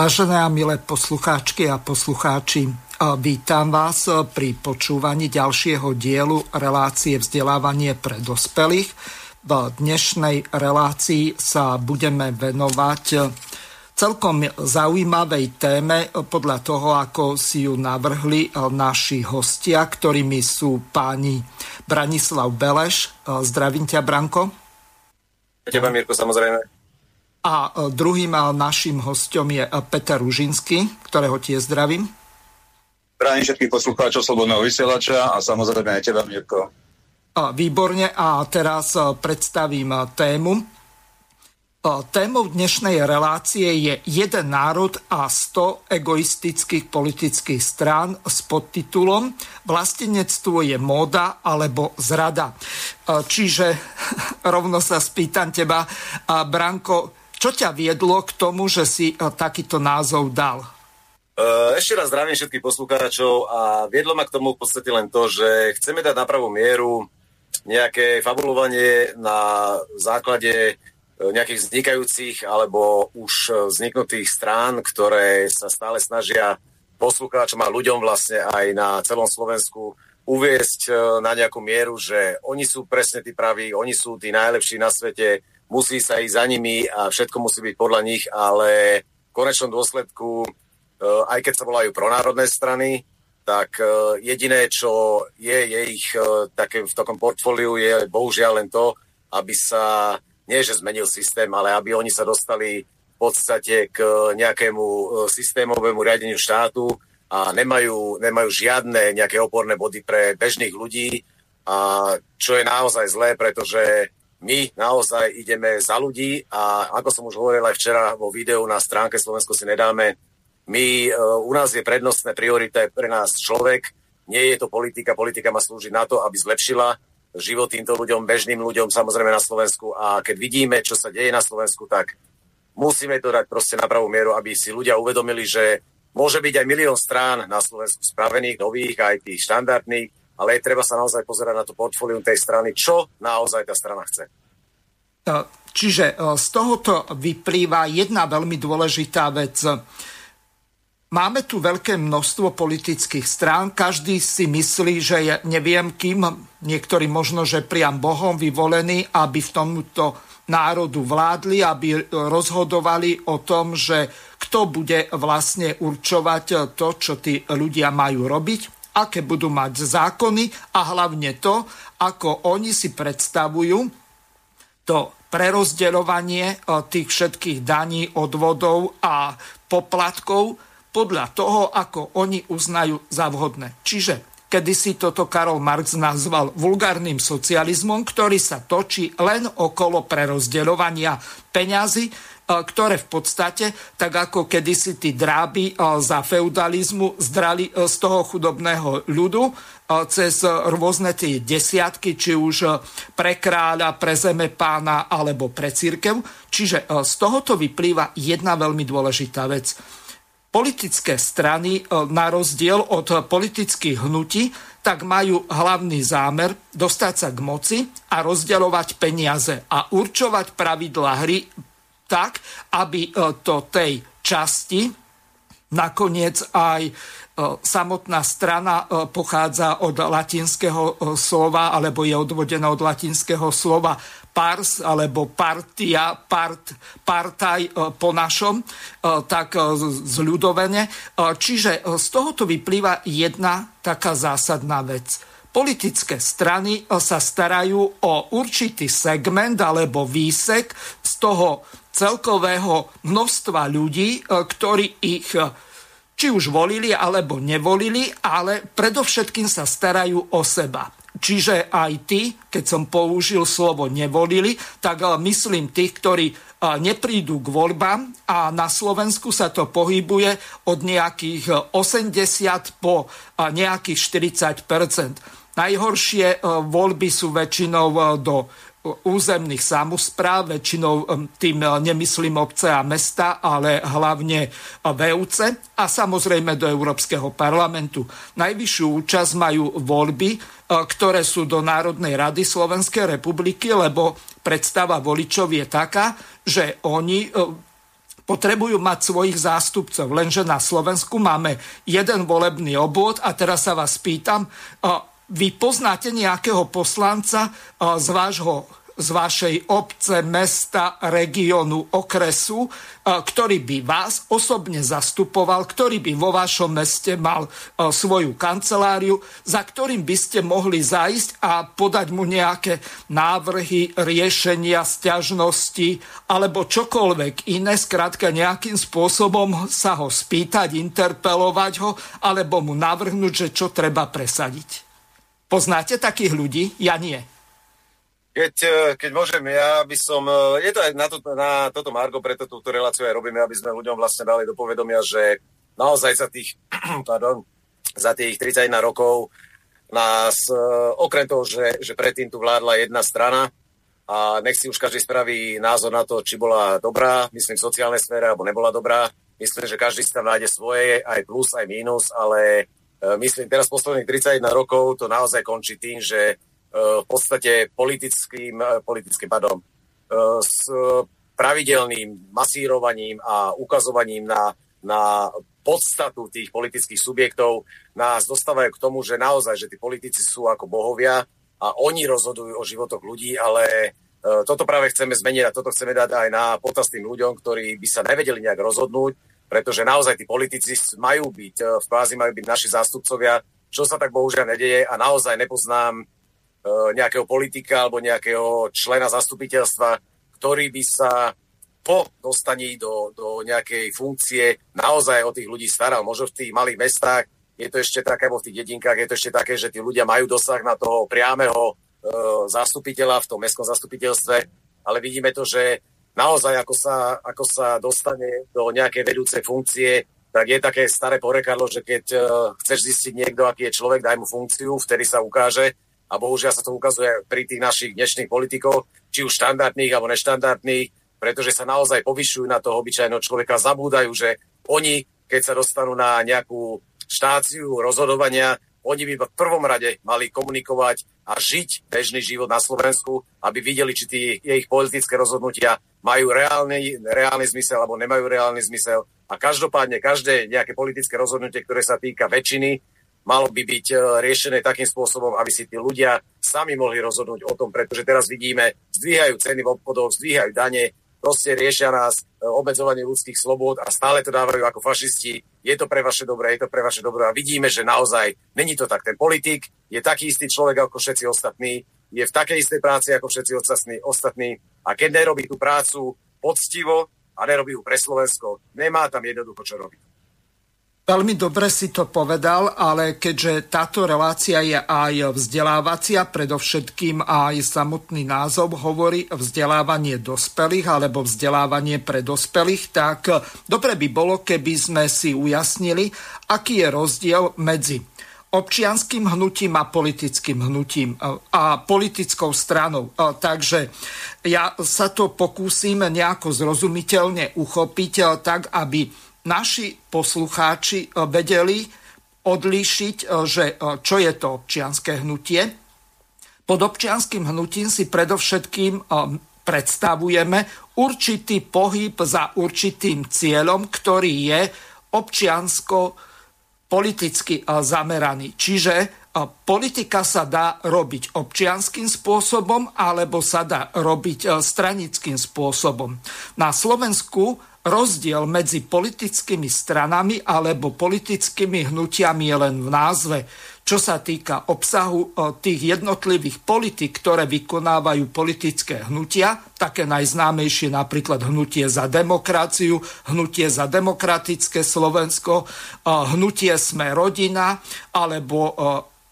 Vážené a milé poslucháčky a poslucháči, vítam vás pri počúvaní ďalšieho dielu relácie vzdelávanie pre dospelých. V dnešnej relácii sa budeme venovať celkom zaujímavej téme podľa toho, ako si ju navrhli naši hostia, ktorými sú páni Branislav Beleš. Zdravím ťa, Branko. Teba, Mirko, samozrejme. A e, druhým e, našim hostom je e, Peter Ružinsky, ktorého tiež zdravím. Zdravím všetkých poslucháčov Slobodného vysielača a samozrejme aj teba, Mirko. Výborne a teraz predstavím tému. Témou dnešnej relácie je jeden národ a 100 egoistických politických strán s podtitulom Vlastenectvo je móda alebo zrada. Čiže rovno sa spýtam teba, Branko, čo ťa viedlo k tomu, že si e, takýto názov dal? E, ešte raz zdravím všetkých poslucháčov a viedlo ma k tomu v podstate len to, že chceme dať na pravú mieru nejaké fabulovanie na základe e, nejakých vznikajúcich alebo už vzniknutých strán, ktoré sa stále snažia poslucháčom a ľuďom vlastne aj na celom Slovensku uviesť na nejakú mieru, že oni sú presne tí praví, oni sú tí najlepší na svete, musí sa ísť za nimi a všetko musí byť podľa nich, ale v konečnom dôsledku, e, aj keď sa volajú pronárodné strany, tak e, jediné, čo je, je ich e, také v takom portfóliu, je bohužiaľ len to, aby sa, nie že zmenil systém, ale aby oni sa dostali v podstate k nejakému systémovému riadeniu štátu a nemajú, nemajú žiadne nejaké oporné body pre bežných ľudí, a čo je naozaj zlé, pretože my naozaj ideme za ľudí a ako som už hovoril aj včera vo videu na stránke Slovensko si nedáme, my, uh, u nás je prednostné priorita pre nás človek, nie je to politika, politika má slúžiť na to, aby zlepšila život týmto ľuďom, bežným ľuďom samozrejme na Slovensku. A keď vidíme, čo sa deje na Slovensku, tak musíme to dať proste na pravú mieru, aby si ľudia uvedomili, že môže byť aj milión strán na Slovensku spravených, nových, aj tých štandardných, ale je treba sa naozaj pozerať na to portfólium tej strany, čo naozaj tá strana chce. E, čiže e, z tohoto vyplýva jedna veľmi dôležitá vec. Máme tu veľké množstvo politických strán, každý si myslí, že je neviem kým, niektorí možno, že priam Bohom vyvolení, aby v tomto národu vládli, aby rozhodovali o tom, že kto bude vlastne určovať to, čo tí ľudia majú robiť aké budú mať zákony a hlavne to, ako oni si predstavujú to prerozdeľovanie e, tých všetkých daní, odvodov a poplatkov podľa toho, ako oni uznajú za vhodné. Čiže kedy si toto Karol Marx nazval vulgárnym socializmom, ktorý sa točí len okolo prerozdeľovania peňazí, ktoré v podstate, tak ako kedysi tí dráby za feudalizmu zdrali z toho chudobného ľudu cez rôzne tie desiatky, či už pre kráľa, pre zeme pána alebo pre církev. Čiže z tohoto vyplýva jedna veľmi dôležitá vec. Politické strany, na rozdiel od politických hnutí, tak majú hlavný zámer dostať sa k moci a rozdeľovať peniaze a určovať pravidla hry tak, aby e, to tej časti nakoniec aj e, samotná strana e, pochádza od latinského slova alebo je odvodená od latinského slova pars alebo partia, part, partaj po našom, tak zľudovene. Čiže z tohoto vyplýva jedna taká zásadná vec. Politické strany sa starajú o určitý segment alebo výsek z toho celkového množstva ľudí, e, ktorí ich e, či už volili alebo nevolili, ale predovšetkým sa starajú o seba. Čiže aj tí, keď som použil slovo nevolili, tak e, myslím tých, ktorí neprídu k voľbám a na Slovensku sa to pohybuje od nejakých 80 po nejakých 40 Najhoršie voľby sú väčšinou do územných samozpráv, väčšinou tým nemyslím obce a mesta, ale hlavne VUC a samozrejme do Európskeho parlamentu. Najvyššiu účasť majú voľby, ktoré sú do Národnej rady Slovenskej republiky, lebo predstava voličov je taká, že oni potrebujú mať svojich zástupcov. Lenže na Slovensku máme jeden volebný obvod a teraz sa vás pýtam, vy poznáte nejakého poslanca z vášho z vašej obce, mesta, regiónu, okresu, ktorý by vás osobne zastupoval, ktorý by vo vašom meste mal svoju kanceláriu, za ktorým by ste mohli zajsť a podať mu nejaké návrhy, riešenia, sťažnosti alebo čokoľvek iné, skrátka nejakým spôsobom sa ho spýtať, interpelovať ho alebo mu navrhnúť, že čo treba presadiť. Poznáte takých ľudí? Ja nie. Keď, e, keď môžem, ja by som, e, je to aj na, to, na toto Margo, preto túto reláciu aj robíme, aby sme ľuďom vlastne dali do povedomia, že naozaj za tých, pardon, za tých 31 rokov nás, e, okrem toho, že, že predtým tu vládla jedna strana a nech si už každý spraví názor na to, či bola dobrá, myslím v sociálnej sfére, alebo nebola dobrá, myslím, že každý si tam nájde svoje, aj plus, aj mínus, ale myslím, teraz posledných 31 rokov to naozaj končí tým, že e, v podstate politickým, e, politickým pardon, s pravidelným masírovaním a ukazovaním na, na podstatu tých politických subjektov nás dostávajú k tomu, že naozaj, že tí politici sú ako bohovia a oni rozhodujú o životoch ľudí, ale toto práve chceme zmeniť a toto chceme dať aj na potaz ľuďom, ktorí by sa nevedeli nejak rozhodnúť, pretože naozaj tí politici majú byť, e, v kvázi majú byť naši zástupcovia, čo sa tak bohužiaľ nedeje a naozaj nepoznám e, nejakého politika alebo nejakého člena zastupiteľstva, ktorý by sa po dostaní do, do nejakej funkcie naozaj o tých ľudí staral. Možno v tých malých mestách je to ešte také, alebo v tých dedinkách je to ešte také, že tí ľudia majú dosah na toho priameho e, zastupiteľa v tom mestskom zastupiteľstve, ale vidíme to, že naozaj ako sa, ako sa dostane do nejakej vedúcej funkcie, tak je také staré porekadlo, že keď uh, chceš zistiť niekto, aký je človek, daj mu funkciu, vtedy sa ukáže. A bohužiaľ sa to ukazuje pri tých našich dnešných politikov, či už štandardných alebo neštandardných, pretože sa naozaj povyšujú na toho obyčajného človeka, zabúdajú, že oni, keď sa dostanú na nejakú štáciu rozhodovania, oni by v prvom rade mali komunikovať a žiť bežný život na Slovensku, aby videli, či tie ich politické rozhodnutia majú reálny, reálny zmysel alebo nemajú reálny zmysel. A každopádne každé nejaké politické rozhodnutie, ktoré sa týka väčšiny, malo by byť e, riešené takým spôsobom, aby si tí ľudia sami mohli rozhodnúť o tom, pretože teraz vidíme, zdvíhajú ceny v obchodoch, zdvíhajú dane, proste riešia nás e, obmedzovanie ľudských slobôd a stále to dávajú ako fašisti. Je to pre vaše dobré, je to pre vaše dobré a vidíme, že naozaj není to tak. Ten politik je taký istý človek ako všetci ostatní, je v takej istej práci ako všetci ostatní, a keď nerobí tú prácu poctivo a nerobí ju pre Slovensko, nemá tam jednoducho čo robiť. Veľmi dobre si to povedal, ale keďže táto relácia je aj vzdelávacia, predovšetkým aj samotný názov hovorí vzdelávanie dospelých alebo vzdelávanie pre dospelých, tak dobre by bolo, keby sme si ujasnili, aký je rozdiel medzi občianským hnutím a politickým hnutím a politickou stranou. Takže ja sa to pokúsim nejako zrozumiteľne uchopiť tak, aby naši poslucháči eh, vedeli odlíšiť, eh, že eh, čo je to občianské hnutie. Pod občianským hnutím si predovšetkým predstavujeme určitý pohyb za určitým cieľom, ktorý je občiansko politicky zameraný. Čiže politika sa dá robiť občianským spôsobom alebo sa dá robiť stranickým spôsobom. Na Slovensku Rozdiel medzi politickými stranami alebo politickými hnutiami je len v názve. Čo sa týka obsahu e, tých jednotlivých politik, ktoré vykonávajú politické hnutia, také najznámejšie napríklad hnutie za demokraciu, hnutie za demokratické Slovensko, e, hnutie Sme rodina alebo e,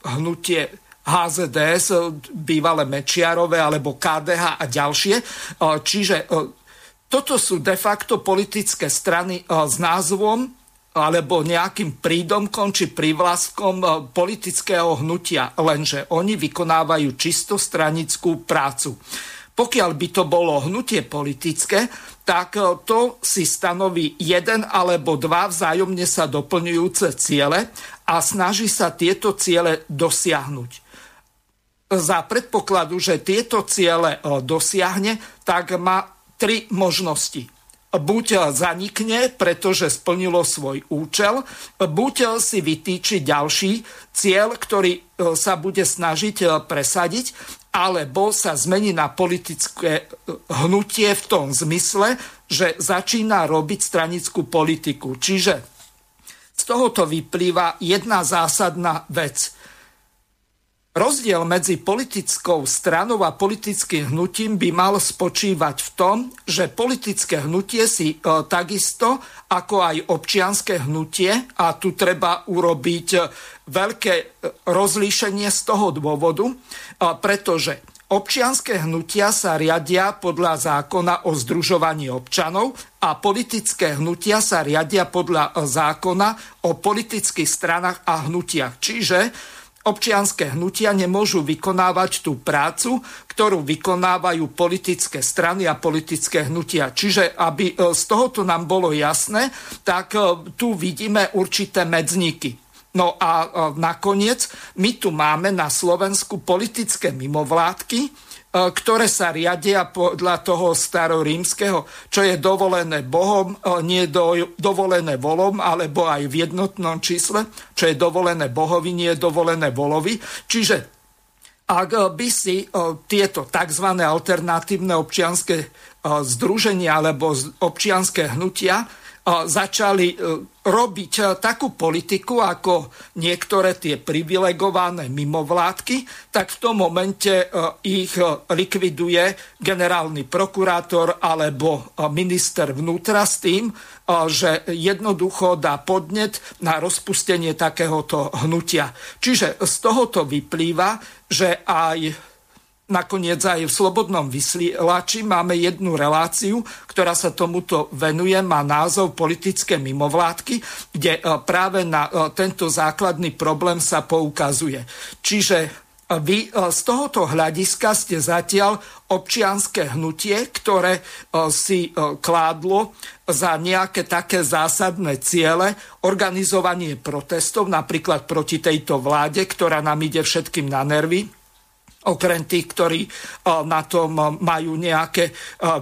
hnutie HZDS, bývalé Mečiarové alebo KDH a ďalšie. Čiže Toto sú de facto politické strany s názvom alebo nejakým prídomkom či prívlaskom politického hnutia, lenže oni vykonávajú čisto stranickú prácu. Pokiaľ by to bolo hnutie politické, tak e, to si stanoví jeden alebo dva vzájomne sa doplňujúce ciele a snaží sa tieto ciele dosiahnuť. Za predpokladu, že tieto ciele dosiahne, tak má tri možnosti buď zanikne, pretože splnilo svoj účel, buď si vytýči ďalší cieľ, ktorý e, sa bude snažiť presadiť alebo sa zmení na politické e, hnutie v tom zmysle, že začína robiť stranickú politiku. Čiže z tohoto vyplýva jedna zásadná vec. Rozdiel medzi politickou stranou a politickým hnutím by mal spočívať v tom, že politické hnutie si e, takisto ako aj občianské hnutie, a tu treba urobiť e, veľké e, rozlíšenie z toho dôvodu, e, pretože občianské hnutia sa riadia podľa zákona o združovaní občanov a politické hnutia sa riadia podľa e, zákona o politických stranách a hnutiach. Čiže občianské hnutia nemôžu vykonávať tú prácu, ktorú vykonávajú politické strany a politické hnutia. Čiže aby e, z tohoto nám bolo jasné, tak e, tu vidíme určité medzníky. No a e, nakoniec my tu máme na Slovensku politické mimovládky, ktoré sa riadia podľa toho starorímskeho, čo je dovolené Bohom, e, nie do, dovolené volom, alebo aj v jednotnom čísle, čo je dovolené Bohovi, nie je dovolené volovi. Čiže ak by si e, tieto tzv. alternatívne občianske združenia alebo občianske hnutia začali robiť e, takú politiku ako niektoré tie privilegované mimovládky, tak v tom momente e, ich e, likviduje generálny prokurátor alebo minister vnútra s tým, že jednoducho dá podnet na rozpustenie takéhoto hnutia. Čiže z tohoto vyplýva, že aj nakoniec aj v Slobodnom vysielači máme jednu reláciu, ktorá sa tomuto venuje, má názov Politické mimovládky, kde e, práve na e, tento základný problém sa poukazuje. Čiže e, vy z tohoto hľadiska ste zatiaľ občianské hnutie, ktoré si kládlo za nejaké také zásadné ciele organizovanie protestov, napríklad proti tejto vláde, ktorá nám ide všetkým na nervy, okrem tých, ktorí na tom majú nejaké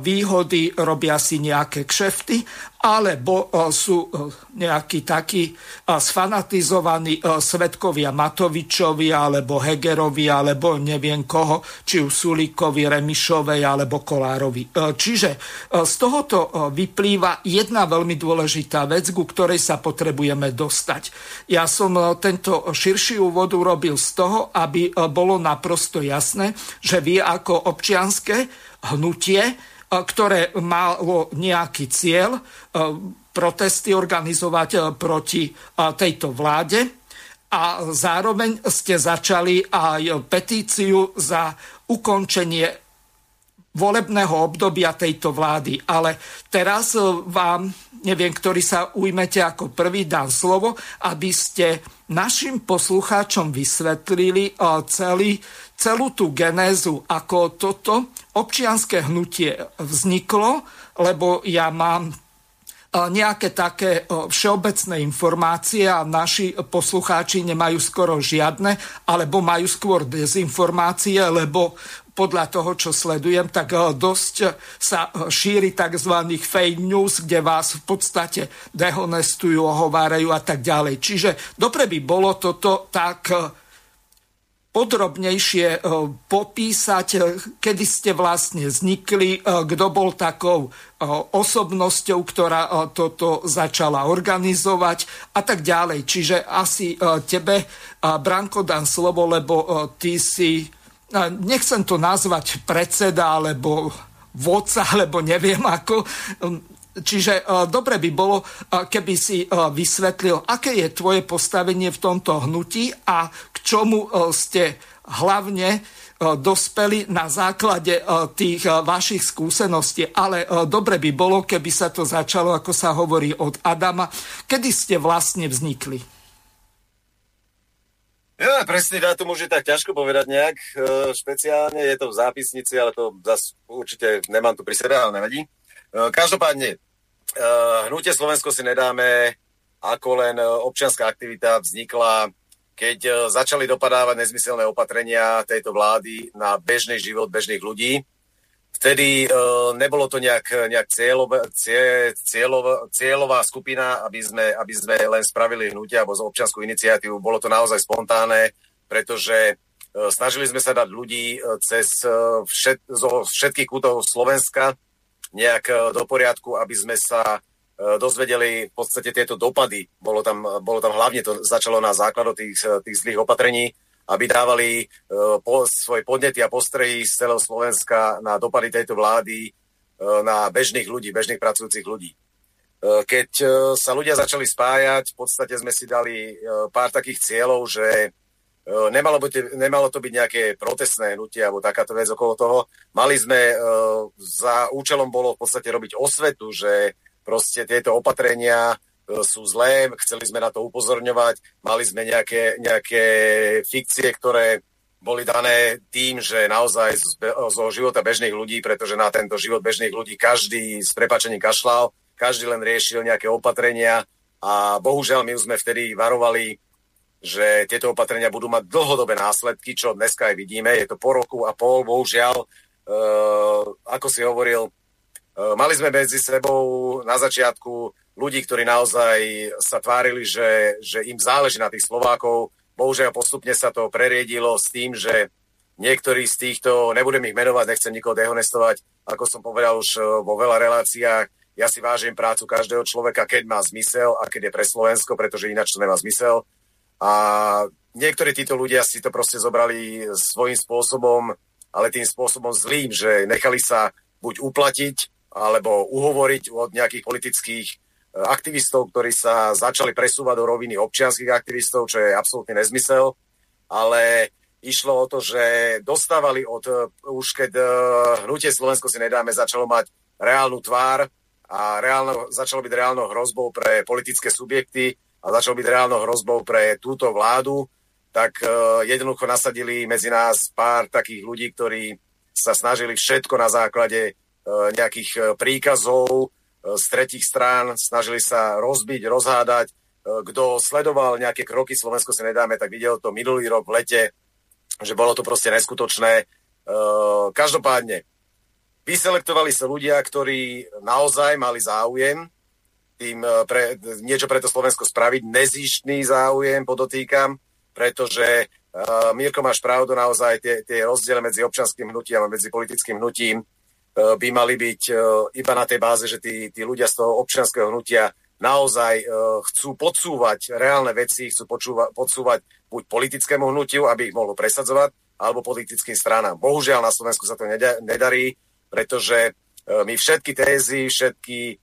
výhody, robia si nejaké kšefty, alebo sú nejakí takí sfanatizovaní svetkovia Matovičovi, alebo Hegerovi, alebo neviem koho, či u Sulíkovi, Remišovej, alebo Kolárovi. Čiže z tohoto vyplýva jedna veľmi dôležitá vec, ku ktorej sa potrebujeme dostať. Ja som tento širší úvod urobil z toho, aby bolo naprosto jasné, že vy ako občianské hnutie ktoré malo nejaký cieľ protesty organizovať proti tejto vláde. A zároveň ste začali aj petíciu za ukončenie volebného obdobia tejto vlády. Ale teraz vám, neviem, ktorý sa ujmete ako prvý, dám slovo, aby ste našim poslucháčom vysvetlili celý, celú tú genézu, ako toto občianské hnutie vzniklo, lebo ja mám e, nejaké také e, všeobecné informácie a naši poslucháči nemajú skoro žiadne, alebo majú skôr dezinformácie, lebo podľa toho, čo sledujem, tak e, dosť sa šíri tzv. fake news, kde vás v podstate dehonestujú, ohovárajú a tak ďalej. Čiže dobre by bolo toto tak podrobnejšie popísať, kedy ste vlastne vznikli, kto bol takou osobnosťou, ktorá toto začala organizovať a tak ďalej. Čiže asi tebe, Branko, dám slovo, lebo ty si, nechcem to nazvať predseda, alebo vodca, alebo neviem ako, Čiže dobre by bolo, keby si vysvetlil, aké je tvoje postavenie v tomto hnutí a čomu e, ste hlavne dospeli na základe tých vašich skúseností. Ale dobre by bolo, keby sa to začalo, ako sa hovorí, od Adama. Kedy ste vlastne vznikli? Ja, presný dátum už je tak ťažko povedať nejak špeciálne, je to v zápisnici, ale to zase určite nemám tu pri sebe, ale nevadí. Každopádne, hnutie Slovensko si nedáme ako len občianská aktivita vznikla keď e, začali dopadávať nezmyselné opatrenia tejto vlády na bežný život bežných ľudí. Vtedy e, nebolo to nejak, nejak cieľov, cie, cieľov, cieľová skupina, aby sme, aby sme len spravili hnutie alebo občianskú iniciatívu. Bolo to naozaj spontánne, pretože e, snažili sme sa dať ľudí cez všet, zo všetkých kútov Slovenska nejak do poriadku, aby sme sa E, dozvedeli v podstate tieto dopady. Bolo tam, bolo tam hlavne, to začalo na základu tých, tých zlých opatrení, aby dávali uh, po, svoje podnety a postrehy z celého Slovenska na dopady tejto vlády uh, na bežných ľudí, bežných pracujúcich ľudí. Uh, keď sa ľudia začali spájať, v podstate sme si dali pár takých cieľov, že nemalo, byť, nemalo to byť nejaké protestné hnutie alebo takáto vec okolo toho. Mali sme, za účelom bolo v podstate robiť osvetu, že proste tieto opatrenia e, sú zlé, chceli sme na to upozorňovať, mali sme nejaké, nejaké fikcie, ktoré boli dané tým, že naozaj zo života bežných ľudí, pretože na tento život bežných ľudí každý s prepačením kašľal, každý len riešil nejaké opatrenia a bohužiaľ my už sme vtedy varovali, že tieto opatrenia budú mať dlhodobé následky, čo dneska aj vidíme. Je to po roku a pol, bohužiaľ, e, ako si hovoril, Eh, mali sme medzi sebou na začiatku ľudí, ktorí naozaj sa tvárili, že, že im záleží na tých Slovákov. Bohužiaľ postupne sa to preriedilo s tým, že niektorí z týchto, nebudem ich menovať, nechcem nikoho dehonestovať, ako som povedal už eh, vo veľa reláciách, ja si vážim prácu každého človeka, keď má zmysel a keď je pre Slovensko, pretože ináč to nemá zmysel. A niektorí títo ľudia si to proste zobrali svojím spôsobom, ale tým spôsobom zlým, že nechali sa buď uplatiť, alebo uhovoriť od nejakých politických e, aktivistov, ktorí sa začali presúvať do roviny občianských aktivistov, čo je absolútne nezmysel, ale išlo o to, že dostávali od, e, už keď e, hnutie Slovensko si nedáme, začalo mať reálnu tvár a reálno, začalo byť reálnou hrozbou pre politické subjekty a začalo byť reálnou hrozbou pre túto vládu, tak jednoducho nasadili medzi nás pár takých ľudí, ktorí sa snažili všetko na základe E, nejakých e, príkazov e, z tretich strán, snažili sa rozbiť, rozhádať. Kto sledoval nejaké kroky Slovensko si nedáme, tak videl to minulý rok v lete, že bolo to proste neskutočné. Každopádne, vyselektovali sa ľudia, ktorí naozaj mali záujem tým pre, niečo pre to Slovensko spraviť, nezištný záujem, podotýkam, pretože uh, Mirko, máš pravdu, naozaj tie, tie rozdiely medzi občanským hnutím a medzi politickým hnutím E, by mali byť e, iba na tej báze, že tí, tí ľudia z toho občianského hnutia naozaj e, chcú podsúvať reálne veci, chcú počúva, podsúvať buď politickému hnutiu, aby ich mohlo presadzovať, alebo politickým stranám. Bohužiaľ na Slovensku sa to nedarí, pretože my všetky tézy, všetky,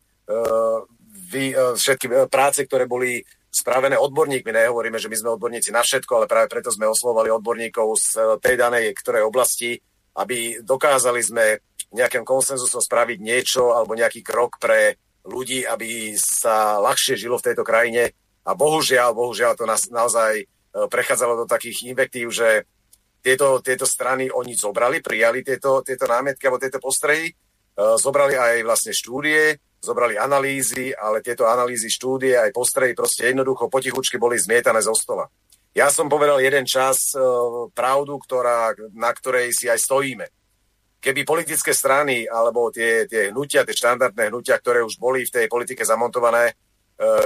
všetky práce, ktoré boli spravené odborníkmi, nehovoríme, že my sme odborníci na všetko, ale práve preto sme oslovali odborníkov z tej danej ktorej oblasti, aby dokázali sme nejakým konsenzusom spraviť niečo alebo nejaký krok pre ľudí, aby sa ľahšie žilo v tejto krajine. A bohužiaľ, bohužiaľ to nás naozaj e, prechádzalo do takých invektív, že tieto, tieto strany oni zobrali, prijali tieto, tieto námietky alebo tieto postrehy, e, zobrali aj vlastne štúdie, zobrali analýzy, ale tieto analýzy, štúdie aj postrehy proste jednoducho potichučky boli zmietané zo stola. Ja som povedal jeden čas e, pravdu, ktorá, na ktorej si aj stojíme keby politické strany alebo tie, tie hnutia, tie štandardné hnutia, ktoré už boli v tej politike zamontované, e,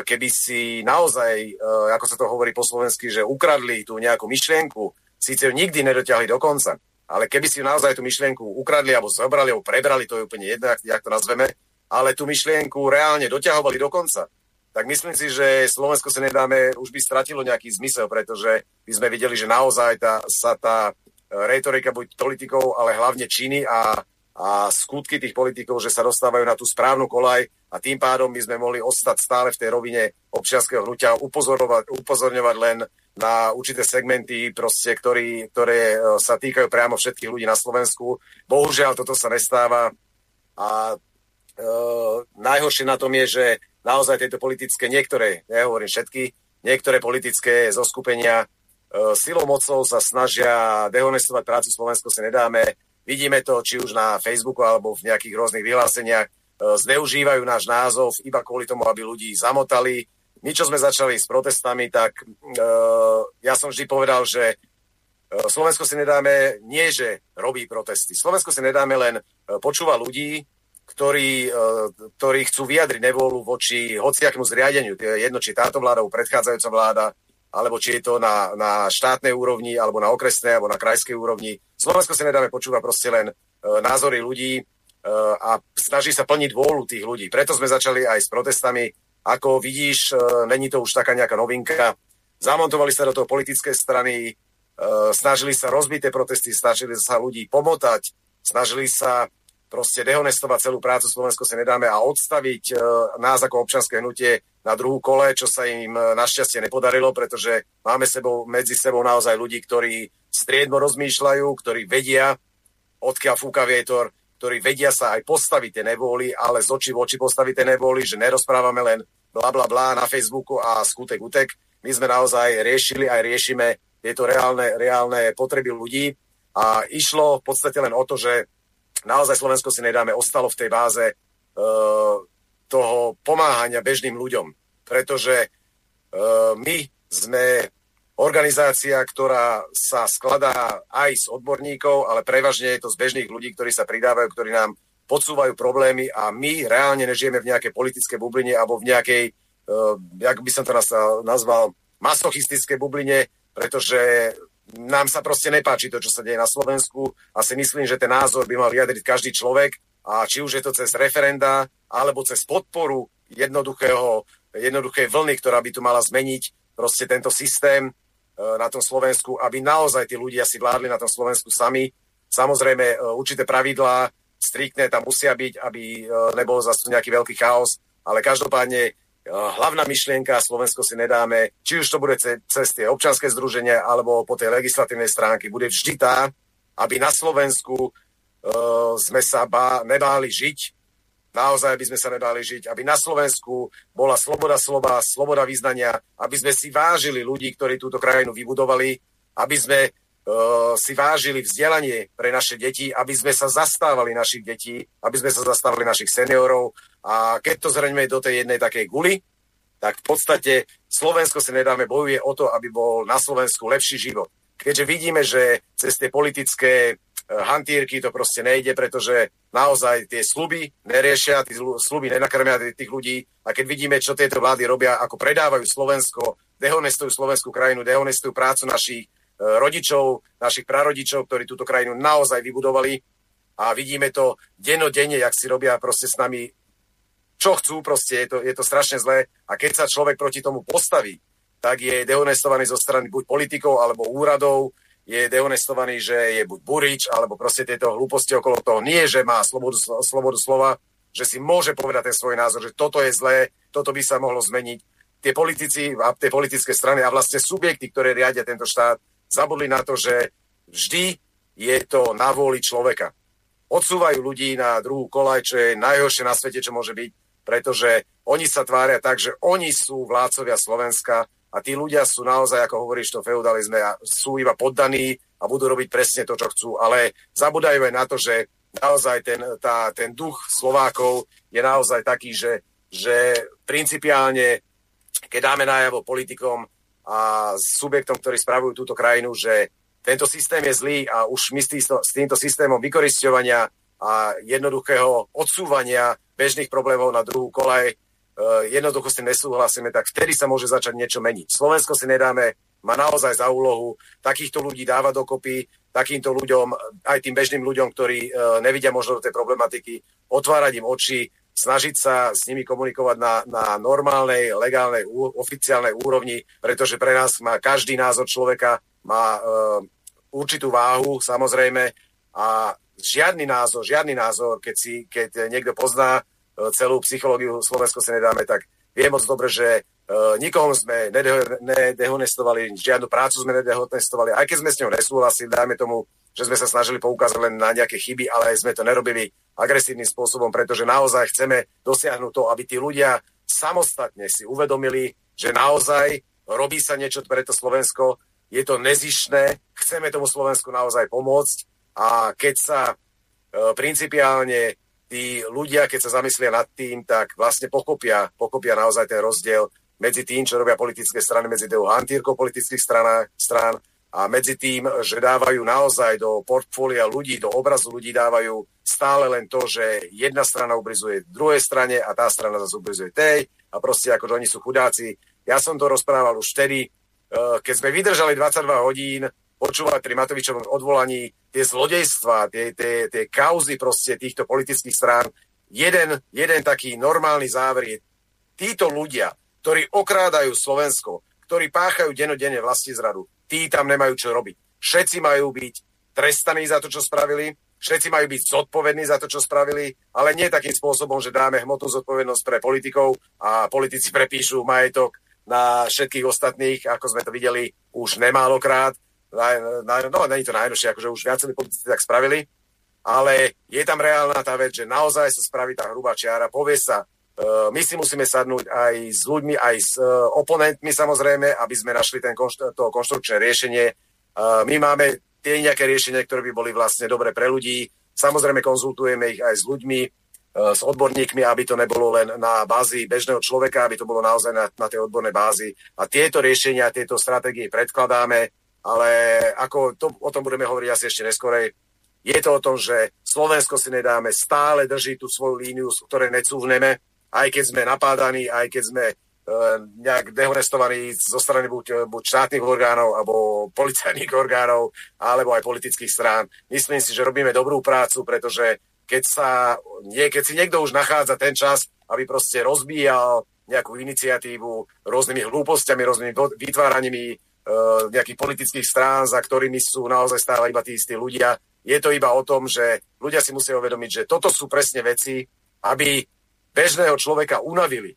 keby si naozaj, e, ako sa to hovorí po slovensky, že ukradli tú nejakú myšlienku, síce ju nikdy nedotiahli do konca, ale keby si naozaj tú myšlienku ukradli alebo zobrali alebo prebrali, to je úplne jedno, jak to nazveme, ale tú myšlienku reálne doťahovali do konca, tak myslím si, že Slovensko sa nedáme, už by stratilo nejaký zmysel, pretože by sme videli, že naozaj tá, sa tá retorika buď politikov, ale hlavne činy a, a skutky tých politikov, že sa dostávajú na tú správnu kolaj a tým pádom by sme mohli ostať stále v tej rovine občianského hnutia, upozorňovať len na určité segmenty, proste, ktorý, ktoré e, sa týkajú priamo všetkých ľudí na Slovensku. Bohužiaľ, toto sa nestáva a e, najhoršie na tom je, že naozaj tieto politické, niektoré, nehovorím všetky, niektoré politické zoskupenia silou mocou sa snažia dehonestovať prácu Slovensko si nedáme Vidíme to či už na Facebooku alebo v nejakých rôznych vyhláseniach. E, zneužívajú náš názov iba kvôli tomu, aby ľudí zamotali. My, čo sme začali s protestami, tak e, ja som vždy povedal, že Slovensko si nedáme nie, že robí protesty. Slovensko si nedáme len počúva ľudí, ktorí, ktorí chcú vyjadriť nevôľu voči hociakému zriadeniu. Jedno, či táto vláda, predchádzajúca vláda, alebo či je to na, na štátnej úrovni, alebo na okresnej, alebo na krajskej úrovni. Slovensko si nedáme počúvať proste len e, názory ľudí e, a snaží sa plniť vôľu tých ľudí. Preto sme začali aj s protestami. Ako vidíš, e, není to už taká nejaká novinka. Zamontovali sa do toho politické strany, e, snažili sa rozbiť tie protesty, snažili sa ľudí pomotať, snažili sa proste dehonestovať celú prácu Slovensko si nedáme a odstaviť e, nás ako občanské hnutie na druhú kole, čo sa im e, našťastie nepodarilo, pretože máme sebou, medzi sebou naozaj ľudí, ktorí striedmo rozmýšľajú, ktorí vedia, odkiaľ fúka vietor, ktorí vedia sa aj postaviť tie nevôly, ale z očí v oči postaviť tie nevôly, že nerozprávame len bla bla bla na Facebooku a skutek utek. My sme naozaj riešili aj riešime tieto reálne, reálne potreby ľudí a išlo v podstate len o to, že naozaj Slovensko si nedáme, ostalo v tej báze uh, toho pomáhania bežným ľuďom. Pretože uh, my sme organizácia, ktorá sa skladá aj z odborníkov, ale prevažne je to z bežných ľudí, ktorí sa pridávajú, ktorí nám podsúvajú problémy a my reálne nežijeme v nejakej politické bubline alebo v nejakej, uh, jak by som to nazval, masochistické bubline, pretože nám sa proste nepáči to, čo sa deje na Slovensku a si myslím, že ten názor by mal vyjadriť každý človek a či už je to cez referenda alebo cez podporu jednoduchého, jednoduchej vlny, ktorá by tu mala zmeniť proste tento systém e, na tom Slovensku, aby naozaj tí ľudia si vládli na tom Slovensku sami. Samozrejme, e, určité pravidlá striktné tam musia byť, aby e, nebol zase nejaký veľký chaos, ale každopádne hlavná myšlienka, Slovensko si nedáme, či už to bude cez tie občanské združenia alebo po tej legislatívnej stránke, bude vždy tá, aby na Slovensku uh, sme sa bá, nebáli žiť, naozaj by sme sa nebáli žiť, aby na Slovensku bola sloboda slova, sloboda význania, aby sme si vážili ľudí, ktorí túto krajinu vybudovali, aby sme uh, si vážili vzdelanie pre naše deti, aby sme sa zastávali našich detí, aby sme sa zastávali našich seniorov, a keď to zhrňme do tej jednej takej guly, tak v podstate Slovensko si nedáme bojuje o to, aby bol na Slovensku lepší život. Keďže vidíme, že cez tie politické e, hantírky to proste nejde, pretože naozaj tie sluby neriešia, tie sluby nenakrmia tých ľudí a keď vidíme, čo tieto vlády robia, ako predávajú Slovensko, dehonestujú slovenskú krajinu, dehonestujú prácu našich e, rodičov, našich prarodičov, ktorí túto krajinu naozaj vybudovali a vidíme to denodenne, jak si robia proste s nami čo chcú, proste je to, je to strašne zlé. A keď sa človek proti tomu postaví, tak je dehonestovaný zo strany buď politikov alebo úradov, je dehonestovaný, že je buď burič, alebo proste tieto hlúposti okolo toho. Nie, že má slobodu, slobodu slova, že si môže povedať ten svoj názor, že toto je zlé, toto by sa mohlo zmeniť. Tie politici a tie politické strany a vlastne subjekty, ktoré riadia tento štát, zabudli na to, že vždy je to na vôli človeka. Odsúvajú ľudí na druhú kolaj, čo je najhoršie na svete, čo môže byť pretože oni sa tvária tak, že oni sú vládcovia Slovenska a tí ľudia sú naozaj, ako hovoríš, to feudalizme, sú iba poddaní a budú robiť presne to, čo chcú. Ale zabudajú aj na to, že naozaj ten, tá, ten duch Slovákov je naozaj taký, že, že principiálne, keď dáme najavo politikom a subjektom, ktorí spravujú túto krajinu, že tento systém je zlý a už my s týmto systémom vykoristovania a jednoduchého odsúvania bežných problémov na druhú kolaj, e, jednoducho si nesúhlasíme, tak vtedy sa môže začať niečo meniť. Slovensko si nedáme, má naozaj za úlohu takýchto ľudí dávať dokopy, takýmto ľuďom, aj tým bežným ľuďom, ktorí e, nevidia možno do tej problematiky, otvárať im oči, snažiť sa s nimi komunikovať na, na normálnej, legálnej, oficiálnej úrovni, pretože pre nás má každý názor človeka, má uh, určitú váhu, samozrejme, a žiadny názor, žiadny názor, keď, si, keď niekto pozná e, celú psychológiu Slovensko si nedáme, tak vie moc dobre, že uh, nikoho sme nedehonestovali, žiadnu prácu sme nedehonestovali, aj keď sme s ňou nesúhlasili, dajme tomu, že sme sa snažili poukázať len na nejaké chyby, ale sme to nerobili agresívnym spôsobom, pretože naozaj chceme dosiahnuť to, aby tí ľudia samostatne si uvedomili, že naozaj robí sa niečo pre to Slovensko, je to nezišné, chceme tomu Slovensku naozaj pomôcť a keď sa e, principiálne tí ľudia, keď sa zamyslia nad tým, tak vlastne pochopia, pochopia naozaj ten rozdiel medzi tým, čo robia politické strany, medzi tou hantírkou politických strán, strán a medzi tým, že dávajú naozaj do portfólia ľudí, do obrazu ľudí dávajú stále len to, že jedna strana ubrizuje druhej strane a tá strana zase ubrizuje tej a proste ako, že oni sú chudáci. Ja som to rozprával už vtedy, eh, keď sme vydržali 22 hodín počúvať pri Matovičovom odvolaní tie zlodejstva, tie, tie, tie kauzy proste týchto politických strán. Jeden, jeden taký normálny záver je, títo ľudia, ktorí okrádajú Slovensko, ktorí páchajú denodenne vlasti zradu, tí tam nemajú čo robiť. Všetci majú byť trestaní za to, čo spravili, všetci majú byť zodpovední za to, čo spravili, ale nie takým spôsobom, že dáme hmotnú zodpovednosť pre politikov a politici prepíšu majetok na všetkých ostatných, ako sme to videli už nemálokrát no, není to najnovšie, akože už viacerí politici tak spravili, ale je tam reálna tá vec, že naozaj sa spraví tá hrubá čiara, povie sa, uh, my si musíme sadnúť aj s ľuďmi, aj s uh, oponentmi samozrejme, aby sme našli ten konštru- to konštrukčné riešenie. Uh, my máme tie nejaké riešenia, ktoré by boli vlastne dobre pre ľudí. Samozrejme konzultujeme ich aj s ľuďmi, s odborníkmi, aby to nebolo len na bázi bežného človeka, aby to bolo naozaj na, na tej odbornej bázi. A tieto riešenia, tieto stratégie predkladáme ale ako to, o tom budeme hovoriť asi ešte neskorej, je to o tom, že Slovensko si nedáme, stále drží tú svoju líniu, z ktorej necúvneme, aj keď sme napádaní, aj keď sme e, nejak dehonestovaní zo strany buď, buď štátnych orgánov, alebo policajných orgánov, alebo aj politických strán. Myslím si, že robíme dobrú prácu, pretože keď, sa, nie, keď si niekto už nachádza ten čas, aby proste rozbíjal nejakú iniciatívu rôznymi hlúpostiami, rôznymi vytváranými nejakých politických strán, za ktorými sú naozaj stále iba tí istí ľudia. Je to iba o tom, že ľudia si musia uvedomiť, že toto sú presne veci, aby bežného človeka unavili.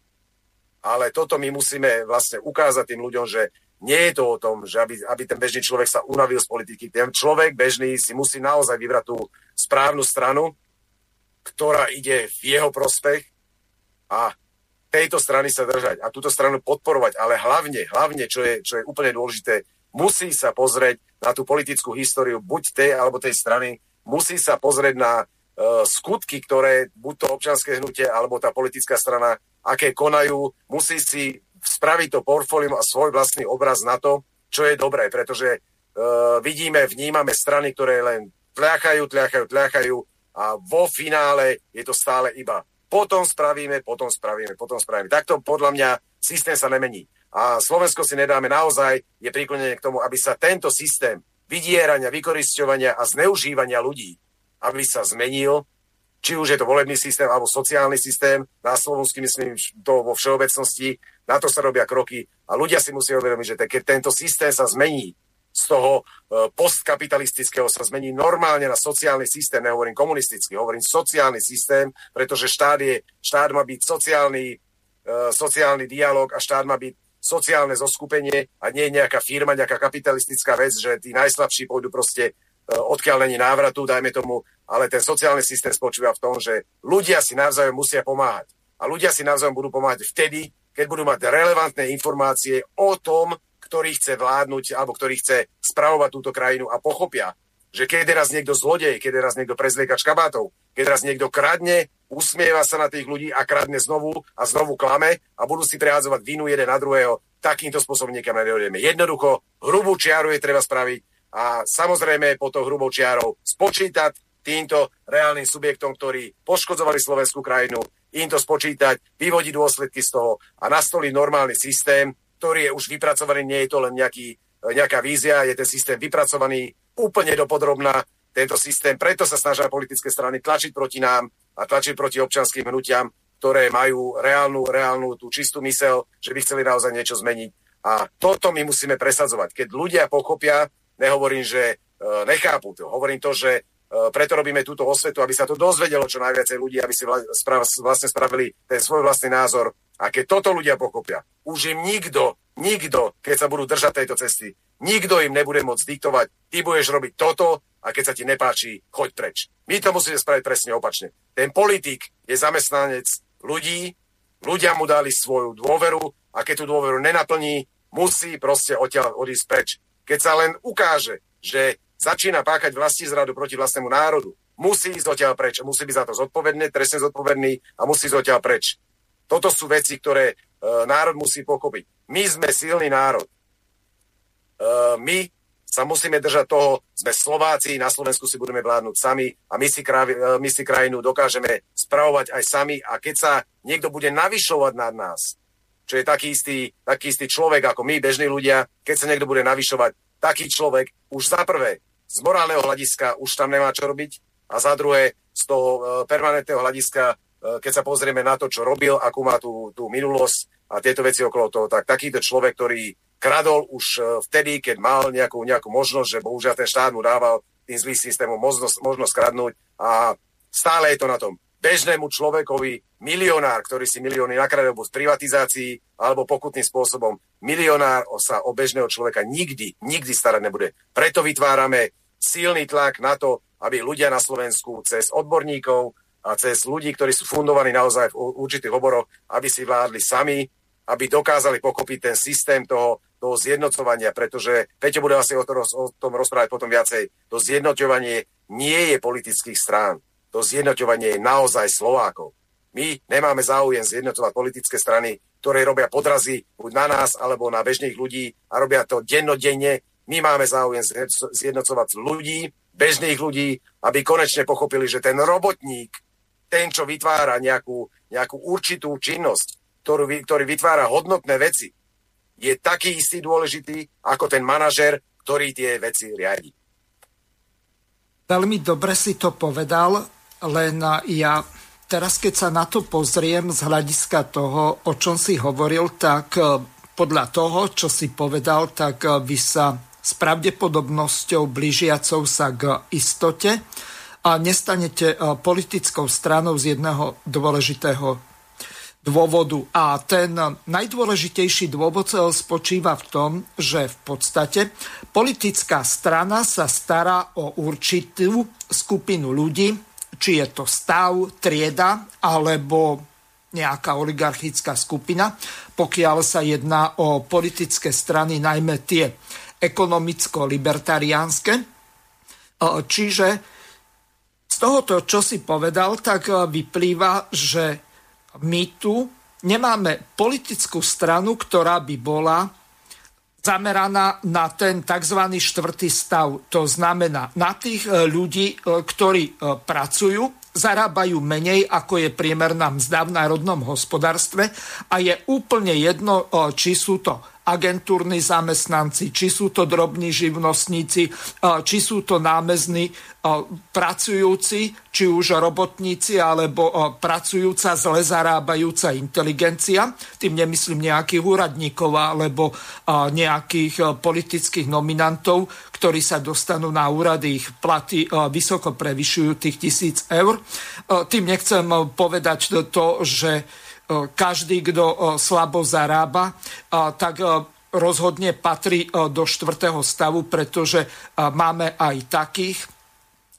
Ale toto my musíme vlastne ukázať tým ľuďom, že nie je to o tom, že aby, aby ten bežný človek sa unavil z politiky. Ten človek bežný si musí naozaj vybrať tú správnu stranu, ktorá ide v jeho prospech a tejto strany sa držať a túto stranu podporovať, ale hlavne, hlavne, čo je, čo je úplne dôležité, musí sa pozrieť na tú politickú históriu buď tej alebo tej strany, musí sa pozrieť na uh, skutky, ktoré buď to občanské hnutie alebo tá politická strana, aké konajú, musí si spraviť to portfólium a svoj vlastný obraz na to, čo je dobré, pretože uh, vidíme, vnímame strany, ktoré len tľachajú, tľachajú, tľachajú a vo finále je to stále iba potom spravíme, potom spravíme, potom spravíme. Takto podľa mňa systém sa nemení. A Slovensko si nedáme naozaj, je príklonené k tomu, aby sa tento systém vydierania, vykoristovania a zneužívania ľudí, aby sa zmenil, či už je to volebný systém alebo sociálny systém, na Slovensku myslím to vo všeobecnosti, na to sa robia kroky a ľudia si musia uvedomiť, že keď tento systém sa zmení, z toho e, postkapitalistického sa zmení normálne na sociálny systém, nehovorím komunistický, hovorím sociálny systém, pretože štát, je, štát má byť sociálny, e, sociálny dialog a štát má byť sociálne zoskupenie a nie nejaká firma, nejaká kapitalistická vec, že tí najslabší pôjdu proste e, odkiaľ není návratu, dajme tomu, ale ten sociálny systém spočíva v tom, že ľudia si navzájom musia pomáhať. A ľudia si navzájom budú pomáhať vtedy, keď budú mať relevantné informácie o tom, ktorý chce vládnuť alebo ktorý chce spravovať túto krajinu a pochopia, že keď je raz niekto zlodej, keď je raz niekto prezliekač kabátov, keď raz niekto kradne, usmieva sa na tých ľudí a kradne znovu a znovu klame a budú si prehádzovať vinu jeden na druhého, takýmto spôsobom niekam nedojdeme. Jednoducho, hrubú čiaru je treba spraviť a samozrejme po to hrubou čiarou spočítať týmto reálnym subjektom, ktorí poškodzovali slovenskú krajinu, im to spočítať, vyvodiť dôsledky z toho a nastoliť normálny systém, ktorý je už vypracovaný, nie je to len nejaký, e, nejaká vízia, je ten systém vypracovaný úplne dopodrobná, tento systém, preto sa snažia politické strany tlačiť proti nám a tlačiť proti občanským hnutiam, ktoré majú reálnu, reálnu tú čistú mysel, že by chceli naozaj niečo zmeniť. A toto my musíme presadzovať. Keď ľudia pochopia, nehovorím, že e, nechápu to, hovorím to, že preto robíme túto osvetu, aby sa to dozvedelo čo najviacej ľudí, aby si vlastne spravili ten svoj vlastný názor. A keď toto ľudia pochopia, už im nikto, nikto, keď sa budú držať tejto cesty, nikto im nebude môcť diktovať, ty budeš robiť toto a keď sa ti nepáči, choď preč. My to musíme spraviť presne opačne. Ten politik je zamestnanec ľudí, ľudia mu dali svoju dôveru a keď tú dôveru nenaplní, musí proste odtiaľ odísť preč. Keď sa len ukáže, že začína páchať vlastní zradu proti vlastnému národu, musí ísť odtiaľ preč, musí byť za to zodpovedný, trestne zodpovedný a musí ísť odtiaľ preč. Toto sú veci, ktoré e, národ musí pochopiť. My sme silný národ. E, my sa musíme držať toho, sme Slováci, na Slovensku si budeme vládnuť sami a my si, kraj, e, my si krajinu dokážeme spravovať aj sami a keď sa niekto bude navyšovať nad nás, čo je taký istý, taký istý človek ako my, bežní ľudia, keď sa niekto bude navyšovať, taký človek už za prvé z morálneho hľadiska už tam nemá čo robiť a za druhé z toho e, permanentného hľadiska, e, keď sa pozrieme na to, čo robil, akú má tú, tú minulosť a tieto veci okolo toho, tak takýto človek, ktorý kradol už e, vtedy, keď mal nejakú, nejakú možnosť, že bohužiaľ ten štát mu dával tým zlým systémom možnosť, možnosť kradnúť a stále je to na tom bežnému človekovi, milionár, ktorý si milióny nakradol buď z privatizácií alebo pokutným spôsobom, milionár sa o bežného človeka nikdy, nikdy starať nebude. Preto vytvárame silný tlak na to, aby ľudia na Slovensku cez odborníkov a cez ľudí, ktorí sú fundovaní naozaj v určitých oboroch, aby si vládli sami, aby dokázali pokopiť ten systém toho, toho zjednocovania, pretože Peťo bude asi o, to, o tom rozprávať potom viacej. To zjednocovanie nie je politických strán to zjednoťovanie je naozaj Slovákov. My nemáme záujem zjednocovať politické strany, ktoré robia podrazy buď na nás alebo na bežných ľudí a robia to dennodenne. My máme záujem zjednocovať ľudí, bežných ľudí, aby konečne pochopili, že ten robotník, ten, čo vytvára nejakú, nejakú určitú činnosť, ktorú, ktorý vytvára hodnotné veci, je taký istý dôležitý ako ten manažer, ktorý tie veci riadi. Veľmi dobre si to povedal len ja teraz, keď sa na to pozriem z hľadiska toho, o čom si hovoril, tak e, podľa toho, čo si povedal, tak e, vy sa s pravdepodobnosťou blížiacou sa k istote a nestanete e, politickou stranou z jedného dôležitého dôvodu. A ten najdôležitejší dôvod spočíva v tom, že v podstate politická strana sa stará o určitú skupinu ľudí, či je to stav, trieda alebo nejaká oligarchická skupina, pokiaľ sa jedná o politické strany, najmä tie ekonomicko-libertariánske. E, čiže z tohoto, čo si povedal, tak e, vyplýva, že my tu nemáme politickú stranu, ktorá by bola zameraná na ten tzv. štvrtý stav. To znamená na tých e, ľudí, ktorí pracujú, zarábajú menej, ako je priemerná mzda v národnom hospodárstve a je úplne jedno, či sú to agentúrni zamestnanci, či sú to drobní živnostníci, či sú to námezní pracujúci, či už robotníci, alebo pracujúca, zle zarábajúca inteligencia. Tým nemyslím nejakých úradníkov alebo nejakých politických nominantov, ktorí sa dostanú na úrady, ich platy vysoko prevyšujú tých tisíc eur. Tým nechcem povedať to, že každý, kto slabo zarába, tak rozhodne patrí do štvrtého stavu, pretože máme aj takých,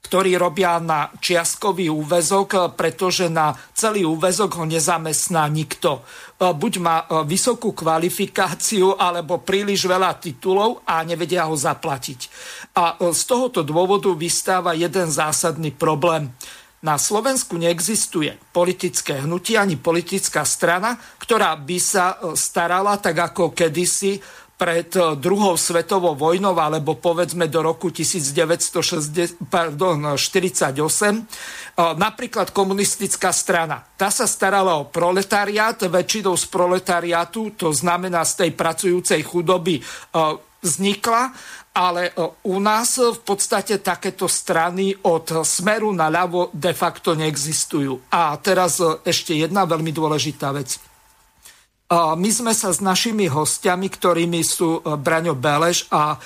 ktorí robia na čiastkový úvezok, pretože na celý úvezok ho nezamestná nikto. Buď má vysokú kvalifikáciu, alebo príliš veľa titulov a nevedia ho zaplatiť. A z tohoto dôvodu vystáva jeden zásadný problém na Slovensku neexistuje politické hnutie ani politická strana, ktorá by sa e, starala tak ako kedysi pred e, druhou svetovou vojnou alebo povedzme do roku 1948, e, napríklad komunistická strana. Tá sa starala o proletariát, väčšinou z proletariátu, to znamená z tej pracujúcej chudoby vznikla ale e, u nás v podstate takéto strany od smeru na ľavo de facto neexistujú. A teraz e, ešte jedna veľmi dôležitá vec. E, my sme sa s našimi hostiami, ktorými sú Braňo Beleš a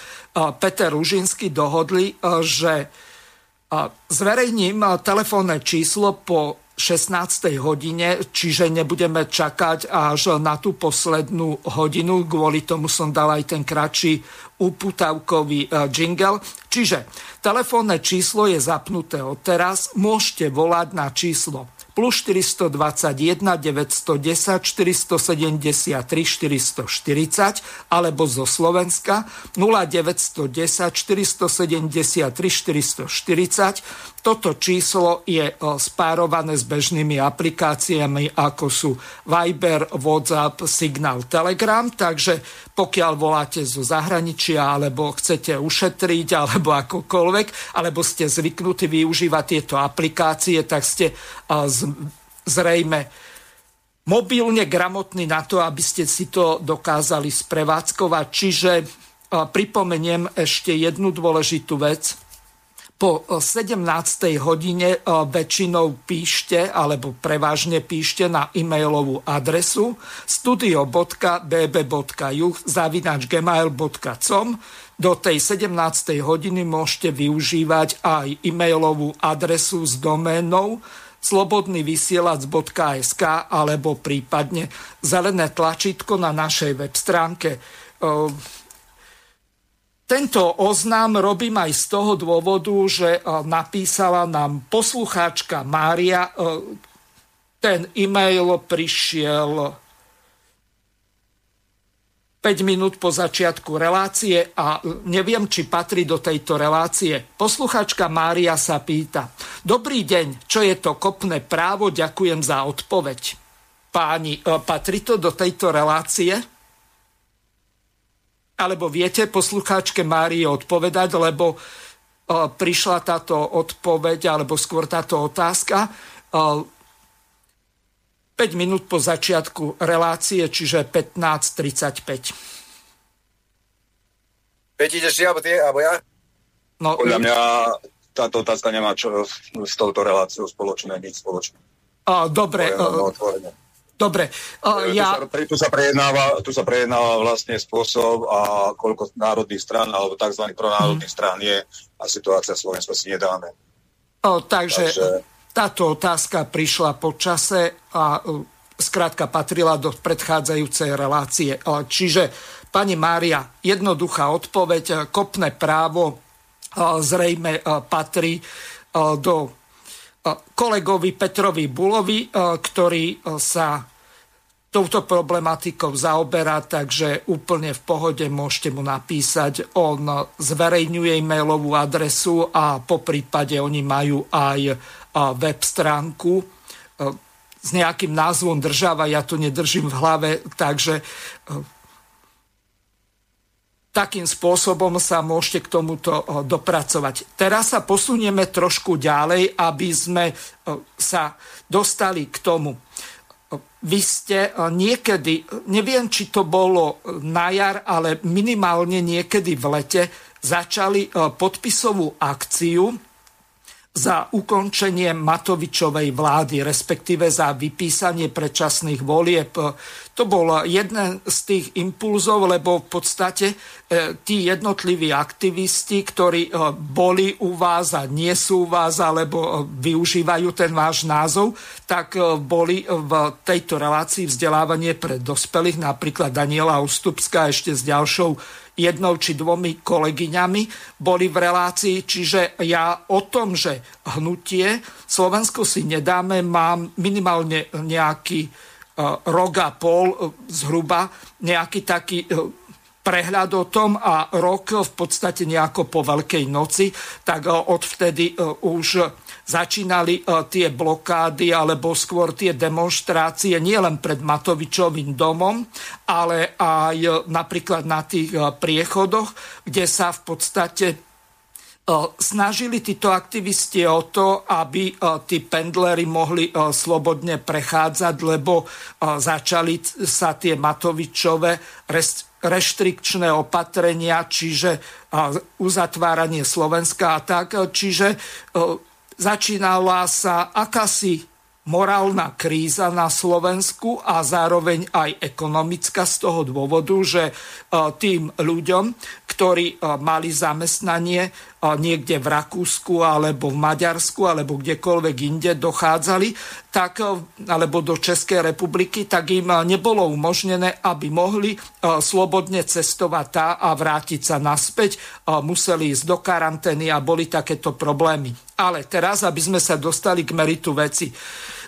Peter Ružinsky, dohodli, že Zverejním telefónne číslo po 16. hodine, čiže nebudeme čakať až na tú poslednú hodinu. Kvôli tomu som dal aj ten kratší uputavkový e, jingle. Čiže telefónne číslo je zapnuté od teraz. Môžete volať na číslo plus 421 910 473 440 alebo zo Slovenska 0910 473 440 toto číslo je e, spárované s bežnými aplikáciami, ako sú Viber, WhatsApp, Signal, Telegram, takže pokiaľ voláte zo zahraničia, alebo chcete ušetriť, alebo akokoľvek, alebo ste zvyknutí využívať tieto aplikácie, tak ste e, zrejme mobilne gramotní na to, aby ste si to dokázali sprevádzkovať. Čiže e, pripomeniem ešte jednu dôležitú vec po 17. hodine e, väčšinou píšte, alebo prevažne píšte na e-mailovú adresu studio.bb.juh zavinač gmail.com do tej 17. hodiny môžete využívať aj e-mailovú adresu s doménou slobodnyvysielac.sk alebo prípadne zelené tlačítko na našej web stránke e, tento oznám robím aj z toho dôvodu, že e, napísala nám poslucháčka Mária. E, ten e-mail prišiel 5 minút po začiatku relácie a neviem, či patrí do tejto relácie. Posluchačka Mária sa pýta. Dobrý deň, čo je to kopné právo? Ďakujem za odpoveď. Páni, e, patrí to do tejto relácie? Alebo viete poslucháčke Márii odpovedať, lebo e, prišla táto odpoveď, alebo skôr táto otázka 5 e, minút po začiatku relácie, čiže 15.35. 5 ideš alebo ty, alebo ja? No, Podľa mňa táto otázka nemá čo s touto reláciou spoločné, nič spoločné. dobre. Dobre, uh, ja... Tu sa, tu, sa prejednáva, tu sa prejednáva vlastne spôsob a koľko národných stran alebo tzv. pronárodných hmm. strán je a situácia Slovenska si nedáme. Uh, takže, takže táto otázka prišla po čase a uh, skrátka patrila do predchádzajúcej relácie. Uh, čiže, pani Mária, jednoduchá odpoveď, kopné právo uh, zrejme patrí do kolegovi Petrovi Bulovi, e, ktorý e, sa touto problematikou zaoberá, takže úplne v pohode môžete mu napísať. On zverejňuje e-mailovú adresu a po prípade oni majú aj e, web stránku s nejakým názvom država, ja to nedržím v hlave, takže takým spôsobom sa môžete k tomuto dopracovať. Teraz sa posunieme trošku ďalej, aby sme sa dostali k tomu. Vy ste niekedy, neviem, či to bolo na jar, ale minimálne niekedy v lete, začali podpisovú akciu za ukončenie Matovičovej vlády, respektíve za vypísanie predčasných volieb. To bol jeden z tých impulzov, lebo v podstate e, tí jednotliví aktivisti, ktorí e, boli u vás a nie sú u vás, alebo e, využívajú ten váš názov, tak boli v tejto relácii vzdelávanie pre dospelých, napríklad Daniela Ustupská ešte s ďalšou jednou či dvomi kolegyňami boli v relácii, čiže ja o tom, že hnutie Slovensko si nedáme, mám minimálne nejaký uh, rok a pol uh, zhruba, nejaký taký uh, prehľad o tom a rok v podstate nejako po Veľkej noci, tak odvtedy už začínali e, tie blokády alebo skôr tie demonstrácie nielen pred Matovičovým domom, ale aj e, napríklad na tých e, priechodoch, kde sa v podstate snažili títo aktivisti o to, aby tí pendlery mohli slobodne prechádzať, lebo začali sa tie Matovičové reštrikčné opatrenia, čiže uzatváranie Slovenska a tak. Čiže začínala sa akási morálna kríza na Slovensku a zároveň aj ekonomická z toho dôvodu, že e, tým ľuďom, ktorí mali zamestnanie niekde v Rakúsku alebo v Maďarsku alebo kdekoľvek inde dochádzali, tak, alebo do Českej republiky, tak im nebolo umožnené, aby mohli slobodne cestovať tá a vrátiť sa naspäť. Museli ísť do karantény a boli takéto problémy. Ale teraz, aby sme sa dostali k meritu veci.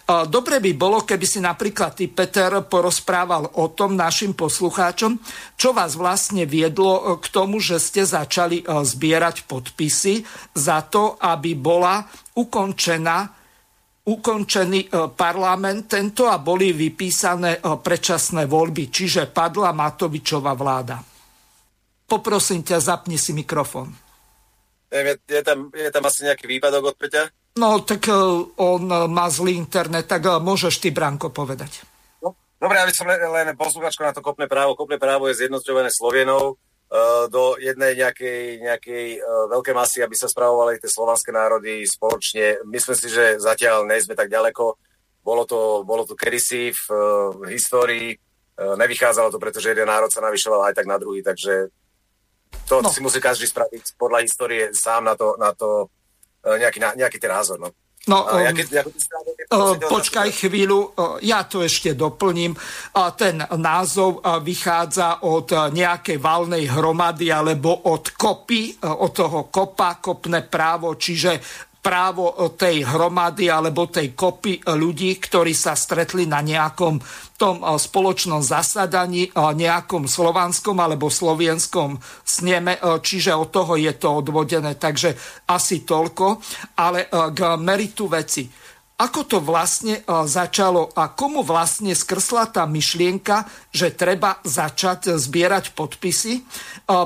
Dobre by bolo, keby si napríklad ty, Peter, porozprával o tom našim poslucháčom, čo vás vlastne viedlo e, k tomu, že ste začali e, zbierať podpisy za to, aby bola ukončená ukončený e, parlament tento a boli vypísané predčasné voľby, čiže padla Matovičová vláda. Poprosím ťa, zapni si mikrofón. Je, je, tam, je tam asi nejaký výpadok od Peťa? No, tak e, on má zlý internet, tak e, môžeš ty, Branko, povedať. No, dobre, aby som len, len posluchačko na to kopné právo. Kopné právo je zjednocované Slovenov uh, do jednej nejakej, nejakej uh, veľkej masy, aby sa spravovali tie slovanské národy spoločne. Myslím si, že zatiaľ nejsme tak ďaleko. Bolo to, bolo to kedysi v, uh, v histórii. Nevychádzalo to, pretože jeden národ sa navyšoval aj tak na druhý, takže to no. si musí každý spraviť podľa histórie sám na to, na to E, nejaký, nejaký ten názor. No. No, um, jaké, jaké uh, počkaj chvíľu, uh, ja to ešte doplním. Ten názov uh, vychádza od nejakej valnej hromady alebo od kopy, od toho kopa, kopné právo, čiže právo tej hromady alebo tej kopy ľudí, ktorí sa stretli na nejakom tom eh, spoločnom zasadaní, nejakom slovanskom alebo slovienskom sneme, čiže od toho je to odvodené, takže asi toľko. Ale k meritu veci ako to vlastne e, začalo a komu vlastne skrsla tá myšlienka, že treba začať zbierať podpisy, e,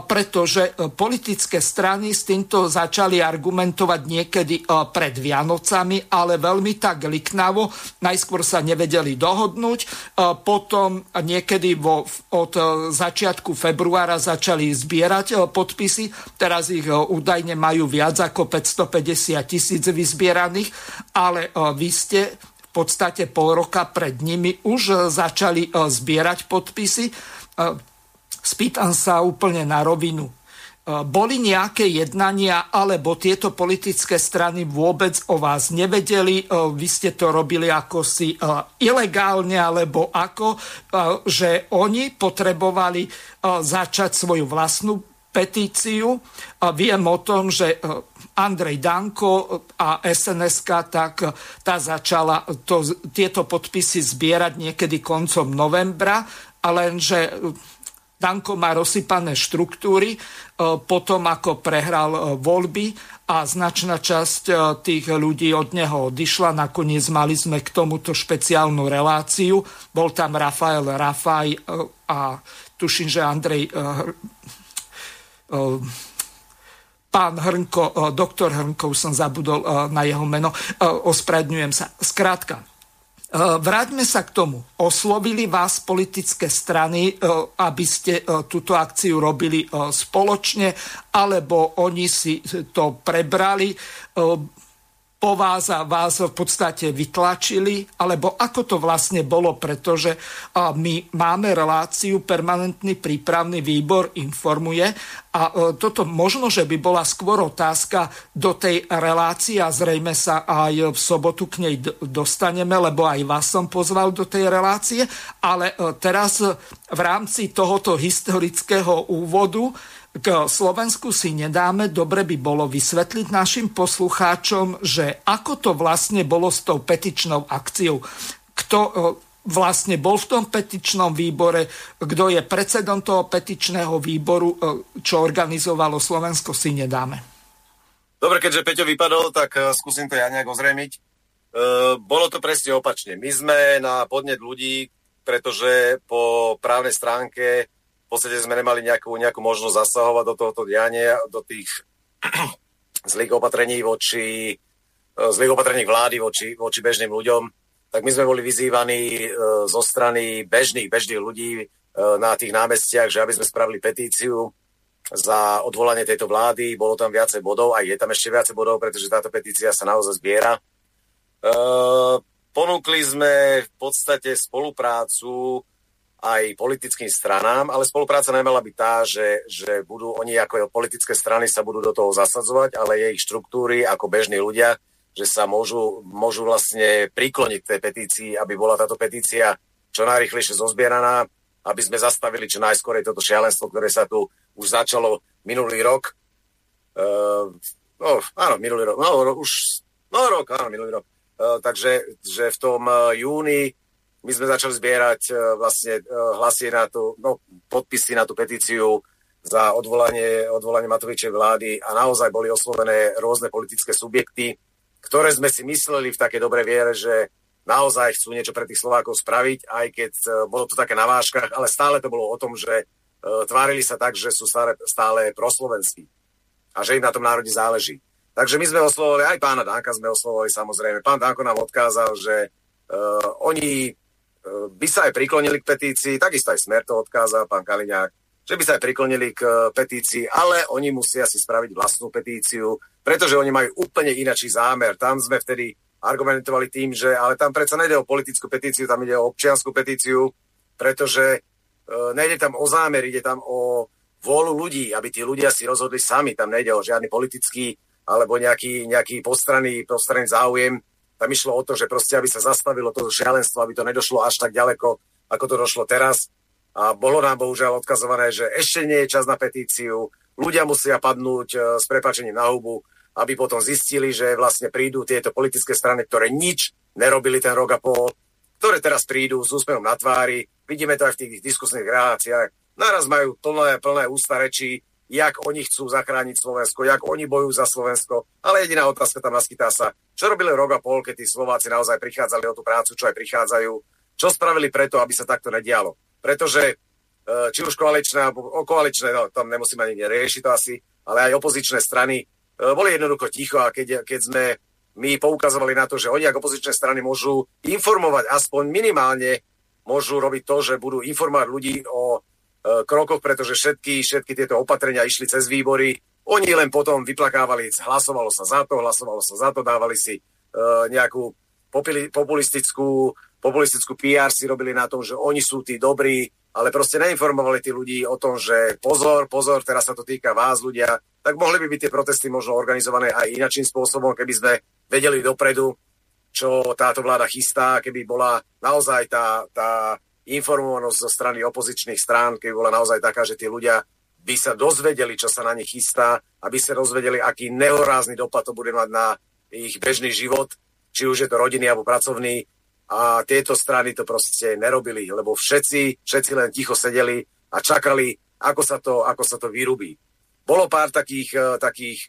pretože e, politické strany s týmto začali argumentovať niekedy pred Vianocami, ale veľmi tak liknavo. Najskôr sa nevedeli dohodnúť, potom niekedy vo, od začiatku februára začali zbierať podpisy, teraz ich údajne majú viac ako 550 tisíc vyzbieraných, ale vy ste podstate pol roka pred nimi už začali e, zbierať podpisy. E, spýtam sa úplne na rovinu. E, boli nejaké jednania, alebo tieto politické strany vôbec o vás nevedeli? Vy ste to robili ako si ilegálne, alebo ako, že oni potrebovali začať svoju vlastnú petíciu. Viem o tom, že Andrej Danko a sns tak tá začala to, tieto podpisy zbierať niekedy koncom novembra, a lenže Danko má rozsypané štruktúry, e, potom ako prehral e, voľby a značná časť e, tých ľudí od neho odišla. Nakoniec mali sme k tomuto špeciálnu reláciu. Bol tam Rafael Rafaj a tuším, že Andrej pán Hrnko, eh, doktor Hrnko, už som zabudol eh, na jeho meno, eh, ospravedňujem sa. Skrátka, Vráťme sa k tomu. Oslovili vás politické strany, aby ste túto akciu robili spoločne, alebo oni si to prebrali po vás a vás v podstate vytlačili, alebo ako to vlastne bolo, pretože my máme reláciu, permanentný prípravný výbor informuje a e, toto možno, že by bola skôr otázka do tej relácie a zrejme sa aj v sobotu k nej dostaneme, lebo aj vás som pozval do tej relácie, ale e, teraz v rámci tohoto historického úvodu k Slovensku si nedáme, dobre by bolo vysvetliť našim poslucháčom, že ako to vlastne bolo s tou petičnou akciou. Kto e, vlastne bol v tom petičnom výbore, kto je predsedom toho petičného výboru, e, čo organizovalo Slovensko, si nedáme. Dobre, keďže Peťo vypadol, tak e, skúsim to ja nejak ozrejmiť. Bolo to presne opačne. My sme na podnet ľudí, pretože po právnej stránke podstate sme nemali nejakú, nejakú možnosť zasahovať do tohoto diania, do tých zlých opatrení voči e, zlých opatrení vlády voči, voči bežným ľuďom, tak my sme boli vyzývaní e, zo strany bežných, bežných ľudí e, na tých námestiach, že aby sme spravili petíciu za odvolanie tejto vlády. Bolo tam viacej bodov, aj je tam ešte viacej bodov, pretože táto petícia sa naozaj zbiera. Ponúkli sme v podstate spoluprácu aj politickým stranám, ale spolupráca nemala byť tá, že, že budú oni ako politické strany sa budú do toho zasadzovať, ale jej štruktúry ako bežní ľudia, že sa môžu, môžu vlastne prikloniť k tej petícii, aby bola táto petícia čo najrychlejšie zozbieraná, aby sme zastavili čo najskôr toto šialenstvo, ktoré sa tu už začalo minulý rok. Uh, no, áno, minulý rok. No, už, no rok, áno, minulý rok. Uh, takže že v tom uh, júni my sme začali zbierať uh, vlastne uh, hlasy na tú, no, podpisy na tú petíciu za odvolanie, odvolanie Matovičej vlády a naozaj boli oslovené rôzne politické subjekty, ktoré sme si mysleli v takej dobrej viere, že naozaj chcú niečo pre tých Slovákov spraviť, aj keď uh, bolo to také na váškach, ale stále to bolo o tom, že tvárili sa tak, že sú stále, stále proslovenskí a že im na tom národe záleží. Takže my sme oslovovali, aj pána Danka sme oslovovali samozrejme. Pán Danko nám odkázal, že uh, oni by sa aj priklonili k petícii, takisto aj Smer to odkázal pán Kaliňák, že by sa aj priklonili k eh, petícii, ale oni musia si spraviť vlastnú petíciu, pretože oni majú úplne inačí zámer. Tam sme vtedy argumentovali tým, že ale tam predsa nejde o politickú petíciu, tam ide o občianskú petíciu, pretože uh, nejde tam o zámer, ide tam o vôľu ľudí, aby tí ľudia si rozhodli sami. Tam nejde o žiadny politický alebo nejaký, nejaký postranný, postranný záujem tam išlo o to, že proste, aby sa zastavilo to šialenstvo, aby to nedošlo až tak ďaleko, ako to došlo teraz. A bolo nám bohužiaľ odkazované, že ešte nie je čas na petíciu, ľudia musia padnúť e, s prepačením na hubu, aby potom zistili, že vlastne prídu tieto politické strany, ktoré nič nerobili ten rok a pol, ktoré teraz prídu s úsmevom na tvári. Vidíme to aj v tých diskusných reláciách. Naraz majú plné, plné ústa rečí, jak oni chcú zachrániť Slovensko, jak oni bojujú za Slovensko. Ale jediná otázka tam naskytá sa, čo robili rok a pol, keď tí Slováci naozaj prichádzali o tú prácu, čo aj prichádzajú, čo spravili preto, aby sa takto nedialo. Pretože e, či už koaličné, o koaličné, no, tam nemusíme ani riešiť to asi, ale aj opozičné strany e, boli jednoducho ticho a keď, keď sme my poukazovali na to, že oni ako opozičné strany môžu informovať, aspoň minimálne môžu robiť to, že budú informovať ľudí o krokoch, pretože všetky, všetky tieto opatrenia išli cez výbory. Oni len potom vyplakávali, hlasovalo sa za to, hlasovalo sa za to, dávali si uh, nejakú populistickú, populistickú PR si robili na tom, že oni sú tí dobrí, ale proste neinformovali tí ľudí o tom, že pozor, pozor, teraz sa to týka vás ľudia, tak mohli by byť tie protesty možno organizované aj inačím spôsobom, keby sme vedeli dopredu, čo táto vláda chystá, keby bola naozaj tá, tá informovanosť zo strany opozičných strán, keby bola naozaj taká, že tí ľudia by sa dozvedeli, čo sa na nich chystá, aby sa dozvedeli, aký nehorázny dopad to bude mať na ich bežný život, či už je to rodinný alebo pracovný. A tieto strany to proste nerobili, lebo všetci, všetci len ticho sedeli a čakali, ako sa to, ako sa to vyrubí. Bolo pár takých, eh, takých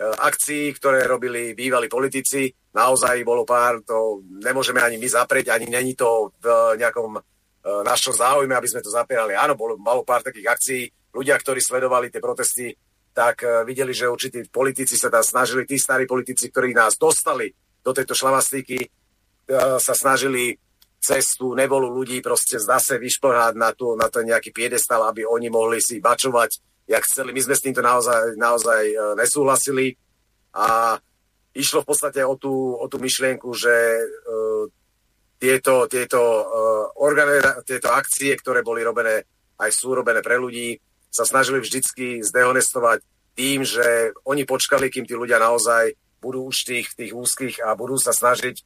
eh, akcií, ktoré robili bývalí politici. Naozaj bolo pár, to nemôžeme ani my zaprieť, ani není to v nejakom našom záujme, aby sme to zapierali. Áno, bolo, malo pár takých akcií. Ľudia, ktorí sledovali tie protesty, tak e, videli, že určití politici sa tam snažili, tí starí politici, ktorí nás dostali do tejto šlamastiky, e, sa snažili cez tú nevolu ľudí proste zase vyšplhať na, tú, na ten nejaký piedestal, aby oni mohli si bačovať, jak chceli. My sme s týmto naozaj, naozaj nesúhlasili a išlo v podstate o tú, o tú myšlienku, že tieto, tieto, uh, organe, tieto akcie, ktoré boli robené, aj sú robené pre ľudí, sa snažili vždycky zdehonestovať tým, že oni počkali, kým tí ľudia naozaj budú už tých, tých úzkých a budú sa snažiť,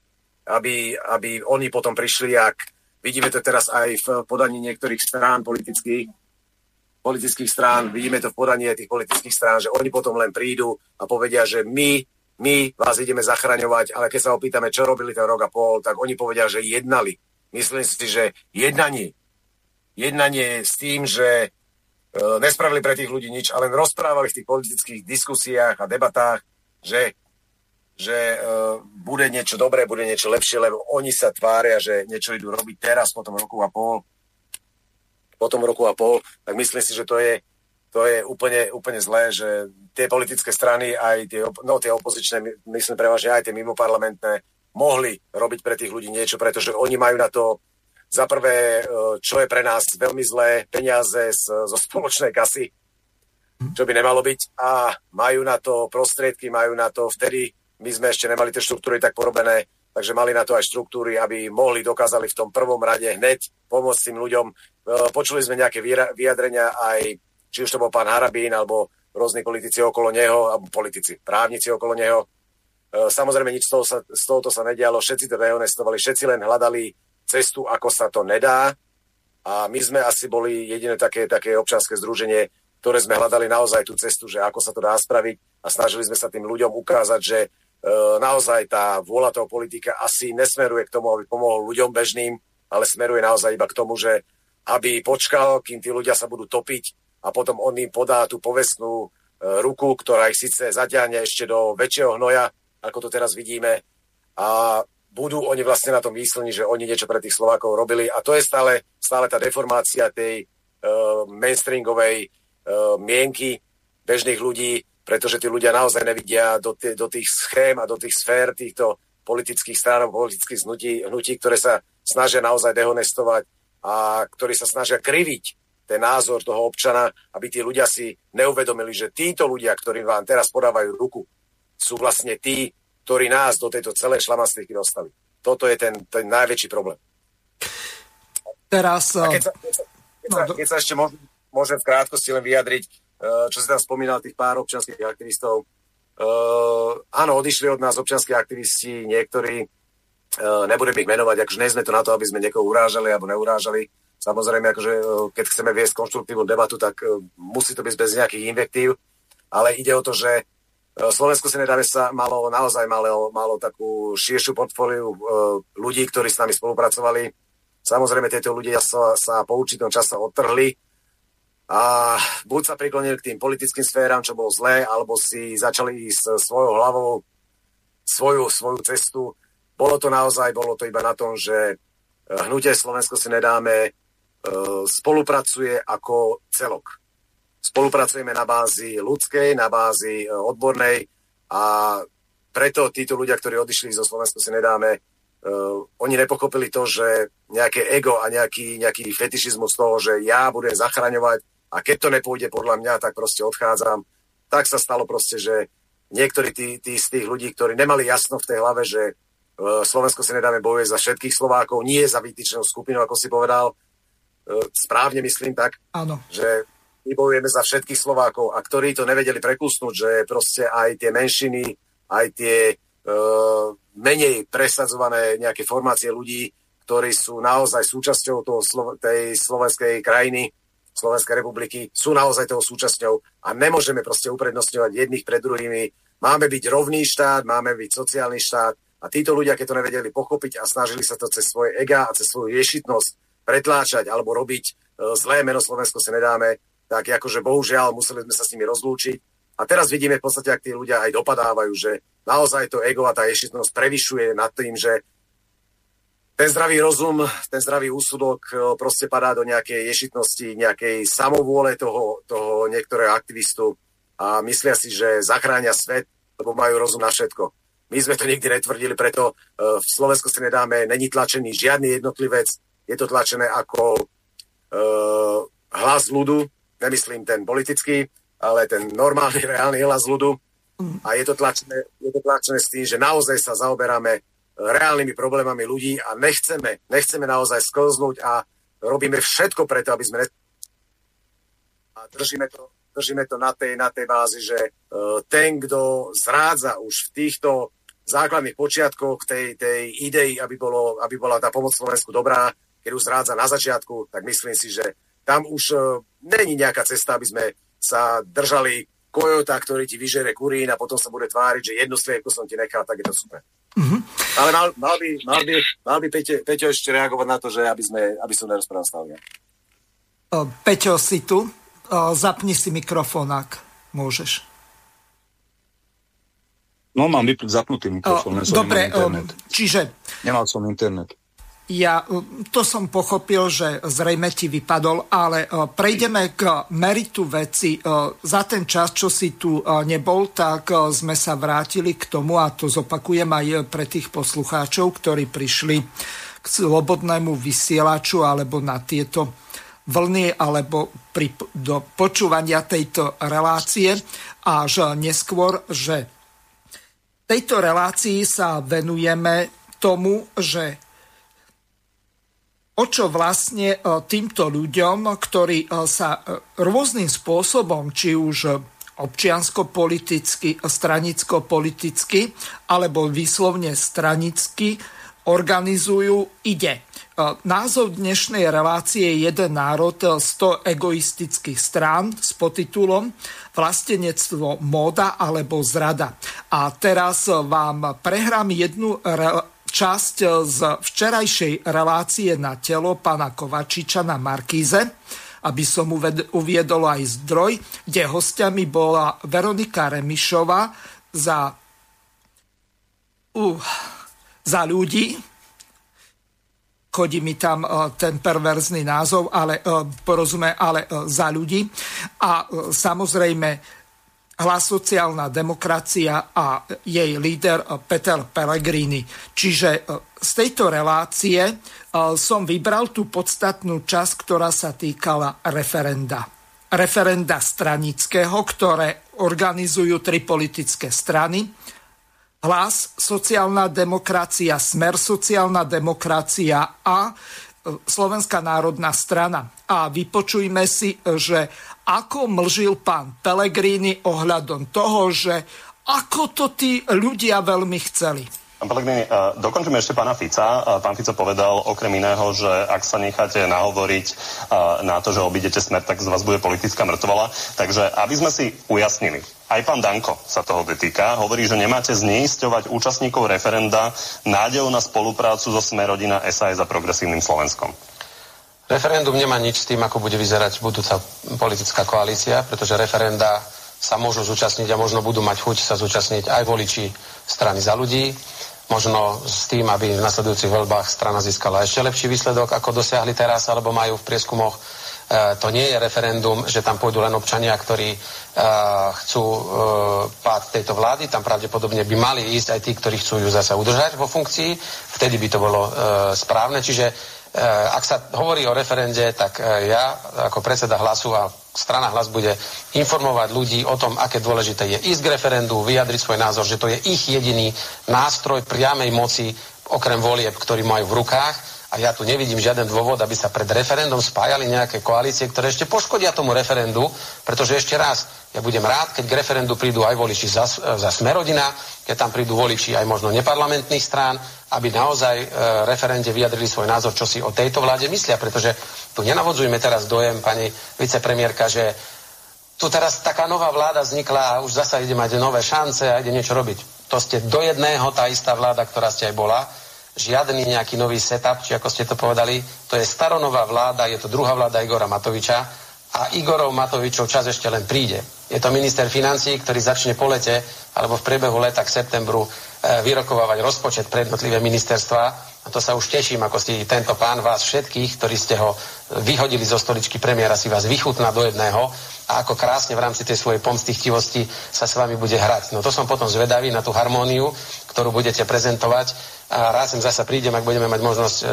aby, aby oni potom prišli, ak vidíme to teraz aj v podaní niektorých strán politických, politických strán, vidíme to v podaní tých politických strán, že oni potom len prídu a povedia, že my my vás ideme zachraňovať, ale keď sa opýtame, čo robili ten rok a pol, tak oni povedia, že jednali. Myslím si, že jednanie, jednanie s tým, že e, nespravili pre tých ľudí nič, ale rozprávali v tých politických diskusiách a debatách, že, že e, bude niečo dobré, bude niečo lepšie, lebo oni sa tvária, že niečo idú robiť teraz po tom roku a pol, po tom roku a pol, tak myslím si, že to je to je úplne, úplne zlé, že tie politické strany, aj tie, no, tie opozičné, myslím prevažne aj tie mimoparlamentné, mohli robiť pre tých ľudí niečo, pretože oni majú na to za prvé, e, čo je pre nás veľmi zlé, peniaze z, zo spoločnej kasy, čo by nemalo byť a majú na to prostriedky, majú na to vtedy, my sme ešte nemali tie štruktúry tak porobené, takže mali na to aj štruktúry, aby mohli, dokázali v tom prvom rade hneď pomôcť tým ľuďom. Počuli sme nejaké vyjadrenia aj, či už to bol pán Harabín, alebo rôzni politici okolo neho, alebo politici, právnici okolo neho. Samozrejme, nič z, toho sa, z tohoto sa nedialo, všetci to dehonestovali, všetci len hľadali cestu, ako sa to nedá. A my sme asi boli jediné také, také občanské združenie, ktoré sme hľadali naozaj tú cestu, že ako sa to dá spraviť a snažili sme sa tým ľuďom ukázať, že E, naozaj tá vôľa toho politika asi nesmeruje k tomu, aby pomohol ľuďom bežným, ale smeruje naozaj iba k tomu, že aby počkal, kým tí ľudia sa budú topiť a potom on im podá tú povestnú e, ruku, ktorá ich síce zaťahne ešte do väčšieho hnoja, ako to teraz vidíme. A budú oni vlastne na tom výslení, že oni niečo pre tých Slovákov robili. A to je stále, stále tá deformácia tej uh, mainstreamovej uh, mienky bežných ľudí, pretože tí ľudia naozaj nevidia do, t- do tých schém a do tých sfér týchto politických strán, politických hnutí, hnutí, ktoré sa snažia naozaj dehonestovať a ktorí sa snažia kriviť ten názor toho občana, aby tí ľudia si neuvedomili, že títo ľudia, ktorí vám teraz podávajú ruku, sú vlastne tí, ktorí nás do tejto celej šlamastiky dostali. Toto je ten, ten najväčší problém. Teraz... A keď sa, keď sa, keď sa, keď sa ešte môžem, môžem v krátkosti len vyjadriť, Eh, čo si tam spomínal, tých pár občanských aktivistov. Uh, áno, odišli od nás občanskí aktivisti, niektorí, nebudem ich menovať, akože nie sme to na to, aby sme niekoho urážali alebo neurážali. Samozrejme, akože, uh, keď chceme viesť konštruktívnu debatu, tak uh, musí to byť bez nejakých invektív, ale ide o to, že uh, Slovensko si nedáme sa malo naozaj malo, malo takú širšiu portfóliu ľudí, ktorí s nami spolupracovali. Samozrejme, tieto ľudia sa, sa po určitom čase odtrhli, a buď sa priklonili k tým politickým sféram, čo bolo zlé, alebo si začali ísť svojou hlavou svoju, svoju cestu. Bolo to naozaj, bolo to iba na tom, že hnutie Slovensko si nedáme, spolupracuje ako celok. Spolupracujeme na bázi ľudskej, na bázi eh, odbornej a preto títo ľudia, ktorí odišli zo Slovensko si nedáme, uh, oni nepochopili to, že nejaké ego a nejaký, nejaký fetišizmus toho, že ja budem zachraňovať a keď to nepôjde podľa mňa, tak proste odchádzam. Tak sa stalo proste, že niektorí tí, tí z tých ľudí, ktorí nemali jasno v tej hlave, že uh, Slovensko si nedáme boje za všetkých Slovákov, nie za výtyčnú skupinu, ako si povedal, správne myslím tak, Áno. že my bojujeme za všetkých Slovákov a ktorí to nevedeli prekusnúť, že proste aj tie menšiny, aj tie uh, menej presadzované nejaké formácie ľudí, ktorí sú naozaj súčasťou toho, tej slovenskej krajiny, Slovenskej republiky sú naozaj toho súčasťou a nemôžeme proste uprednostňovať jedných pred druhými. Máme byť rovný štát, máme byť sociálny štát a títo ľudia, keď to nevedeli pochopiť a snažili sa to cez svoje ega a cez svoju ješitnosť pretláčať alebo robiť e, zlé meno Slovensko si nedáme, tak akože bohužiaľ museli sme sa s nimi rozlúčiť. A teraz vidíme v podstate, ak tí ľudia aj dopadávajú, že naozaj to ego a tá ješitnosť prevyšuje nad tým, že ten zdravý rozum, ten zdravý úsudok e, proste padá do nejakej ješitnosti, nejakej samovôle toho, toho niektorého aktivistu a myslia si, že zachránia svet, lebo majú rozum na všetko. My sme to nikdy netvrdili, preto e, v Slovensku si nedáme, není tlačený žiadny jednotlivec, je to tlačené ako uh, hlas ľudu, nemyslím ten politický, ale ten normálny, reálny hlas ľudu. A je to tlačené, je to tlačené s tým, že naozaj sa zaoberáme reálnymi problémami ľudí a nechceme, nechceme naozaj sklznúť a robíme všetko preto, aby sme a držíme to, držíme to na tej, na tej bázi, že uh, ten, kto zrádza už v týchto základných počiatkoch tej, tej idei, aby, bolo, aby bola tá pomoc Slovensku dobrá, keď už zrádza na začiatku, tak myslím si, že tam už uh, není nejaká cesta, aby sme sa držali kojota, ktorý ti vyžere kurín a potom sa bude tváriť, že jednu sliepku som ti nechal, tak je to super. Mm-hmm. Ale mal, mal by, mal by, mal by Peťo, Peťo ešte reagovať na to, že aby, sme, aby som nerozprával stále. Peťo, si tu. Zapni si mikrofón, ak môžeš. No, mám zapnutý mikrofón. Dobre, čiže... Nemal som internet. Ja to som pochopil, že zrejme ti vypadol, ale e, prejdeme k meritu veci. E, za ten čas, čo si tu e, nebol, tak sme sa vrátili k tomu, a to zopakujem aj pre tých poslucháčov, ktorí prišli k slobodnému vysielaču alebo na tieto vlny alebo pri, do počúvania tejto relácie až neskôr, že tejto relácii sa venujeme tomu, že o čo vlastne týmto ľuďom, ktorí sa rôznym spôsobom, či už občiansko-politicky, stranicko-politicky alebo výslovne stranicky organizujú, ide. Názov dnešnej relácie je Jeden národ 100 egoistických strán s podtitulom Vlastenectvo, móda alebo zrada. A teraz vám prehrám jednu re- časť z včerajšej relácie na telo pána Kovačiča na Markíze, aby som uviedol aj zdroj, kde hostiami bola Veronika Remišová za, uh, za ľudí, chodí mi tam e, ten perverzný názov, ale e, porozumie, ale e, za ľudí. A samozrejme hlas sociálna demokracia a jej líder Peter Pellegrini. Čiže z tejto relácie som vybral tú podstatnú časť, ktorá sa týkala referenda. Referenda stranického, ktoré organizujú tri politické strany Hlas, sociálna demokracia, smer sociálna demokracia a Slovenská národná strana. A vypočujme si, že ako mlžil pán Pellegrini ohľadom toho, že ako to tí ľudia veľmi chceli. Pán Pellegrini, e, dokončíme ešte pána Fica. E, pán Fico povedal okrem iného, že ak sa necháte nahovoriť na to, že obídete smer, tak z vás bude politická mŕtvola. Takže aby sme si ujasnili, aj pán Danko sa toho dotýka. Hovorí, že nemáte zneisťovať účastníkov referenda nádejou na spoluprácu so Smerodina SAS a Progresívnym Slovenskom. Referendum nemá nič s tým, ako bude vyzerať budúca politická koalícia, pretože referenda sa môžu zúčastniť a možno budú mať chuť sa zúčastniť aj voliči strany za ľudí. Možno s tým, aby v nasledujúcich voľbách strana získala ešte lepší výsledok, ako dosiahli teraz, alebo majú v prieskumoch E, to nie je referendum, že tam pôjdu len občania, ktorí e, chcú e, pád tejto vlády. Tam pravdepodobne by mali ísť aj tí, ktorí chcú ju zase udržať vo funkcii. Vtedy by to bolo správne. Čiže ak sa hovorí o referende, tak ja ako predseda hlasu a strana hlas bude informovať ľudí o tom, aké dôležité je ísť k referendu, vyjadriť svoj názor, že to je ich jediný nástroj priamej moci, okrem volieb, ktorý majú v rukách a ja tu nevidím žiaden dôvod, aby sa pred referendum spájali nejaké koalície, ktoré ešte poškodia tomu referendu, pretože ešte raz, ja budem rád, keď k referendu prídu aj voliči za, za Smerodina, keď tam prídu voliči aj možno neparlamentných strán, aby naozaj e, referende vyjadrili svoj názor, čo si o tejto vláde myslia, pretože tu nenavodzujme teraz dojem, pani vicepremiérka, že tu teraz taká nová vláda vznikla a už zasa ide mať nové šance a ide niečo robiť. To ste do jedného tá istá vláda, ktorá ste aj bola žiadny nejaký nový setup, či ako ste to povedali. To je staronová vláda, je to druhá vláda Igora Matoviča a Igorov Matovičov čas ešte len príde. Je to minister financí, ktorý začne po lete alebo v priebehu leta k septembru e, vyrokovávať rozpočet pre jednotlivé ministerstva. A to sa už teším, ako si tento pán vás všetkých, ktorí ste ho vyhodili zo stoličky premiéra, si vás vychutná do jedného a ako krásne v rámci tej svojej pomstichtivosti sa s vami bude hrať. No to som potom zvedavý na tú harmóniu, ktorú budete prezentovať a rád sem zasa prídem, ak budeme mať možnosť e,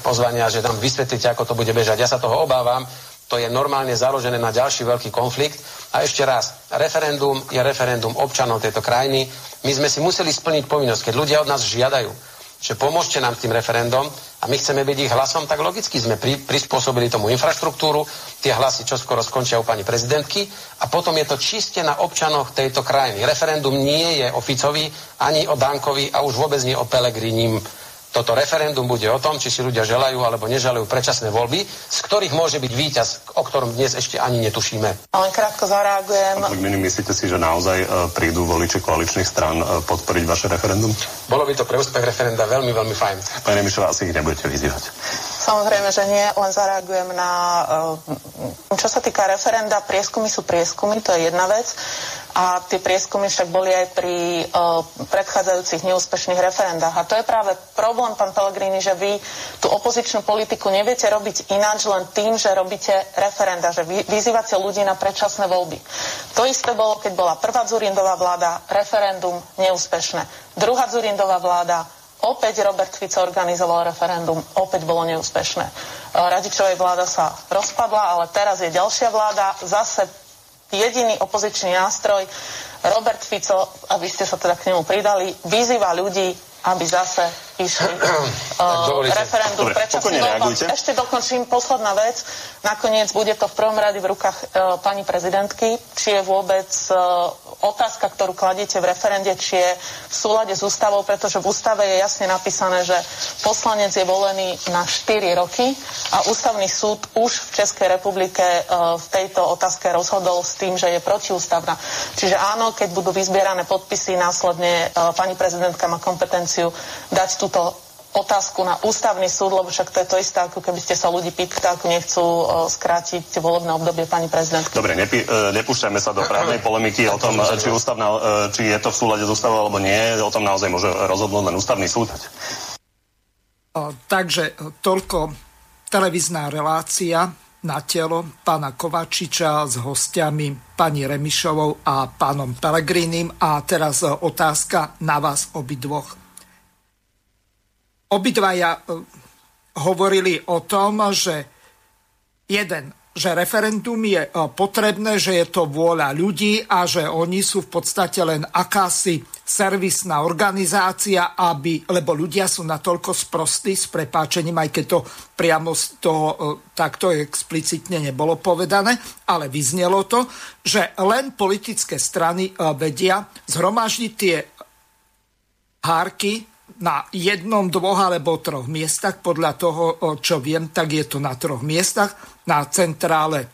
pozvania, že tam vysvetlíte, ako to bude bežať. Ja sa toho obávam, to je normálne založené na ďalší veľký konflikt. A ešte raz, referendum je referendum občanov tejto krajiny. My sme si museli splniť povinnosť, keď ľudia od nás žiadajú, že pomôžte nám tým referendum a my chceme byť ich hlasom, tak logicky sme pri, prispôsobili tomu infraštruktúru, tie hlasy čo skoro skončia u pani prezidentky a potom je to čiste na občanoch tejto krajiny. Referendum nie je o Ficovi, ani o Dankovi a už vôbec nie o Pelegrinim toto referendum bude o tom, či si ľudia želajú alebo neželajú predčasné voľby, z ktorých môže byť víťaz, o ktorom dnes ešte ani netušíme. Len krátko zareagujem. Pán myslíte si, že naozaj e, prídu voliči koaličných strán e, podporiť vaše referendum? Bolo by to pre úspech referenda veľmi, veľmi fajn. Pani Mišová, asi ich nebudete vyzývať. Samozrejme, že nie, len zareagujem na... E, čo sa týka referenda, prieskumy sú prieskumy, to je jedna vec. A tie prieskumy však boli aj pri uh, predchádzajúcich neúspešných referendách. A to je práve problém, pán Pellegrini, že vy tú opozičnú politiku neviete robiť ináč len tým, že robíte referenda, že vy, vyzývate ľudí na predčasné voľby. To isté bolo, keď bola prvá Zurindová vláda, referendum neúspešné. Druhá Zurindová vláda, opäť Robert Fico organizoval referendum, opäť bolo neúspešné. Radičovej vláda sa rozpadla, ale teraz je ďalšia vláda, zase jediný opozičný nástroj. Robert Fico, a vy ste sa teda k nemu pridali, vyzýva ľudí, aby zase išli uh, referendum. Dobre, Prečo Ešte dokončím posledná vec. Nakoniec bude to v prvom rade v rukách uh, pani prezidentky, či je vôbec uh, otázka, ktorú kladiete v referende, či je v súlade s ústavou, pretože v ústave je jasne napísané, že poslanec je volený na 4 roky a ústavný súd už v Českej republike uh, v tejto otázke rozhodol s tým, že je protiústavná. Čiže áno, keď budú vyzbierané podpisy, následne uh, pani prezidentka má kompetenciu dať túto otázku na ústavný súd, lebo však to je to isté, ako keby ste sa ľudí pýtali, ako nechcú uh, skrátiť volebné obdobie pani prezidentky. Dobre, nepi, uh, nepúšťajme sa do právnej polemiky o tom, či, ústavná, uh, či je to v súlade s ústavou alebo nie. O tom naozaj môže rozhodnúť len ústavný súd. Takže toľko televízna relácia na telo pána Kovačiča s hostiami pani Remišovou a pánom Pelegrinim. A teraz otázka na vás obidvoch. Obidvaja e, hovorili o tom, že jeden, že referendum je e, potrebné, že je to vôľa ľudí a že oni sú v podstate len akási servisná organizácia, aby, lebo ľudia sú natoľko sprostí s prepáčením, aj keď to priamo z toho e, takto explicitne nebolo povedané, ale vyznelo to, že len politické strany vedia zhromaždiť tie hárky na jednom, dvoch alebo troch miestach. Podľa toho, čo viem, tak je to na troch miestach. Na centrále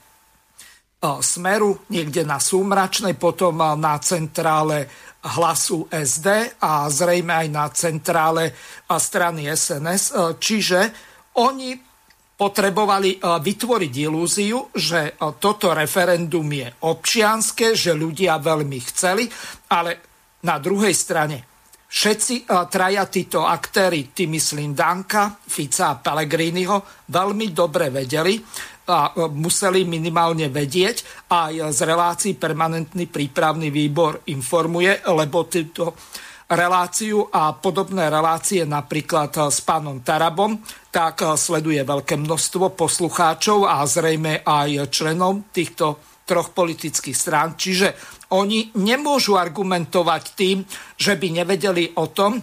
Smeru, niekde na Súmračnej, potom na centrále hlasu SD a zrejme aj na centrále strany SNS. Čiže oni potrebovali vytvoriť ilúziu, že toto referendum je občianské, že ľudia veľmi chceli, ale na druhej strane Všetci uh, traja títo aktéry, tým myslím Danka, Fica a Pellegriniho, veľmi dobre vedeli a uh, museli minimálne vedieť. Aj z relácií permanentný prípravný výbor informuje, lebo týto reláciu a podobné relácie napríklad e, s pánom Tarabom, tak sleduje veľké množstvo poslucháčov a zrejme aj členov týchto troch politických strán. Čiže oni nemôžu argumentovať tým, že by nevedeli o tom, e,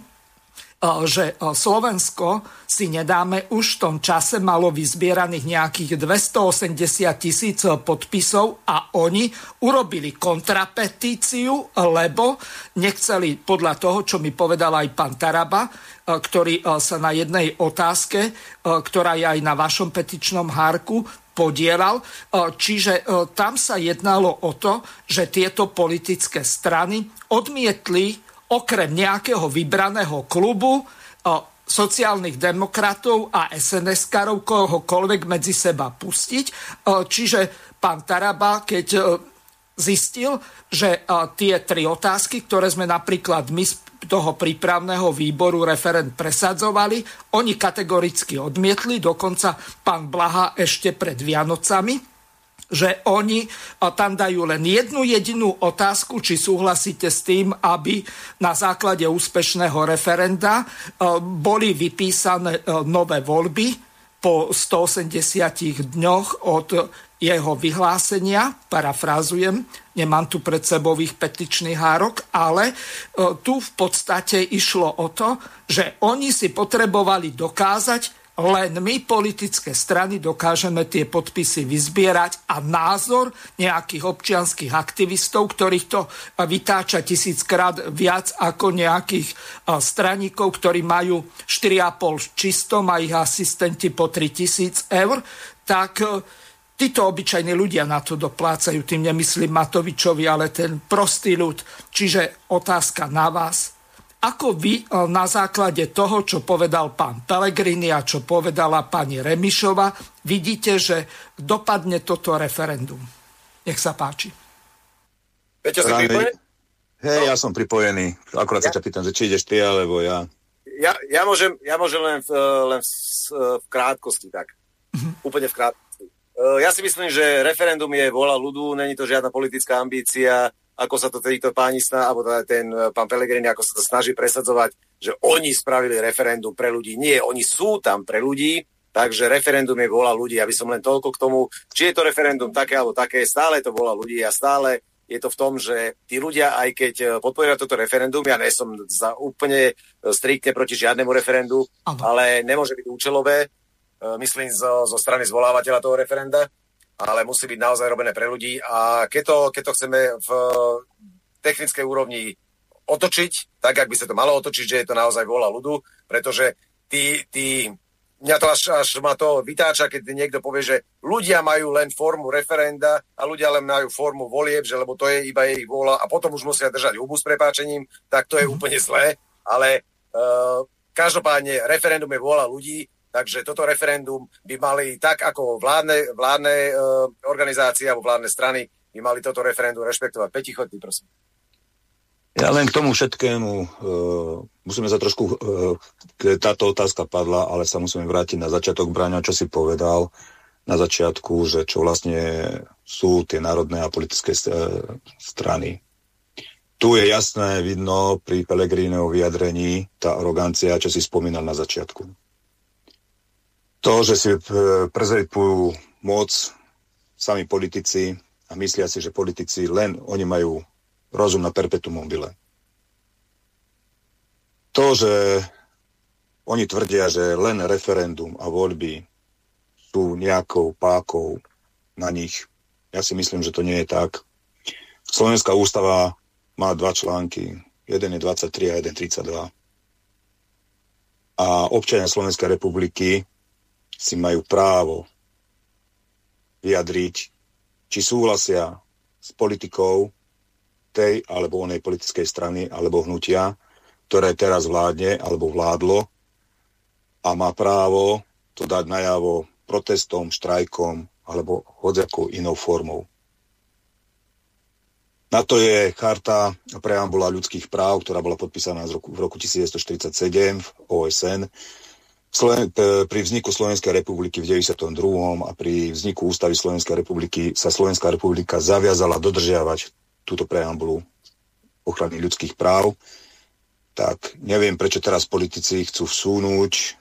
že e, Slovensko si nedáme už v tom čase malo vyzbieraných nejakých 280 tisíc podpisov a oni urobili kontrapetíciu, lebo nechceli podľa toho, čo mi povedal aj pán Taraba, e, ktorý sa na jednej otázke, ktorá je aj na vašom petičnom hárku, podielal. E, čiže e, tam sa jednalo o to, že tieto politické strany odmietli okrem nejakého vybraného klubu e, sociálnych demokratov a SNS-karov kohokoľvek medzi seba pustiť. Čiže pán Taraba, keď zistil, že tie tri otázky, ktoré sme napríklad my toho prípravného výboru referent presadzovali. Oni kategoricky odmietli, dokonca pán Blaha ešte pred Vianocami, že oni tam dajú len jednu jedinú otázku, či súhlasíte s tým, aby na základe úspešného referenda boli vypísané nové voľby po 180 dňoch od jeho vyhlásenia, parafrázujem, nemám tu pred sebou ich petičný hárok, ale e, tu v podstate išlo o to, že oni si potrebovali dokázať, len my, politické strany, dokážeme tie podpisy vyzbierať a názor nejakých občianských aktivistov, ktorých to vytáča tisíckrát viac ako nejakých e, straníkov, ktorí majú 4,5 čistom a ich asistenti po 3000 eur, tak e, Títo obyčajní ľudia na to doplácajú, tým nemyslím Matovičovi, ale ten prostý ľud. Čiže otázka na vás. Ako vy e, na základe toho, čo povedal pán Pellegrini a čo povedala pani Remišova, vidíte, že dopadne toto referendum? Nech sa páči. Peťo, si pripojený? Hej, no. ja som pripojený. Akurát ja? sa ťa pýtam, že či ideš ty, alebo ja. Ja, ja, môžem, ja môžem len v, len v, v krátkosti, tak. Uh-huh. Úplne v krátkosti. Eh, ja si myslím, že referendum je vola ľudu, není to žiadna politická ambícia, ako sa to títo páni sná, alebo teda ten eh, pán Pelegrini, ako sa to snaží presadzovať, že oni spravili referendum pre ľudí. Nie, oni sú tam pre ľudí, takže referendum je vola ľudí. Aby som len toľko k tomu, či je to referendum také alebo také, stále to vola ľudí a stále je to v tom, že tí ľudia, aj keď podporia toto referendum, ja nie som za úplne striktne proti žiadnemu referendu, ano. ale nemôže byť účelové, myslím zo, zo strany zvolávateľa toho referenda, ale musí byť naozaj robené pre ľudí a keď to, keď to chceme v technickej úrovni otočiť, tak, ak by sa to malo otočiť, že je to naozaj vôľa ľudu, pretože tí, tí, mňa to až, až ma to vytáča, keď niekto povie, že ľudia majú len formu referenda a ľudia len majú formu volieb, že lebo to je iba ich vôľa a potom už musia držať hubu s prepáčením, tak to je mm-hmm. úplne zlé, ale uh, každopádne referendum je vôľa ľudí Takže toto referendum by mali tak ako vládne, vládne uh, organizácie alebo vládne strany by mali toto referendum rešpektovať. Petichotný, prosím. Ja len k tomu všetkému uh, musíme sa trošku, uh, táto otázka padla, ale sa musíme vrátiť na začiatok Braňa, čo si povedal na začiatku, že čo vlastne sú tie národné a politické strany. Tu je jasné, vidno pri Pelegríneho vyjadrení tá arogancia, čo si spomínal na začiatku to, že si e, prezrepujú moc sami politici a myslia si, že politici len oni majú rozum na perpetuum mobile. To, že oni tvrdia, že len referendum a voľby sú nejakou pákou na nich. Ja si myslím, že to nie je tak. Slovenská ústava má dva články. Jeden je 23 a jeden 32. A občania Slovenskej republiky si majú právo vyjadriť, či súhlasia s politikou tej alebo onej politickej strany alebo hnutia, ktoré teraz vládne alebo vládlo a má právo to dať najavo protestom, štrajkom alebo hodziakou inou formou. Na to je charta preambula ľudských práv, ktorá bola podpísaná v roku 1947 v OSN Sloven- pri vzniku Slovenskej republiky v 92. a pri vzniku ústavy Slovenskej republiky sa Slovenská republika zaviazala dodržiavať túto preambulu ochrany ľudských práv, tak neviem, prečo teraz politici chcú vsúnuť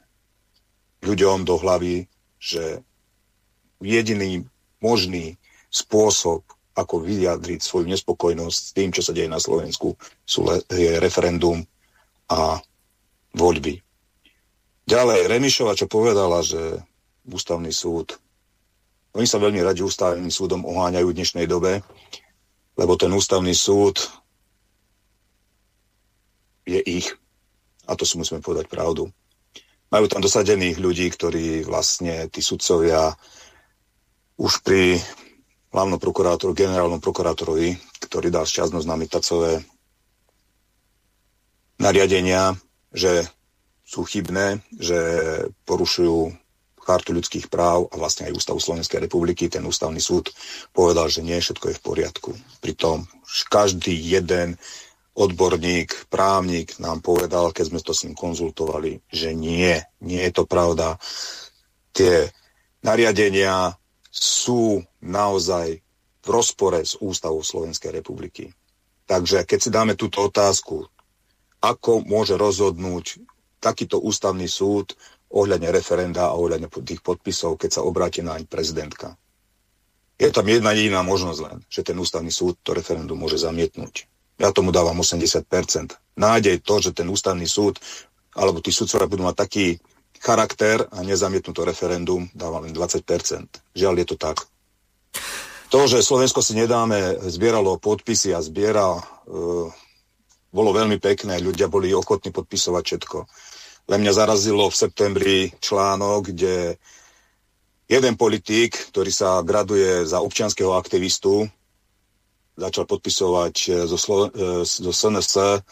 ľuďom do hlavy, že jediný možný spôsob, ako vyjadriť svoju nespokojnosť s tým, čo sa deje na Slovensku, sú je referendum a voľby. Ďalej, Remišova, čo povedala, že ústavný súd, oni sa veľmi radi ústavným súdom oháňajú v dnešnej dobe, lebo ten ústavný súd je ich. A to si musíme povedať pravdu. Majú tam dosadených ľudí, ktorí vlastne, tí sudcovia, už pri hlavnom prokurátorovi, generálnom prokurátorovi, ktorý dal šťastnosť na Mitacové nariadenia, že sú chybné, že porušujú chartu ľudských práv a vlastne aj Ústavu Slovenskej republiky. Ten ústavný súd povedal, že nie, všetko je v poriadku. Pritom každý jeden odborník, právnik nám povedal, keď sme to s ním konzultovali, že nie, nie je to pravda. Tie nariadenia sú naozaj v rozpore s Ústavou Slovenskej republiky. Takže keď si dáme túto otázku, ako môže rozhodnúť takýto ústavný súd ohľadne referenda a ohľadne tých podpisov, keď sa obráti na prezidentka. Je tam jedna jediná možnosť len, že ten ústavný súd to referendum môže zamietnúť. Ja tomu dávam 80%. Nádej to, že ten ústavný súd alebo tí súdcovia budú mať taký charakter a nezamietnú to referendum, dávam len 20%. Žiaľ, je to tak. To, že Slovensko si nedáme, zbieralo podpisy a zbiera, e, bolo veľmi pekné, ľudia boli ochotní podpisovať všetko. Len mňa zarazilo v septembri článok, kde jeden politík, ktorý sa graduje za občianského aktivistu, začal podpisovať eh, zo, Slo- eh, zo SNS,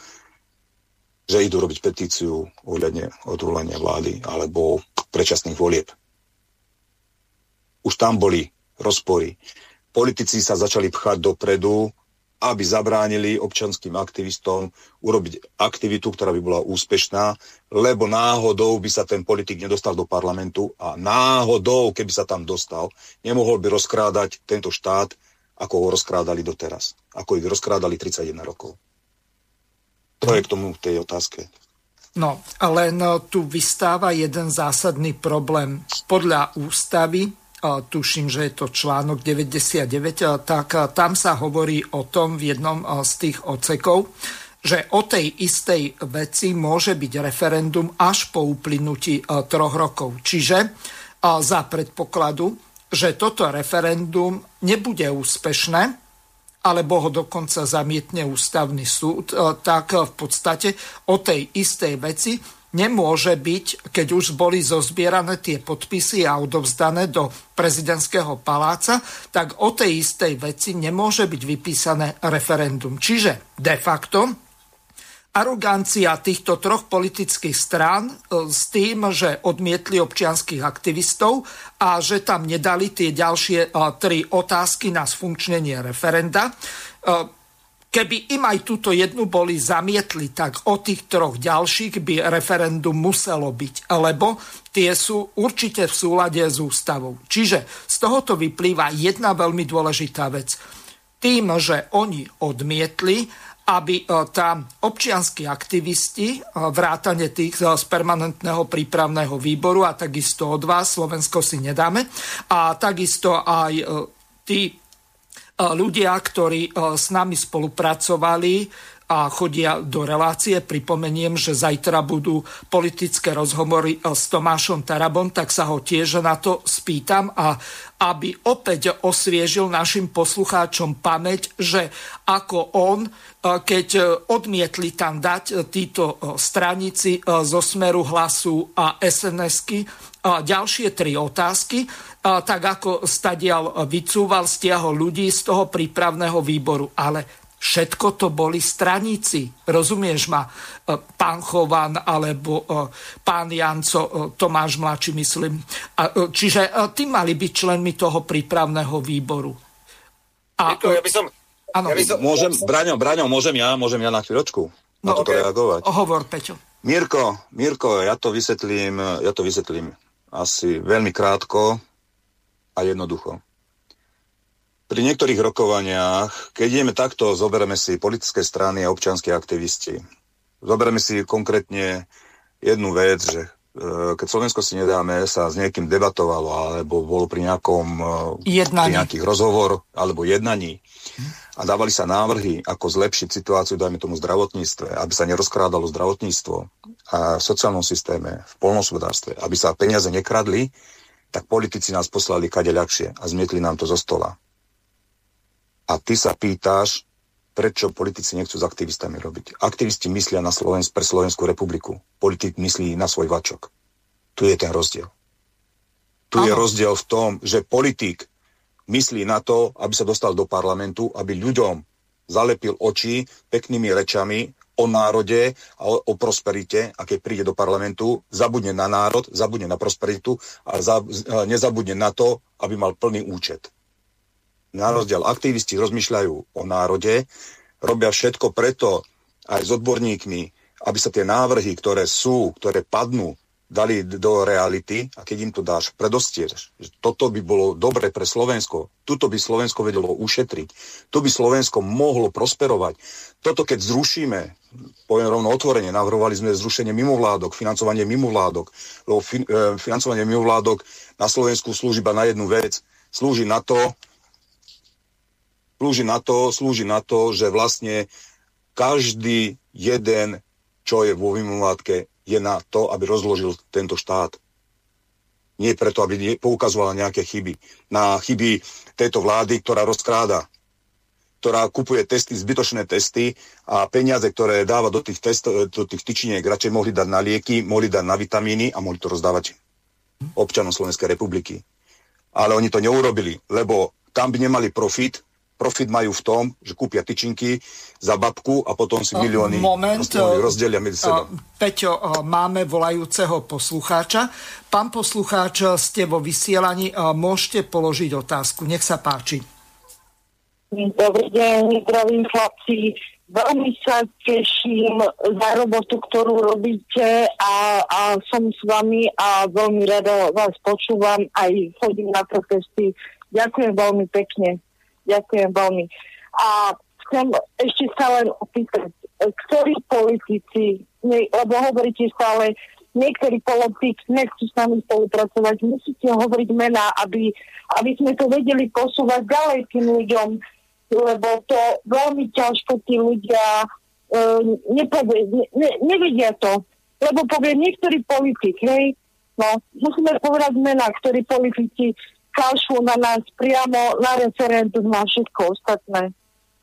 že idú robiť petíciu ohľadne odvolania vlády alebo predčasných volieb. Už tam boli rozpory. Politici sa začali pchať dopredu aby zabránili občanským aktivistom urobiť aktivitu, ktorá by bola úspešná, lebo náhodou by sa ten politik nedostal do parlamentu a náhodou, keby sa tam dostal, nemohol by rozkrádať tento štát, ako ho rozkrádali doteraz. Ako ich rozkrádali 31 rokov. To je k tomu tej otázke. No, len tu vystáva jeden zásadný problém. Podľa ústavy tuším, že je to článok 99, tak tam sa hovorí o tom v jednom z tých ocekov, že o tej istej veci môže byť referendum až po uplynutí troch rokov. Čiže za predpokladu, že toto referendum nebude úspešné, alebo ho dokonca zamietne ústavný súd, tak v podstate o tej istej veci nemôže byť, keď už boli zozbierané tie podpisy a odovzdané do prezidentského paláca, tak o tej istej veci nemôže byť vypísané referendum. Čiže de facto arogancia týchto troch politických strán e, s tým, že odmietli občianských aktivistov a že tam nedali tie ďalšie e, tri otázky na sfunkčnenie referenda e, Keby im aj túto jednu boli zamietli, tak o tých troch ďalších by referendum muselo byť, lebo tie sú určite v súlade s ústavou. Čiže z tohoto vyplýva jedna veľmi dôležitá vec. Tým, že oni odmietli, aby e, tam občianskí aktivisti, e, vrátane tých e, z permanentného prípravného výboru a takisto od vás, Slovensko si nedáme, a takisto aj tí ľudia, ktorí s nami spolupracovali a chodia do relácie. Pripomeniem, že zajtra budú politické rozhovory s Tomášom Tarabom, tak sa ho tiež na to spýtam a aby opäť osviežil našim poslucháčom pamäť, že ako on, keď odmietli tam dať títo stranici zo smeru hlasu a SNS-ky ďalšie tri otázky, tak ako stadial vycúval, stiahol ľudí z toho prípravného výboru. Ale všetko to boli straníci. Rozumieš ma? E, pán Chovan alebo e, pán Janco, e, Tomáš Mladší, myslím. Čiže tí mali byť členmi toho prípravného výboru. A, ja by som... Ano. Ja som... Môžem, Braňo, Braňo, môžem ja, môžem ja na chvíľočku na no, toto okay. reagovať. Hovor, Peťo. Mirko, Mirko, ja to vysvetlím, ja to vysvetlím asi veľmi krátko a jednoducho. Pri niektorých rokovaniach, keď ideme takto, zoberieme si politické strany a občianské aktivisti. Zoberieme si konkrétne jednu vec, že e, keď Slovensko si nedáme, sa s niekým debatovalo, alebo bolo pri nejakom e, jednaní. pri nejakých rozhovor alebo jednaní a dávali sa návrhy, ako zlepšiť situáciu, dajme tomu zdravotníctve, aby sa nerozkrádalo zdravotníctvo a v sociálnom systéme, v polnospodárstve, aby sa peniaze nekradli, tak politici nás poslali kade ľahšie a zmietli nám to zo stola. A ty sa pýtáš, prečo politici nechcú s aktivistami robiť. Aktivisti myslia na Slovens- pre Slovenskú republiku. Politik myslí na svoj vačok. Tu je ten rozdiel. Tu Aha. je rozdiel v tom, že politik myslí na to, aby sa dostal do parlamentu, aby ľuďom zalepil oči peknými rečami o národe a o, o prosperite a keď príde do parlamentu, zabudne na národ, zabudne na prosperitu a za, nezabudne na to, aby mal plný účet. Na rozdiel aktivisti rozmýšľajú o národe, robia všetko preto aj s odborníkmi, aby sa tie návrhy, ktoré sú, ktoré padnú, dali do reality a keď im to dáš, predostieš, že toto by bolo dobre pre Slovensko, tuto by Slovensko vedelo ušetriť, tu by Slovensko mohlo prosperovať. Toto keď zrušíme, poviem rovno otvorene, navrhovali sme zrušenie mimovládok, financovanie mimovládok, lebo fin, e, financovanie mimovládok na Slovensku slúži iba na jednu vec, slúži na to, slúži na to, slúži na to, že vlastne každý jeden, čo je vo mimovládke, je na to, aby rozložil tento štát. Nie preto, aby poukazovala nejaké chyby. Na chyby tejto vlády, ktorá rozkráda, ktorá kupuje testy, zbytočné testy a peniaze, ktoré dáva do tých, test, do tých tyčiniek, radšej mohli dať na lieky, mohli dať na vitamíny a mohli to rozdávať občanom Slovenskej republiky. Ale oni to neurobili, lebo tam by nemali profit, profit majú v tom, že kúpia tyčinky za babku a potom si milióny Moment, rozdelia medzi sebou. Peťo, máme volajúceho poslucháča. Pán poslucháč, ste vo vysielaní, môžete položiť otázku. Nech sa páči. Dobrý deň, zdravím chlapci. Veľmi sa teším za robotu, ktorú robíte a, a som s vami a veľmi rada vás počúvam aj chodím na protesty. Ďakujem veľmi pekne. Ďakujem veľmi. A chcem ešte sa len opýtať, ktorí politici, lebo hovoríte stále niektorí politik nechcú s nami spolupracovať. Musíte hovoriť mená, aby, aby sme to vedeli posúvať ďalej tým ľuďom, lebo to veľmi ťažko tí ľudia uh, nepovie, ne, ne, nevedia to. Lebo povie niektorý politik, hej, no, musíme povedať mená, ktorí politici kašľú na nás priamo na referendum na všetko ostatné.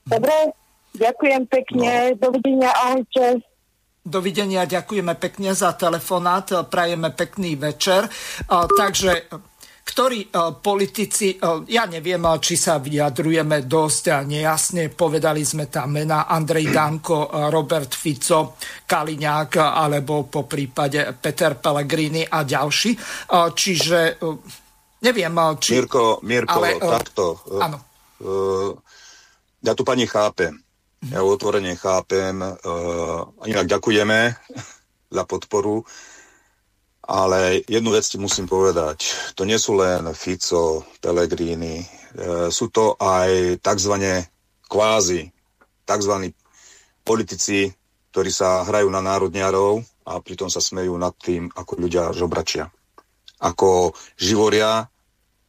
Dobre? Ďakujem pekne. No. Dovidenia, ahojte. Dovidenia, ďakujeme pekne za telefonát, prajeme pekný večer. Takže ktorí politici, ja neviem, či sa vyjadrujeme dosť nejasne, povedali sme tam mena Andrej Danko, Robert Fico, Kaliňák alebo po prípade Peter Pellegrini a ďalší. Čiže neviem, či... Mirko, Mirko ale, takto. Áno. Ja tu pani chápem ja otvorene chápem. Inak ďakujeme za podporu. Ale jednu vec ti musím povedať. To nie sú len Fico, Pellegrini. Sú to aj tzv. kvázi, tzv. politici, ktorí sa hrajú na národniarov a pritom sa smejú nad tým, ako ľudia žobračia. Ako živoria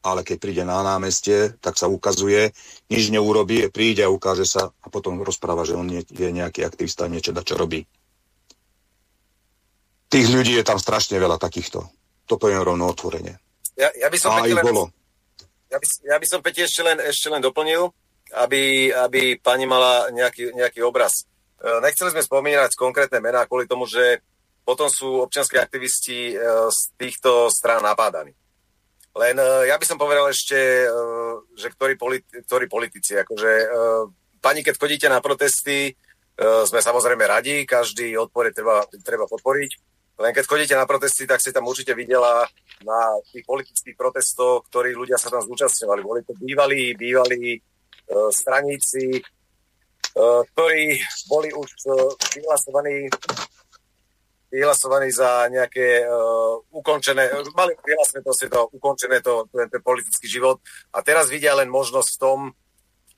ale keď príde na námestie, tak sa ukazuje, nič neurobí, príde a ukáže sa a potom rozpráva, že on je, je nejaký aktivista, niečo da čo robí. Tých ľudí je tam strašne veľa takýchto. To poviem rovno otvorene. Ja, ja by som a len, bolo. Ja by, ja by som Peti ešte len, ešte len doplnil, aby, aby pani mala nejaký, nejaký obraz. E, nechceli sme spomínať konkrétne mená kvôli tomu, že potom sú občianskí aktivisti e, z týchto strán napádaní. Len e, ja by som povedal ešte, e, že ktorí, politi- ktorí politici, akože pani, keď chodíte na protesty, sme samozrejme radi, každý odpor je treba, treba podporiť. Len keď chodíte na protesty, tak si tam určite videla na tých politických protestoch, ktorí ľudia sa tam zúčastňovali. Boli to bývalí, bývalí straníci, ktorí boli už vyhlasovaní vyhlasovaní za nejaké uh, ukončené, mali vyhlásené to, to ukončené to, ten, ten politický život a teraz vidia len možnosť v tom,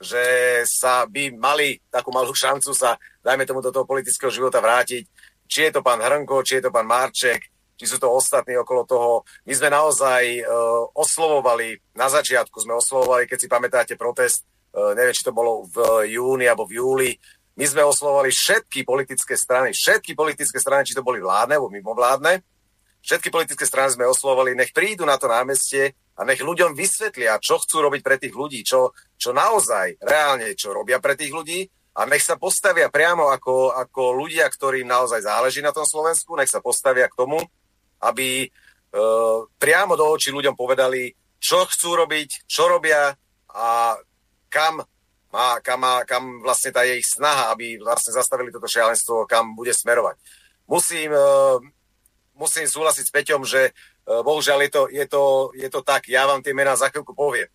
že sa by mali takú malú šancu sa, dajme tomu, do toho politického života vrátiť. Či je to pán Hrnko, či je to pán Marček, či sú to ostatní okolo toho. My sme naozaj uh, oslovovali, na začiatku sme oslovovali, keď si pamätáte protest, uh, neviem, či to bolo v júni alebo v júli, my sme oslovovali všetky politické strany, všetky politické strany, či to boli vládne alebo mimovládne, všetky politické strany sme oslovovali, nech prídu na to námestie a nech ľuďom vysvetlia, čo chcú robiť pre tých ľudí, čo, čo naozaj reálne, čo robia pre tých ľudí. A nech sa postavia priamo ako, ako ľudia, ktorým naozaj záleží na tom Slovensku, nech sa postavia k tomu, aby e, priamo do očí ľuďom povedali, čo chcú robiť, čo robia a kam má, kam, má, kam vlastne tá ich snaha, aby vlastne zastavili toto šialenstvo, kam bude smerovať. Musím, uh, musím súhlasiť s Peťom, že uh, bohužiaľ je to, je, to, je to tak, ja vám tie mená za chvíľku poviem.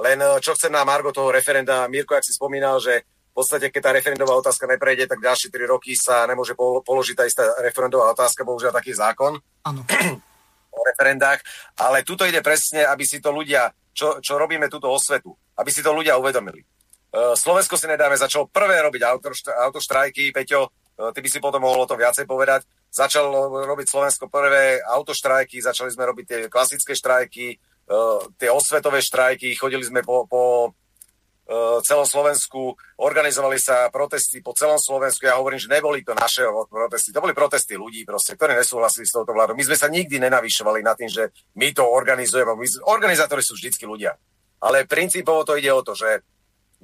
Len uh, čo chcem na Margo toho referenda, Mirko, ak si spomínal, že v podstate, keď tá referendová otázka neprejde, tak ďalšie 3 roky sa nemôže položiť tá istá referendová otázka, bohužiaľ taký zákon ano. o referendách. Ale tuto ide presne, aby si to ľudia, čo, čo robíme túto osvetu, aby si to ľudia uvedomili. Eh, Slovensko si nedáme, začalo prvé robiť autoštrajky, Peťo, eh, ty by si potom mohol o tom viacej povedať. Začalo robiť Slovensko prvé autoštrajky, začali sme robiť tie klasické štrajky, eh, tie osvetové štrajky, chodili sme po, po celom Slovensku, organizovali sa protesty po celom Slovensku. Ja hovorím, že neboli to naše protesty, to boli protesty ľudí, proste, ktorí nesúhlasili s touto vládou. My sme sa nikdy nenavyšovali na tým, že my to organizujeme. My, organizátori sú vždycky ľudia. Ale princípovo to ide o to, že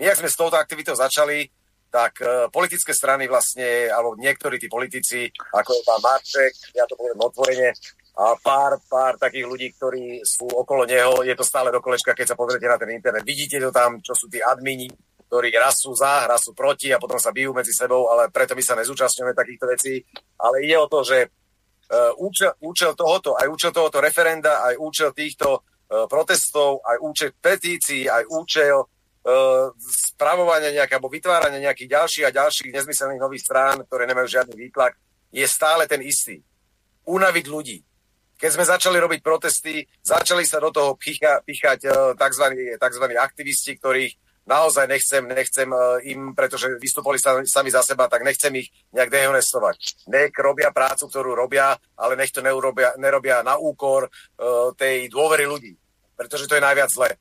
my, ak sme s touto aktivitou začali, tak uh, politické strany vlastne, alebo niektorí tí politici, ako je pán Marček, ja to poviem otvorene, a pár, pár takých ľudí, ktorí sú okolo neho, je to stále do kolečka, keď sa pozriete na ten internet. Vidíte to tam, čo sú tí admini, ktorí raz sú za, raz sú proti a potom sa bijú medzi sebou, ale preto my sa nezúčastňujeme takýchto vecí. Ale ide o to, že uh, účel, účel tohoto, aj účel tohoto referenda, aj účel týchto uh, protestov, aj účel petícií, aj účel spravovania nejaké, alebo vytvárania nejakých ďalších a ďalších nezmyselných nových strán, ktoré nemajú žiadny výtlak, je stále ten istý. Unaviť ľudí. Keď sme začali robiť protesty, začali sa do toho picha, pichať uh, tzv. tzv. aktivisti, ktorých naozaj nechcem, nechcem im, pretože vystúpili sami za seba, tak nechcem ich nejak dehonestovať. Nech robia prácu, ktorú robia, ale nech to neurobia, nerobia na úkor tej dôvery ľudí, pretože to je najviac zle.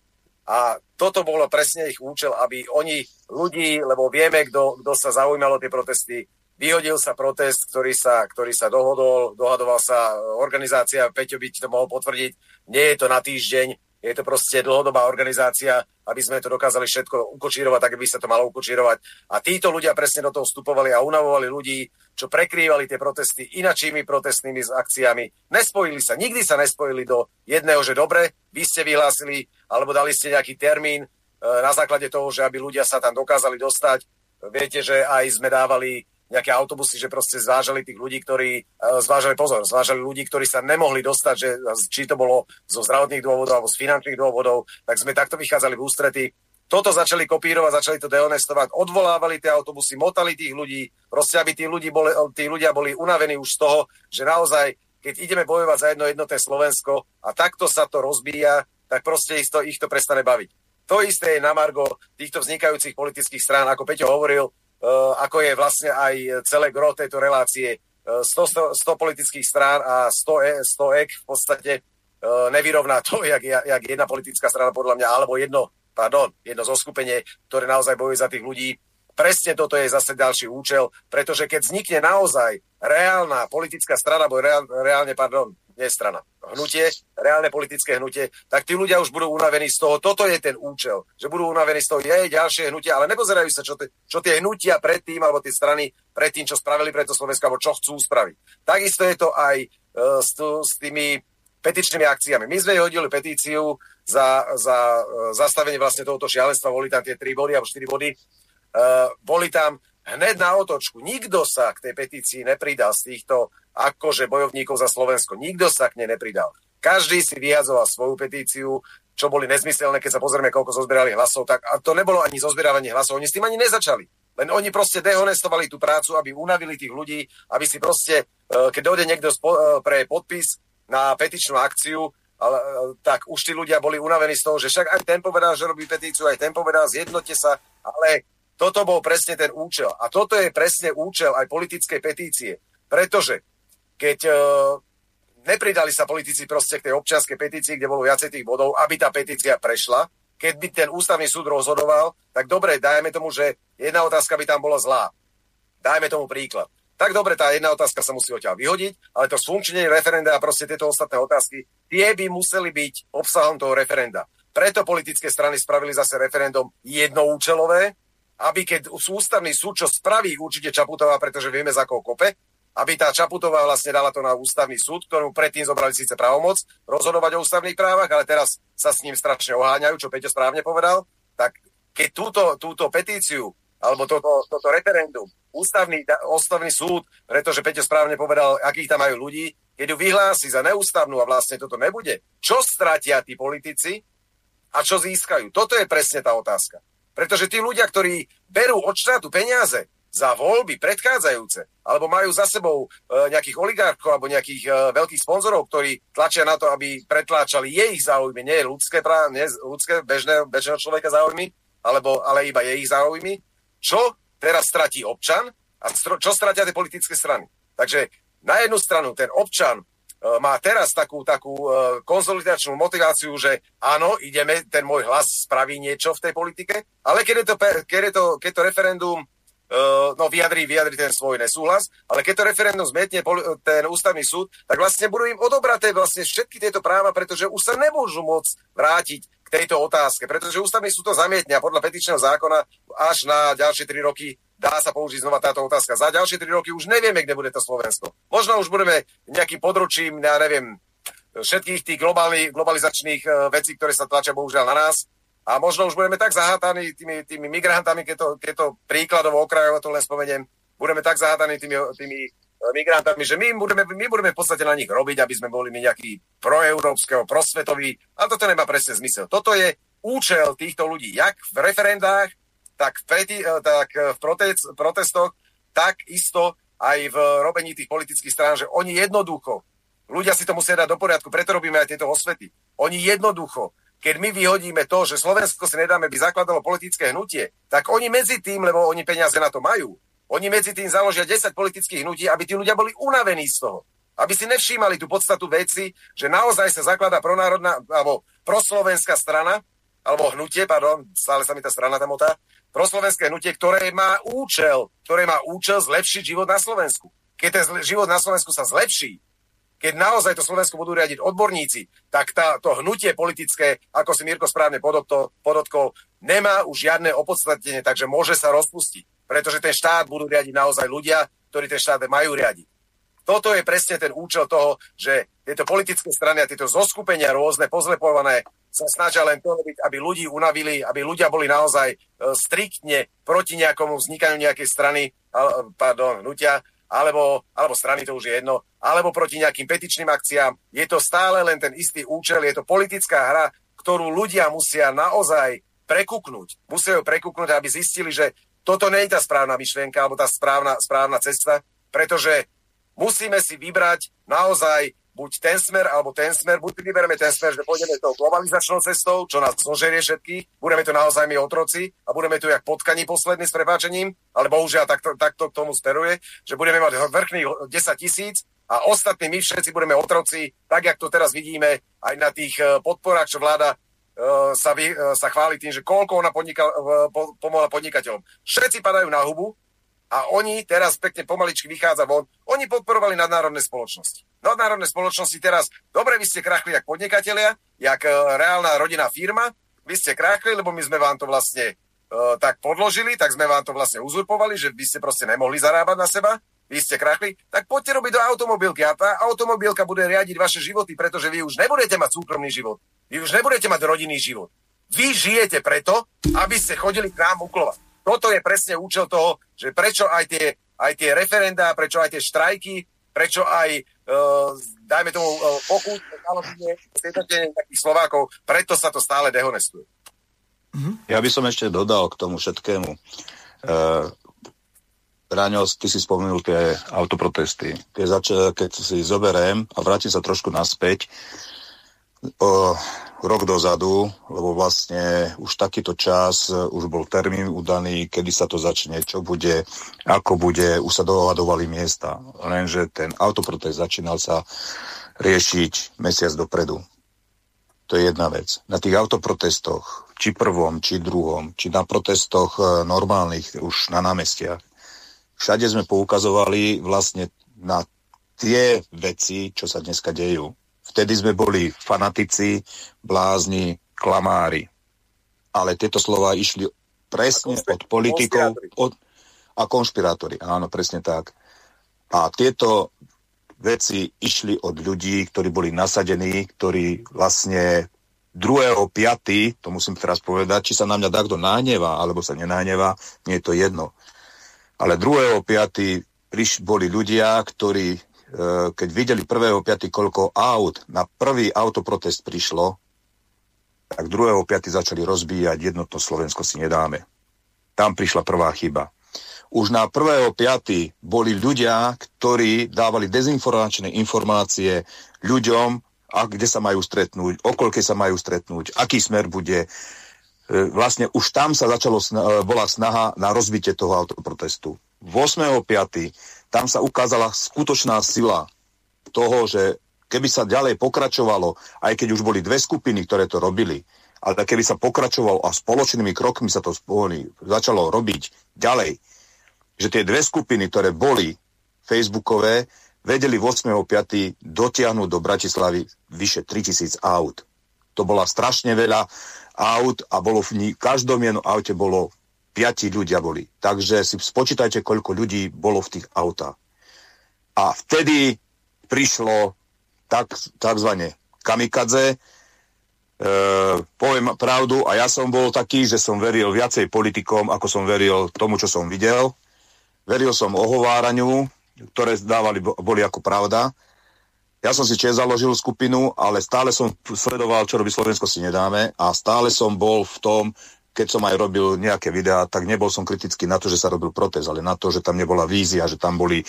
A toto bolo presne ich účel, aby oni ľudí, lebo vieme, kto sa zaujímalo tie protesty, vyhodil sa protest, ktorý sa, ktorý sa dohodol, dohadoval sa organizácia, Peťo by to mohol potvrdiť, nie je to na týždeň, je to proste dlhodobá organizácia, aby sme to dokázali všetko ukočírovať, tak by sa to malo ukočírovať. A títo ľudia presne do toho vstupovali a unavovali ľudí, čo prekrývali tie protesty inačími protestnými akciami. Nespojili sa, nikdy sa nespojili do jedného, že dobre, vy ste vyhlásili, alebo dali ste nejaký termín e, na základe toho, že aby ľudia sa tam dokázali dostať. Viete, že aj sme dávali nejaké autobusy, že proste zvážali tých ľudí, ktorí, e, zvážali pozor, zvážali ľudí, ktorí sa nemohli dostať, že či to bolo zo zdravotných dôvodov alebo z finančných dôvodov, tak sme takto vychádzali v ústrety. Toto začali kopírovať, začali to dehonestovať, odvolávali tie autobusy, motali tých ľudí, proste aby tí, ľudí boli, tí ľudia boli unavení už z toho, že naozaj, keď ideme bojovať za jedno jednotné Slovensko a takto sa to rozbíja, tak proste ich to, ich to prestane baviť. To isté je na Margo týchto vznikajúcich politických strán, ako Peťo hovoril, ako je vlastne aj celé gro tejto relácie. 100, 100, 100 politických strán a 100, 100 ek v podstate eh, nevyrovná to, jak, jak jedna politická strana podľa mňa, alebo jedno, pardon, jedno zoskupenie, ktoré naozaj bojuje za tých ľudí. Presne toto je zase ďalší účel, pretože keď vznikne naozaj reálna politická strana, alebo reál, reálne, pardon, nie strana, hnutie, reálne politické hnutie, tak tí ľudia už budú unavení z toho. Toto je ten účel, že budú unavení z toho, je ďalšie hnutie, ale nepozerajú sa, čo, te, čo tie hnutia predtým, alebo tie strany predtým, čo spravili pre to Slovensko, alebo čo chcú spraviť. Takisto je to aj uh, s, s tými petičnými akciami. My sme hodili petíciu za, za uh, zastavenie vlastne tohoto šialenstva, boli tam tie tri body alebo štyri body. Uh, boli tam hneď na otočku. Nikto sa k tej petícii nepridal z týchto akože bojovníkov za Slovensko. Nikto sa k nej nepridal. Každý si vyjadzoval svoju petíciu, čo boli nezmyselné, keď sa pozrieme, koľko zozbierali hlasov, tak a to nebolo ani zozbieravanie hlasov, oni s tým ani nezačali. Len oni proste dehonestovali tú prácu, aby unavili tých ľudí, aby si proste, e, keď dojde niekto e, pre podpis na petičnú akciu, ale, e, tak už tí ľudia boli unavení z toho, že však aj ten povedal, že robí petíciu, aj ten povedal, zjednote sa, ale toto bol presne ten účel. A toto je presne účel aj politickej petície. Pretože keď uh, nepridali sa politici proste k tej občianskej petícii, kde bolo viacej tých bodov, aby tá petícia prešla, keď by ten ústavný súd rozhodoval, tak dobre, dajme tomu, že jedna otázka by tam bola zlá. Dajme tomu príklad. Tak dobre, tá jedna otázka sa musí odtiaľ vyhodiť, ale to sfunkčnenie referenda a proste tieto ostatné otázky, tie by museli byť obsahom toho referenda. Preto politické strany spravili zase referendum jednoúčelové, aby keď ústavný súd, čo spraví určite Čaputová, pretože vieme za koho kope, aby tá Čaputová vlastne dala to na ústavný súd, ktorú predtým zobrali síce právomoc rozhodovať o ústavných právach, ale teraz sa s ním strašne oháňajú, čo Peťo správne povedal, tak keď túto, túto petíciu alebo toto, toto referendum, ústavný, ústavný súd, pretože Peťo správne povedal, akých tam majú ľudí, keď ju vyhlási za neústavnú a vlastne toto nebude, čo stratia tí politici a čo získajú? Toto je presne tá otázka. Pretože tí ľudia, ktorí berú od štátu peniaze za voľby predchádzajúce, alebo majú za sebou e, nejakých oligárkov alebo nejakých e, veľkých sponzorov, ktorí tlačia na to, aby pretláčali jej záujmy, nie ľudské, práv, nie ľudské bežné, bežného človeka záujmy, alebo, ale iba jej záujmy, čo teraz stratí občan a čo stratia tie politické strany. Takže na jednu stranu ten občan má teraz takú, takú e, konzolidačnú motiváciu, že áno, ideme, ten môj hlas spraví niečo v tej politike, ale keď, je to, keď, je to, keď to referendum Uh, no vyjadrí, vyjadrí ten svoj nesúhlas, ale keď to referendum zmetne ten ústavný súd, tak vlastne budú im odobraté vlastne všetky tieto práva, pretože už sa nemôžu môcť vrátiť k tejto otázke, pretože ústavný súd to zamietne a podľa petičného zákona až na ďalšie tri roky dá sa použiť znova táto otázka. Za ďalšie tri roky už nevieme, kde bude to Slovensko. Možno už budeme nejakým područím, ja neviem, všetkých tých globálny, globalizačných uh, vecí, ktoré sa tlačia bohužiaľ na nás. A možno už budeme tak zahátaní tými, tými migrantami, keď to, keď to príkladovo okrajovo to len spomeniem, budeme tak zahátaní tými, tými e, migrantami, že my budeme, my budeme v podstate na nich robiť, aby sme boli my nejaký proeurópskeho, prosvetový, ale toto nemá presne zmysel. Toto je účel týchto ľudí, jak v referendách, tak v, preti, eh, tak v protest, protestoch, tak isto aj v robení tých politických strán, že oni jednoducho, ľudia si to musia dať do poriadku, preto robíme aj tieto osvety, oni jednoducho keď my vyhodíme to, že Slovensko si nedáme, by zakladalo politické hnutie, tak oni medzi tým, lebo oni peniaze na to majú, oni medzi tým založia 10 politických hnutí, aby tí ľudia boli unavení z toho. Aby si nevšímali tú podstatu veci, že naozaj sa zakladá pronárodná, alebo proslovenská strana, alebo hnutie, pardon, stále sa mi tá strana tam otá, proslovenské hnutie, ktoré má účel, ktoré má účel zlepšiť život na Slovensku. Keď ten život na Slovensku sa zlepší, keď naozaj to Slovensko budú riadiť odborníci, tak tá, to hnutie politické, ako si Mirko správne podotkol, podotkol, nemá už žiadne opodstatnenie, takže môže sa rozpustiť. Pretože ten štát budú riadiť naozaj ľudia, ktorí ten štát majú riadiť. Toto je presne ten účel toho, že tieto politické strany a tieto zoskupenia rôzne, pozlepované, sa snažia len to robiť, aby ľudí unavili, aby ľudia boli naozaj e, striktne proti nejakomu vznikaniu nejakej strany, pardon, hnutia, alebo, alebo strany, to už je jedno, alebo proti nejakým petičným akciám. Je to stále len ten istý účel, je to politická hra, ktorú ľudia musia naozaj prekuknúť. Musia ju prekuknúť, aby zistili, že toto nie je tá správna myšlienka alebo tá správna, správna cesta, pretože musíme si vybrať naozaj buď ten smer, alebo ten smer, buď vyberieme ten smer, že pôjdeme tou globalizačnou cestou, čo nás zožerie všetkých, budeme tu naozaj my otroci a budeme tu jak potkaní posledný s prepáčením, ale bohužiaľ takto, takto k tomu speruje, že budeme mať vrchných 10 tisíc a ostatní my všetci budeme otroci, tak jak to teraz vidíme aj na tých eh, podporách, čo vláda sa, vy, uh, sa chváli tým, že koľko ona podnika, uh, pomohla podnikateľom. Všetci padajú na hubu, a oni teraz pekne pomaličky vychádza von. Oni podporovali nadnárodné spoločnosti. Nadnárodné spoločnosti teraz, dobre, vy ste krachli jak podnikatelia, jak reálna rodinná firma, vy ste krachli, lebo my sme vám to vlastne tak podložili, tak sme vám to vlastne uzurpovali, že vy ste proste nemohli zarábať na seba, vy ste krachli, tak poďte robiť do automobilky a tá automobilka bude riadiť vaše životy, pretože vy už nebudete mať súkromný život, vy už nebudete mať rodinný život. Vy žijete preto, aby ste chodili k nám uklovať toto je presne účel toho, že prečo aj tie, aj tie referendá, prečo aj tie štrajky, prečo aj, uh, dajme tomu, uh, pokus, takých Slovákov, preto sa to stále dehonestuje. Ja by som ešte dodal k tomu všetkému. Uh, Ráňo, ty si spomenul tie autoprotesty. Tie zač- keď si zoberiem a vrátim sa trošku naspäť, rok dozadu, lebo vlastne už takýto čas, e, už bol termín udaný, kedy sa to začne, čo bude, ako bude, už sa dohadovali miesta. Lenže ten autoprotest začínal sa riešiť mesiac dopredu. To je jedna vec. Na tých autoprotestoch, či prvom, či druhom, či na protestoch e, normálnych, už na námestiach, všade sme poukazovali vlastne na tie veci, čo sa dneska dejú. Vtedy sme boli fanatici, blázni, klamári. Ale tieto slova išli presne od politikov od, a konšpirátori. Áno, presne tak. A tieto veci išli od ľudí, ktorí boli nasadení, ktorí vlastne 2.5., to musím teraz povedať, či sa na mňa takto náhneva, alebo sa nenáhneva, nie je to jedno. Ale 2.5. boli ľudia, ktorí keď videli 1.5. koľko aut na prvý autoprotest prišlo, tak 2.5. začali rozbíjať jednotno Slovensko si nedáme. Tam prišla prvá chyba. Už na 1.5. boli ľudia, ktorí dávali dezinformačné informácie ľuďom, a kde sa majú stretnúť, okolke sa majú stretnúť, aký smer bude. E, vlastne už tam sa začalo, e, bola snaha na rozbitie toho autoprotestu. 8.5 tam sa ukázala skutočná sila toho, že keby sa ďalej pokračovalo, aj keď už boli dve skupiny, ktoré to robili, ale keby sa pokračovalo a spoločnými krokmi sa to začalo robiť ďalej, že tie dve skupiny, ktoré boli facebookové, vedeli 8.5. dotiahnuť do Bratislavy vyše 3000 aut. To bola strašne veľa aut a bolo v ní, každom jednom aute bolo piati ľudia boli. Takže si spočítajte, koľko ľudí bolo v tých autách. A vtedy prišlo tak, takzvané kamikadze, e, poviem pravdu, a ja som bol taký, že som veril viacej politikom, ako som veril tomu, čo som videl. Veril som ohováraniu, ktoré dávali, boli ako pravda. Ja som si čiže založil skupinu, ale stále som sledoval, čo robí Slovensko si nedáme a stále som bol v tom, keď som aj robil nejaké videá, tak nebol som kritický na to, že sa robil protest, ale na to, že tam nebola vízia, že tam boli e,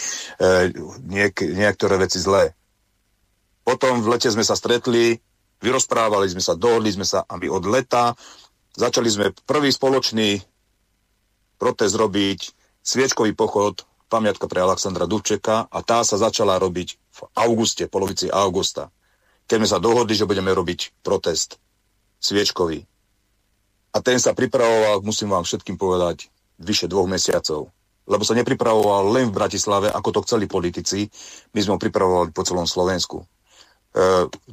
niek- niektoré veci zlé. Potom v lete sme sa stretli Vyrozprávali sme sa, dohodli sme sa, aby od leta začali sme prvý spoločný protest robiť, sviečkový pochod, pamiatka pre Alexandra Dubčeka a tá sa začala robiť v auguste, polovici augusta. Keď sme sa dohodli, že budeme robiť protest sviečkový. A ten sa pripravoval, musím vám všetkým povedať, vyše dvoch mesiacov. Lebo sa nepripravoval len v Bratislave, ako to chceli politici, my sme ho pripravovali po celom Slovensku. E,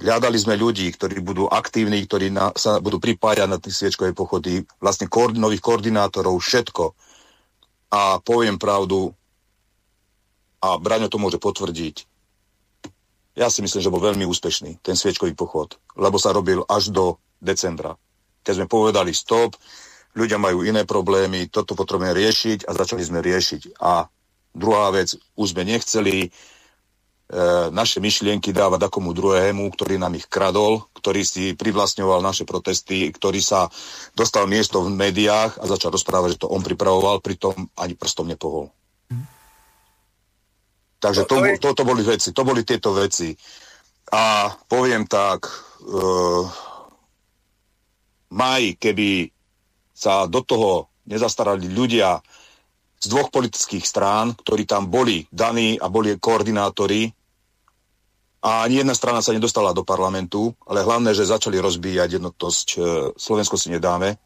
hľadali sme ľudí, ktorí budú aktívni, ktorí na, sa budú pripájať na tie sviečkové pochody, vlastne koord, nových koordinátorov, všetko. A poviem pravdu, a Braňo to môže potvrdiť, ja si myslím, že bol veľmi úspešný, ten sviečkový pochod, lebo sa robil až do decembra. Keď sme povedali stop, ľudia majú iné problémy, toto potrebujeme riešiť a začali sme riešiť. A druhá vec, už sme nechceli E, naše myšlienky dávať takomu druhému, ktorý nám ich kradol, ktorý si privlastňoval naše protesty, ktorý sa dostal miesto v médiách a začal rozprávať, že to on pripravoval, pritom ani prstom nepohol. Takže to, to, to boli veci, to boli tieto veci. A poviem tak, uh, maj, keby sa do toho nezastarali ľudia z dvoch politických strán, ktorí tam boli daní a boli koordinátori, a ani jedna strana sa nedostala do parlamentu, ale hlavné, že začali rozbíjať jednotnosť. E, Slovensko si nedáme,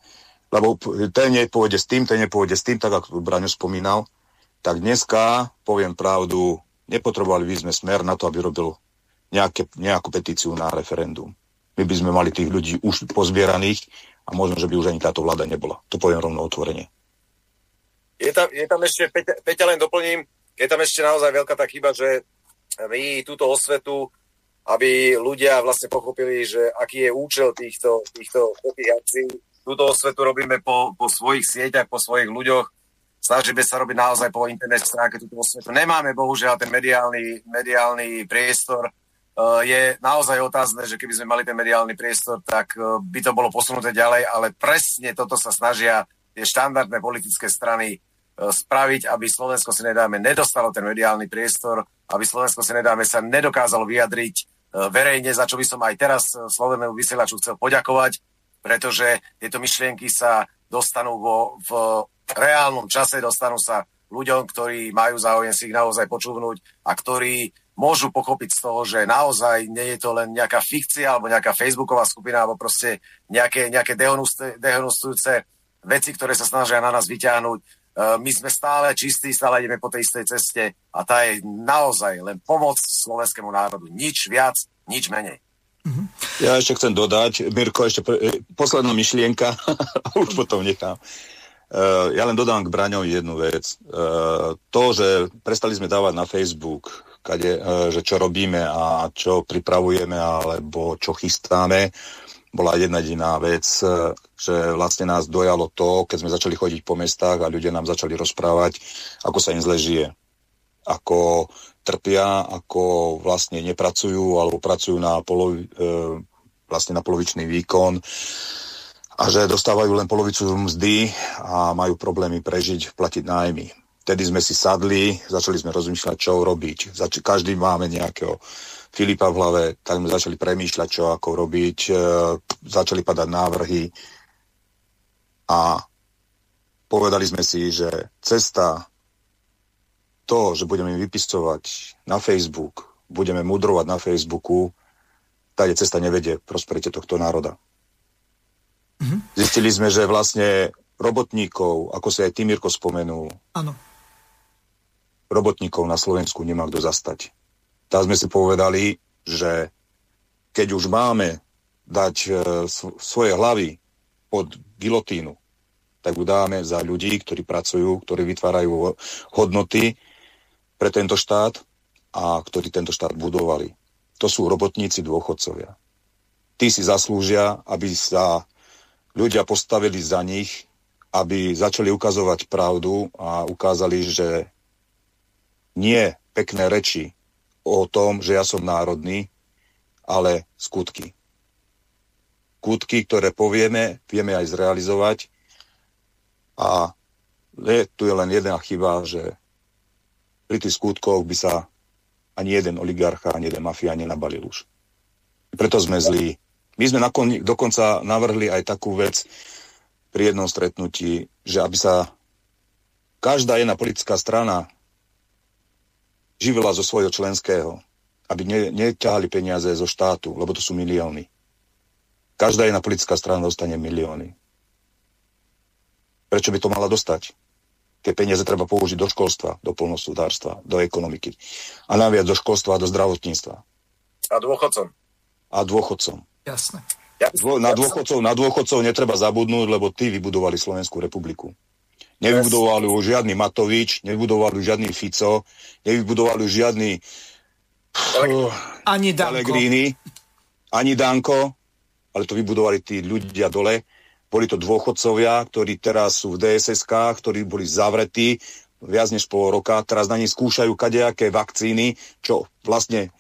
lebo ten nepôjde s tým, ten nepôjde s tým, tak ako Braňo spomínal. Tak dneska, poviem pravdu, nepotrebovali by sme smer na to, aby robil nejaké, nejakú petíciu na referendum. My by sme mali tých ľudí už pozbieraných a možno, že by už ani táto vláda nebola. To poviem rovno otvorene. Je tam, je tam ešte, Peťa, Peťa len doplním, je tam ešte naozaj veľká tá chyba, že my túto osvetu, aby ľudia vlastne pochopili, že aký je účel týchto, týchto akcií. Túto osvetu robíme po, po svojich sieťach, po svojich ľuďoch. Snažíme sa robiť naozaj po internet stránke túto osvetu. Nemáme bohužiaľ ten mediálny, mediálny priestor. Uh, je naozaj otázne, že keby sme mali ten mediálny priestor, tak uh, by to bolo posunuté ďalej, ale presne toto sa snažia tie štandardné politické strany E, spraviť, aby Slovensko si nedáme nedostalo ten mediálny priestor, aby Slovensko si nedáme sa nedokázalo vyjadriť verejne, za čo by som aj teraz Slovenému vysielaču chcel poďakovať, pretože tieto myšlienky sa dostanú vo, v reálnom čase, dostanú sa ľuďom, ktorí majú záujem si ich naozaj počúvnuť a ktorí môžu pochopiť z toho, že naozaj nie je to len nejaká fikcia alebo nejaká facebooková skupina alebo proste nejaké, nejaké dehonustujúce veci, ktoré sa snažia na nás vyťahnuť E, my sme stále čistí, stále ideme po tej istej ceste a tá je naozaj len pomoc slovenskému národu. Nič viac, nič menej. Mhm. Ja ešte chcem dodať, Mirko, ešte e, posledná myšlienka už potom nechám. Uh, ja len dodám k Braňovi jednu vec. Uh, to, že prestali sme dávať na Facebook, kade, uh, že čo robíme a čo pripravujeme alebo čo chystáme, bola jedna jediná vec, e, že vlastne nás dojalo to, keď sme začali chodiť po mestách a ľudia nám začali rozprávať, ako sa im zle žije. Ako trpia, ako vlastne nepracujú alebo pracujú na, polo, e, vlastne na polovičný výkon a že dostávajú len polovicu mzdy a majú problémy prežiť, platiť nájmy. Vtedy sme si sadli, začali sme rozmýšľať, čo robiť. Zač- každý máme nejakého Filipa v hlave, tak sme začali premýšľať, čo ako robiť, e, začali padať návrhy a povedali sme si, že cesta to, že budeme vypisovať na Facebook, budeme mudrovať na Facebooku, tá cesta nevedie prosperite tohto národa. Mm-hmm. Zistili sme, že vlastne robotníkov, ako si aj ty, Mirko, spomenul, ano. Robotníkov na Slovensku nemá kto zastať tak sme si povedali, že keď už máme dať e, svoje hlavy pod gilotínu, tak ju dáme za ľudí, ktorí pracujú, ktorí vytvárajú hodnoty pre tento štát a ktorí tento štát budovali. To sú robotníci dôchodcovia. Tí si zaslúžia, aby sa ľudia postavili za nich, aby začali ukazovať pravdu a ukázali, že nie pekné reči o tom, že ja som národný, ale skutky. Skutky, ktoré povieme, vieme aj zrealizovať. A je, tu je len jedna chyba, že pri tých skutkoch by sa ani jeden oligarcha, ani jeden mafia nenabalil už. Preto sme zlí. My sme nakon, dokonca navrhli aj takú vec pri jednom stretnutí, že aby sa každá jedna politická strana živila zo svojho členského, aby ne, neťahali peniaze zo štátu, lebo to sú milióny. Každá jedna politická strana dostane milióny. Prečo by to mala dostať? Tie peniaze treba použiť do školstva, do polnospodárstva, do ekonomiky. A naviac do školstva a do zdravotníctva. A dôchodcom. A dôchodcom. Jasné. Dvo, na, dôchodcov, na dôchodcov netreba zabudnúť, lebo tí vybudovali Slovenskú republiku. Nevybudoval ju žiadny Matovič, nevybudoval ju žiadny Fico, nevybudoval ju žiadny ani Danko. ani Danko, ale to vybudovali tí ľudia dole. Boli to dôchodcovia, ktorí teraz sú v dss ktorí boli zavretí viac než pol roka. Teraz na nich skúšajú kadejaké vakcíny, čo vlastne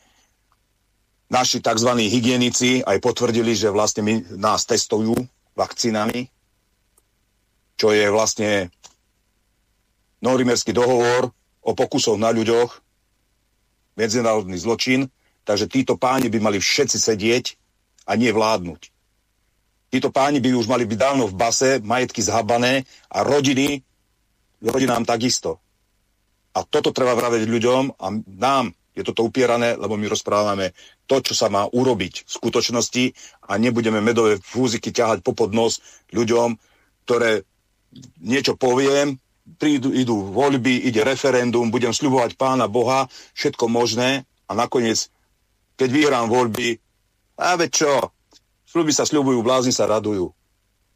naši tzv. hygienici aj potvrdili, že vlastne my, nás testujú vakcínami, čo je vlastne Norimerský dohovor o pokusoch na ľuďoch, medzinárodný zločin, takže títo páni by mali všetci sedieť a nie vládnuť. Títo páni by už mali byť dávno v base, majetky zhabané a rodiny, rodinám takisto. A toto treba vraveť ľuďom a nám je toto upierané, lebo my rozprávame to, čo sa má urobiť v skutočnosti a nebudeme medové fúziky ťahať po podnos ľuďom, ktoré niečo poviem, prídu, idú voľby, ide referendum, budem sľubovať pána Boha, všetko možné a nakoniec, keď vyhrám voľby, a veď čo, Sľuby sa sľubujú, blázni sa radujú.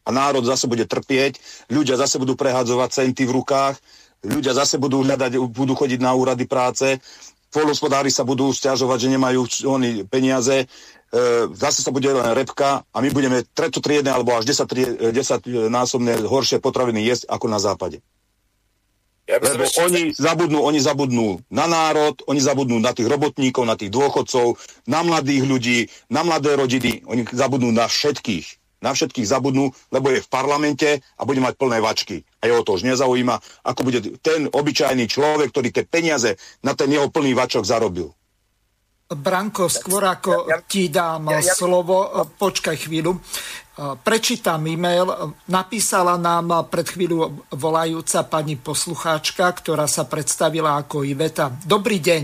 A národ zase bude trpieť, ľudia zase budú prehadzovať centy v rukách, ľudia zase budú hľadať, budú chodiť na úrady práce, polospodári sa budú stiažovať, že nemajú oni peniaze, e, zase sa bude len repka a my budeme tretotriedne alebo až 10, 10 násobne horšie potraviny jesť ako na západe. Ja Lebo ešte... oni zabudnú, oni zabudnú na národ, oni zabudnú na tých robotníkov, na tých dôchodcov, na mladých ľudí, na mladé rodiny, oni zabudnú na všetkých. Na všetkých zabudnú, lebo je v parlamente a bude mať plné vačky. A jeho to už nezaujíma, ako bude ten obyčajný človek, ktorý tie peniaze na ten jeho plný vačok zarobil. Branko, skôr ako ti dám slovo, počkaj chvíľu. Prečítam e-mail. Napísala nám pred chvíľu volajúca pani poslucháčka, ktorá sa predstavila ako Iveta. Dobrý deň.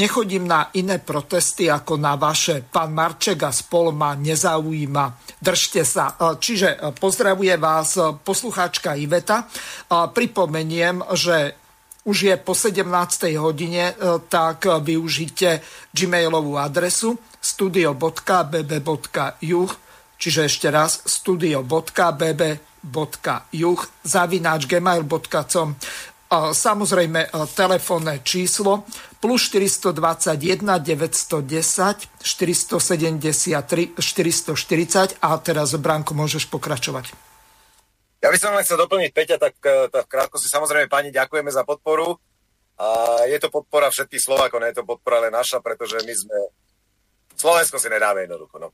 Nechodím na iné protesty ako na vaše. Pán Marček a spol ma nezaujíma. Držte sa. Čiže pozdravuje vás poslucháčka Iveta. Pripomeniem, že už je po 17. hodine, tak využite gmailovú adresu studio.bb.juh Čiže ešte raz studio.bb.juh zavináč gmail.com Samozrejme telefónne číslo plus 421 910 473 440 a teraz Branko môžeš pokračovať. Ja by som len chcel doplniť Peťa, tak, e, tak krátko si samozrejme pani ďakujeme za podporu. A je to podpora všetkých Slovákov, nie je to podpora len naša, pretože my sme... Slovensko si nedáme jednoducho. No.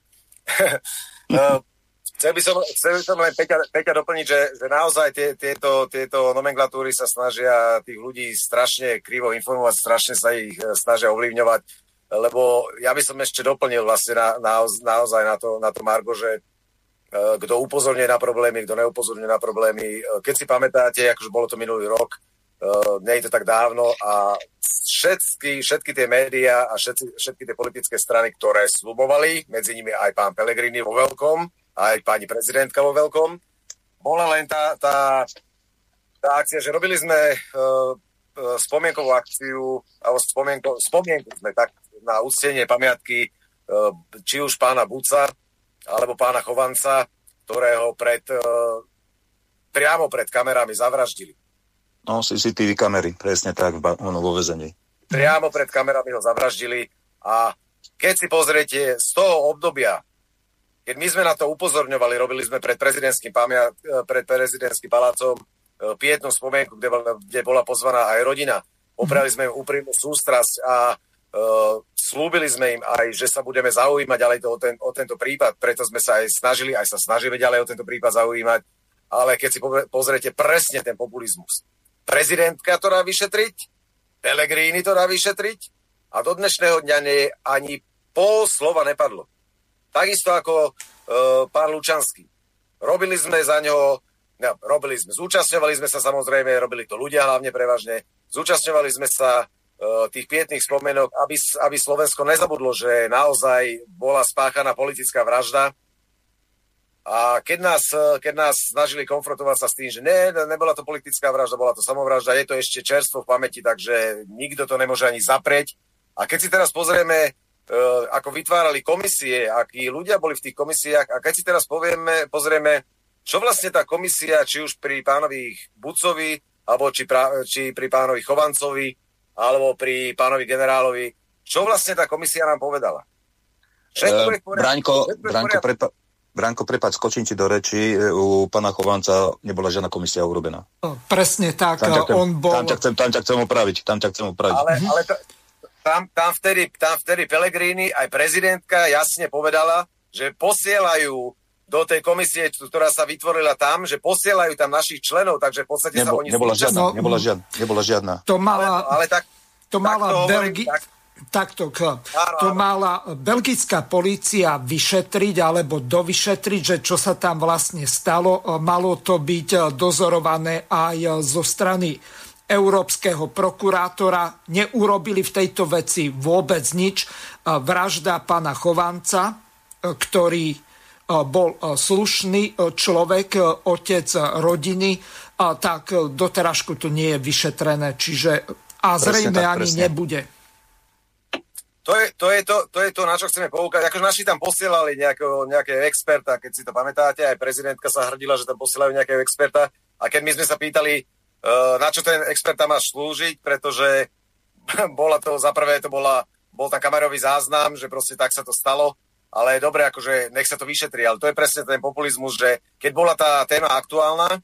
Uh, chcel by som, chcel by som len Peťa, Peťa doplniť, že, že naozaj tie, tieto, tieto nomenklatúry sa snažia tých ľudí strašne krivo informovať, strašne sa ich eh, snažia ovlivňovať, lebo ja by som ešte doplnil vlastne na, na, naozaj na to, na to Margo, že kto upozorňuje na problémy, kto neupozorňuje na problémy. Keď si pamätáte, akože bolo to minulý rok, uh, nie je to tak dávno a všetky, všetky tie médiá a všetky, všetky tie politické strany, ktoré slubovali, medzi nimi aj pán Pelegrini vo veľkom, aj pani prezidentka vo veľkom, bola len tá, tá, tá akcia, že robili sme uh, spomienkovú akciu, alebo spomienko, spomienku sme tak na úctenie pamiatky uh, či už pána Buca, alebo pána Chovanca, ktorého pred, uh, priamo pred kamerami zavraždili. No, CCTV kamery, presne tak, ono vo vezení priamo pred kamerami ho zavraždili a keď si pozriete z toho obdobia, keď my sme na to upozorňovali, robili sme pred prezidentským, pamia, pred prezidentským palácom e, pietnú spomienku, kde bola, kde bola pozvaná aj rodina. Opravili sme im úprimnú sústrasť a uh, slúbili sme im aj, že sa budeme zaujímať ďalej to, o, ten, o tento prípad. Preto sme sa aj snažili, aj sa snažíme ďalej o tento prípad zaujímať. Ale keď si pozriete presne ten populizmus. Prezidentka to dá vyšetriť, Pelegrini to dá vyšetriť a do dnešného dňa nie ani pol slova nepadlo. Takisto ako pán Lučanský. Robili sme za ňo, no, robili sme, zúčastňovali sme sa samozrejme, robili to ľudia hlavne prevažne, zúčastňovali sme sa uh, tých pietných spomenok, aby, aby Slovensko nezabudlo, že naozaj bola spáchaná politická vražda, a keď nás, keď nás snažili konfrontovať sa s tým, že ne, nebola to politická vražda, bola to samovražda, je to ešte čerstvo v pamäti, takže nikto to nemôže ani zaprieť. A keď si teraz pozrieme, e, ako vytvárali komisie, akí ľudia boli v tých komisiách, a keď si teraz povieme, pozrieme, čo vlastne tá komisia, či už pri pánovi Bucovi, alebo či, pra, či pri pánovi Chovancovi, alebo pri pánovi generálovi, čo vlastne tá komisia nám povedala? Všetko uh, Braňko, Braňko, prepa- Branko, prepáč, skočím ti do reči. U pána Chovanca nebola žiadna komisia urobená. Presne tak. Tam chcem, on bol... tam ťa chcem, tam ťa chcem opraviť. Tam ťa chcem opraviť. Ale, ale to, tam, tam, vtedy, tam vtedy Pelegrini aj prezidentka jasne povedala, že posielajú do tej komisie, ktorá sa vytvorila tam, že posielajú tam našich členov, takže v podstate Nebo, sa oni... Nebola žiadna, no, nebola žiadna, nebola žiadna. To mala, ale, ale tak, to mala tak Belgi... Tak, Takto, to mala belgická policia vyšetriť alebo dovyšetriť, že čo sa tam vlastne stalo. Malo to byť dozorované aj zo strany európskeho prokurátora. Neurobili v tejto veci vôbec nič. Vražda pána Chovanca, ktorý bol slušný človek, otec rodiny, tak doteražku to nie je vyšetrené, čiže a zrejme tak, ani presne. nebude. To je, to, je to, to je to, na čo chceme poukať. Akože naši tam posielali nejakého, nejakého experta, keď si to pamätáte, aj prezidentka sa hrdila, že tam posielajú nejakého experta. A keď my sme sa pýtali, uh, na čo ten expert tam má slúžiť, pretože bola to, za prvé to bola, bol tam kamerový záznam, že proste tak sa to stalo, ale dobre, akože nech sa to vyšetri, ale to je presne ten populizmus, že keď bola tá téma aktuálna,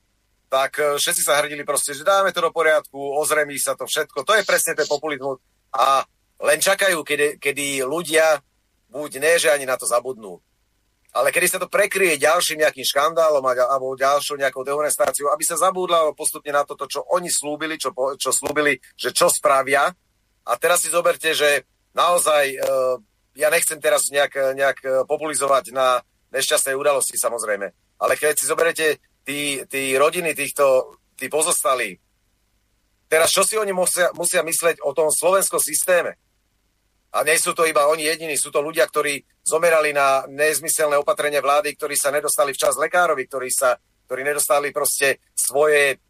tak e, všetci sa hrdili proste, že dáme to do poriadku, ozremí sa to všetko. To je presne ten populizmus. A len čakajú, kedy, kedy ľudia buď ne, že ani na to zabudnú, ale kedy sa to prekryje ďalším nejakým škandálom alebo ďalšou nejakou dehonestáciou, aby sa zabúdla postupne na toto, čo oni slúbili, čo, čo slúbili, že čo spravia. A teraz si zoberte, že naozaj, e, ja nechcem teraz nejak, nejak populizovať na nešťastnej udalosti samozrejme, ale keď si zoberete tí, tí rodiny týchto, tí pozostalí, teraz čo si oni musia, musia mysleť o tom slovenskom systéme? A nie sú to iba oni jediní, sú to ľudia, ktorí zomerali na nezmyselné opatrenia vlády, ktorí sa nedostali včas lekárovi, ktorí, sa, ktorí nedostali proste svoje,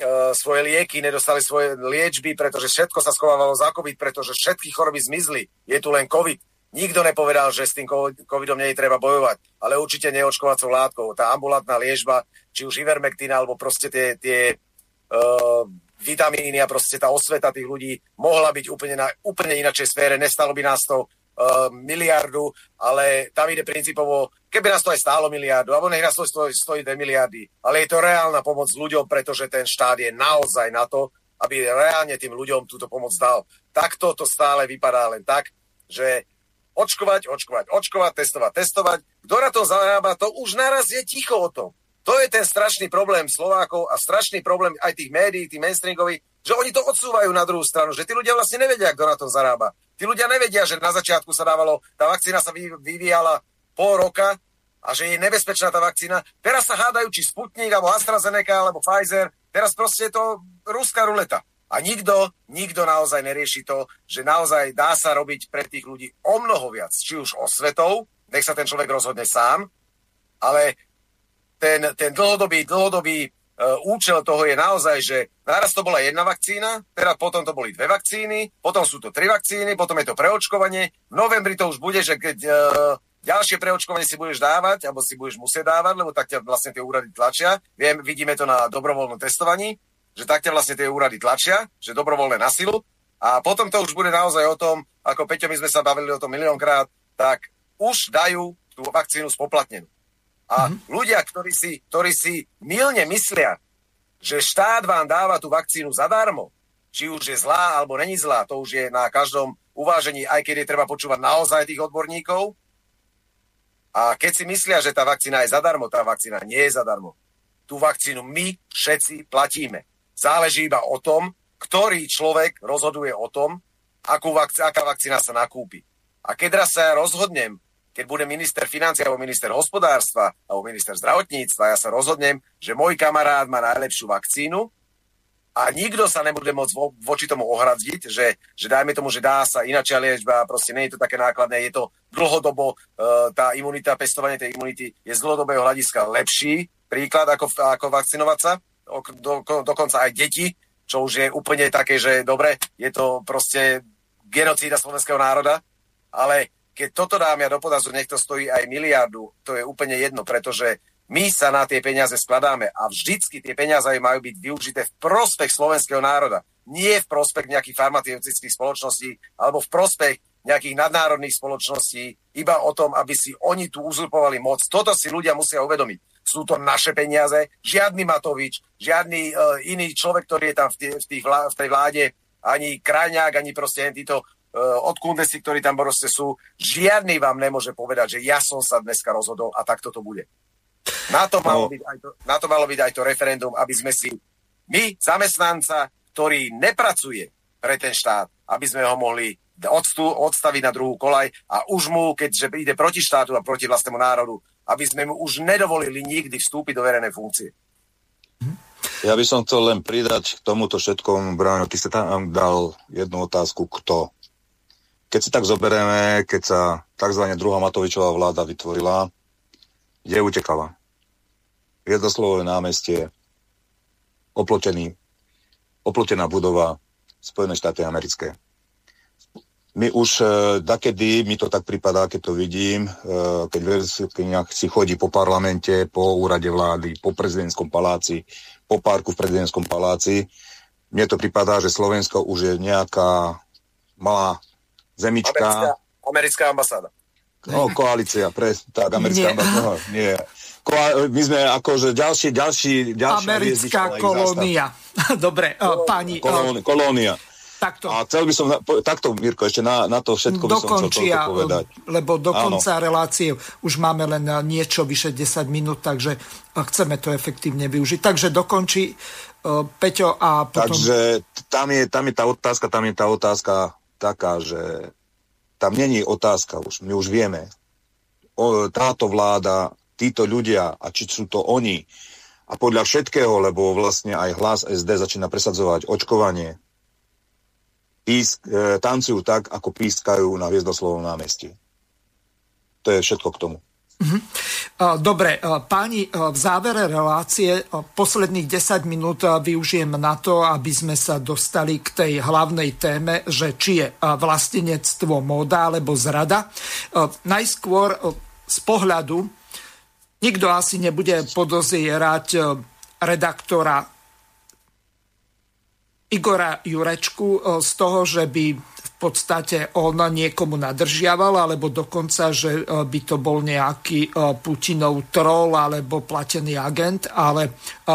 uh, svoje lieky, nedostali svoje liečby, pretože všetko sa schovávalo za COVID, pretože všetky choroby zmizli. Je tu len COVID. Nikto nepovedal, že s tým covidom nie je treba bojovať, ale určite neočkovacou látkou. Tá ambulantná liežba, či už ivermectin, alebo proste tie, tie uh, vitamíny a proste tá osveta tých ľudí mohla byť úplne na úplne inačej sfére, nestalo by nás to uh, miliardu, ale tam ide princípovo, keby nás to aj stálo miliardu, alebo nech nás to stojí, stojí 2 miliardy, ale je to reálna pomoc ľuďom, pretože ten štát je naozaj na to, aby reálne tým ľuďom túto pomoc dal. Takto to stále vypadá len tak, že očkovať, očkovať, očkovať, testovať, testovať. Kto na to zarába, to už naraz je ticho o tom. To je ten strašný problém Slovákov a strašný problém aj tých médií, tých mainstreamových, že oni to odsúvajú na druhú stranu, že tí ľudia vlastne nevedia, kto na tom zarába. Tí ľudia nevedia, že na začiatku sa dávalo, tá vakcína sa vyvíjala pol roka a že je nebezpečná tá vakcína. Teraz sa hádajú, či Sputnik, alebo AstraZeneca, alebo Pfizer. Teraz proste je to ruská ruleta. A nikto, nikto naozaj nerieši to, že naozaj dá sa robiť pre tých ľudí o mnoho viac, či už osvetou, nech sa ten človek rozhodne sám, ale ten, ten dlhodobý, dlhodobý uh, účel toho je naozaj, že naraz to bola jedna vakcína, teraz potom to boli dve vakcíny, potom sú to tri vakcíny, potom je to preočkovanie. V novembri to už bude, že keď uh, ďalšie preočkovanie si budeš dávať, alebo si budeš musieť dávať, lebo tak ťa vlastne tie úrady tlačia. Viem, vidíme to na dobrovoľnom testovaní, že tak ťa vlastne tie úrady tlačia, že dobrovoľné na silu. A potom to už bude naozaj o tom, ako Peťo, my sme sa bavili o tom miliónkrát, tak už dajú tú vakcínu spoplatnenú. A mm-hmm. ľudia, ktorí si, ktorí si milne myslia, že štát vám dáva tú vakcínu zadarmo, či už je zlá alebo není zlá, to už je na každom uvážení, aj keď je treba počúvať naozaj tých odborníkov. A keď si myslia, že tá vakcína je zadarmo, tá vakcína nie je zadarmo. Tú vakcínu my všetci platíme. Záleží iba o tom, ktorý človek rozhoduje o tom, akú vakc- aká vakcína sa nakúpi. A keď raz sa ja rozhodnem keď bude minister financie alebo minister hospodárstva alebo minister zdravotníctva, ja sa rozhodnem, že môj kamarát má najlepšiu vakcínu a nikto sa nebude môcť vo, voči tomu ohradiť, že, že dajme tomu, že dá sa inačia liečba, proste nie je to také nákladné, je to dlhodobo, uh, tá imunita, pestovanie tej imunity je z dlhodobého hľadiska lepší príklad, ako, ako vakcinovať sa, do, do, dokonca aj deti, čo už je úplne také, že dobre, je to proste genocída slovenského národa, ale keď toto dáme do podazu, nech to stojí aj miliardu, to je úplne jedno, pretože my sa na tie peniaze skladáme a vždycky tie peniaze majú byť využité v prospech slovenského národa. Nie v prospech nejakých farmaceutických spoločností alebo v prospech nejakých nadnárodných spoločností, iba o tom, aby si oni tu uzurpovali moc. Toto si ľudia musia uvedomiť. Sú to naše peniaze, žiadny Matovič, žiadny uh, iný človek, ktorý je tam v, tých, v, tých vlá, v tej vláde, ani Krajňák, ani proste títo uh, od Kundesi, ktorí tam proste sú, žiadny vám nemôže povedať, že ja som sa dneska rozhodol a takto to bude. Na to, malo no. byť aj to, na to malo byť aj to referendum, aby sme si my, zamestnanca, ktorý nepracuje pre ten štát, aby sme ho mohli odstú, odstaviť na druhú kolaj a už mu, keďže ide proti štátu a proti vlastnému národu, aby sme mu už nedovolili nikdy vstúpiť do verejnej funkcie. Ja by som chcel len pridať k tomuto všetkomu, Bráno, ty si tam dal jednu otázku, kto. Keď si tak zoberieme, keď sa tzv. druhá Matovičová vláda vytvorila, kde utekala? Hviezdoslové námestie, oplotený, oplotená budova, Spojené štáty americké. My už e, dakedy, mi to tak pripadá, keď to vidím, e, keď si chodí po parlamente, po úrade vlády, po prezidentskom paláci, po parku v prezidentskom paláci, mne to pripadá, že Slovensko už je nejaká malá zemička. Americká, americká ambasáda. No, koalícia, pre, tak, americká nie. No, nie. Koa, my sme akože ďalší, ďalší, ďalšia Americká kolónia. Dobre, uh, pani... Kolónia. kolónia. Takto. A chcel by som, takto Mirko, ešte na, na to všetko by som chcel povedať. lebo do konca relácie už máme len niečo vyše 10 minút, takže chceme to efektívne využiť. Takže dokončí uh, Peťo a potom... Takže tam je, tam je tá otázka, tam je tá otázka taká, že tam není otázka už, my už vieme. O, táto vláda, títo ľudia, a či sú to oni, a podľa všetkého, lebo vlastne aj hlas SD začína presadzovať očkovanie, písk, e, tancujú tak, ako pískajú na Hviezdoslovom námestí. To je všetko k tomu. Mhm. Dobre, páni, v závere relácie posledných 10 minút využijem na to, aby sme sa dostali k tej hlavnej téme, že či je vlastenectvo móda alebo zrada. Najskôr z pohľadu, nikto asi nebude podozierať redaktora Igora Jurečku z toho, že by podstate on niekomu nadržiaval, alebo dokonca, že e, by to bol nejaký e, Putinov troll alebo platený agent, ale e,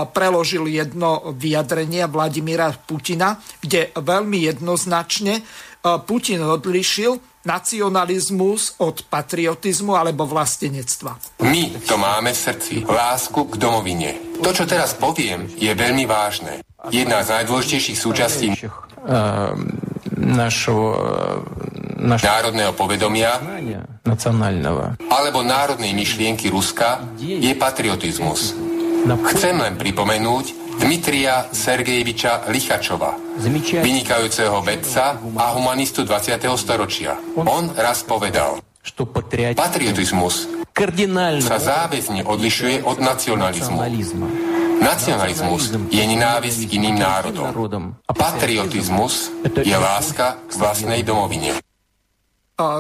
preložil jedno vyjadrenie Vladimíra Putina, kde veľmi jednoznačne Putin odlišil nacionalizmus od patriotizmu alebo vlastenectva. My to máme v srdci. Lásku k domovine. To, čo teraz poviem, je veľmi vážne. Jedna z najdôležitejších súčastí našho, našho národného povedomia alebo národnej myšlienky Ruska je patriotizmus. Chcem len pripomenúť Dmitrija Sergejeviča Lichačova, vynikajúceho vedca a humanistu 20. storočia. On raz povedal, patriotizmus sa záväzne odlišuje od nacionalizmu. Nacionalizmus je nenávisť k iným národom. Patriotizmus je láska k vlastnej domovine.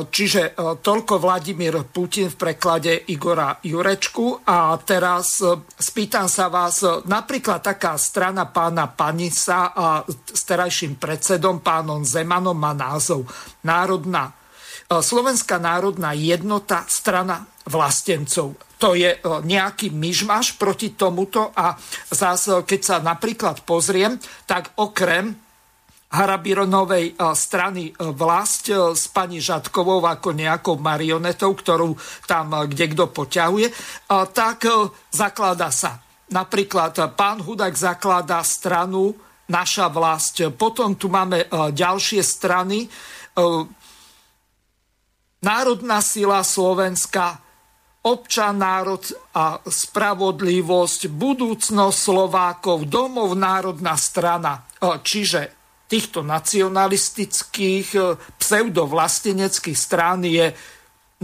Čiže toľko Vladimír Putin v preklade Igora Jurečku. A teraz spýtam sa vás, napríklad taká strana pána Panisa a s terajším predsedom pánom Zemanom má názov Národná Slovenská národná jednota, strana vlastencov. To je nejaký myšmaš proti tomuto a zase, keď sa napríklad pozriem, tak okrem Harabironovej strany vlast s pani Žatkovou ako nejakou marionetou, ktorú tam kde kto poťahuje, tak zaklada sa. Napríklad pán Hudák zakladá stranu Naša vlast. Potom tu máme ďalšie strany, Národná sila Slovenska, občan, národ a spravodlivosť, budúcnosť Slovákov, domov národná strana. Čiže týchto nacionalistických pseudovlasteneckých strán je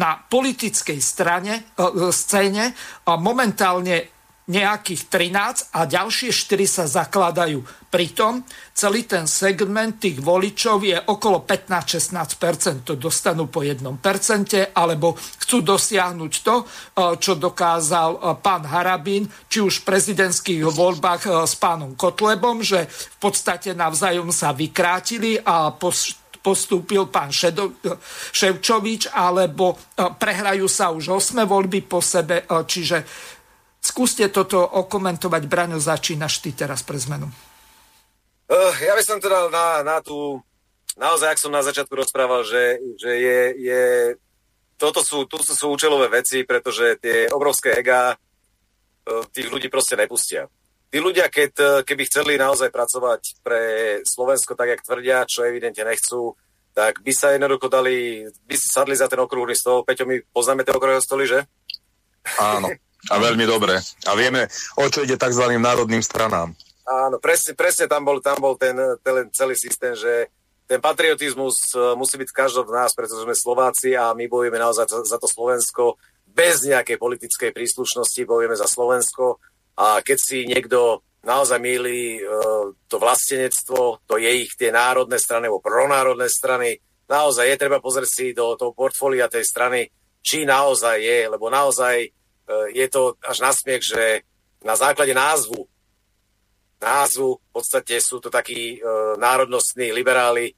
na politickej strane, scéne momentálne nejakých 13 a ďalšie 4 sa zakladajú. Pritom celý ten segment tých voličov je okolo 15-16%. To dostanú po 1%, alebo chcú dosiahnuť to, e, čo dokázal e, pán Harabín, či už v prezidentských voľbách e, s pánom Kotlebom, že v podstate navzájom sa vykrátili a postúpil pán Šedo, Ševčovič, alebo prehrajú sa už osme voľby po sebe, čiže Skúste toto okomentovať. Braňo, začínaš ty teraz pre zmenu. Uh, ja by som teda na, na tú, naozaj, ak som na začiatku rozprával, že, že je, je toto sú, tu sú účelové veci, pretože tie obrovské ega uh, tých ľudí proste nepustia. Tí ľudia, keď, keby chceli naozaj pracovať pre Slovensko tak, jak tvrdia, čo evidentne nechcú, tak by sa jednoducho dali, by sadli za ten okrúhly stôl. Peťo, my poznáme tie okrúhle stoly, že? Áno. A veľmi dobre. A vieme, o čo ide tzv. národným stranám. Áno, presne, presne tam bol, tam bol ten, ten celý systém, že ten patriotizmus e, musí byť každom z nás, pretože sme Slováci a my bojujeme naozaj za, to Slovensko bez nejakej politickej príslušnosti, bojujeme za Slovensko a keď si niekto naozaj míli uh, to vlastenectvo, to je ich tie národné strany alebo pronárodné strany, naozaj je treba pozrieť si do toho portfólia tej strany, či naozaj je, lebo naozaj je to až na smiech, že na základe názvu, názvu v podstate sú to takí e, národnostní liberáli,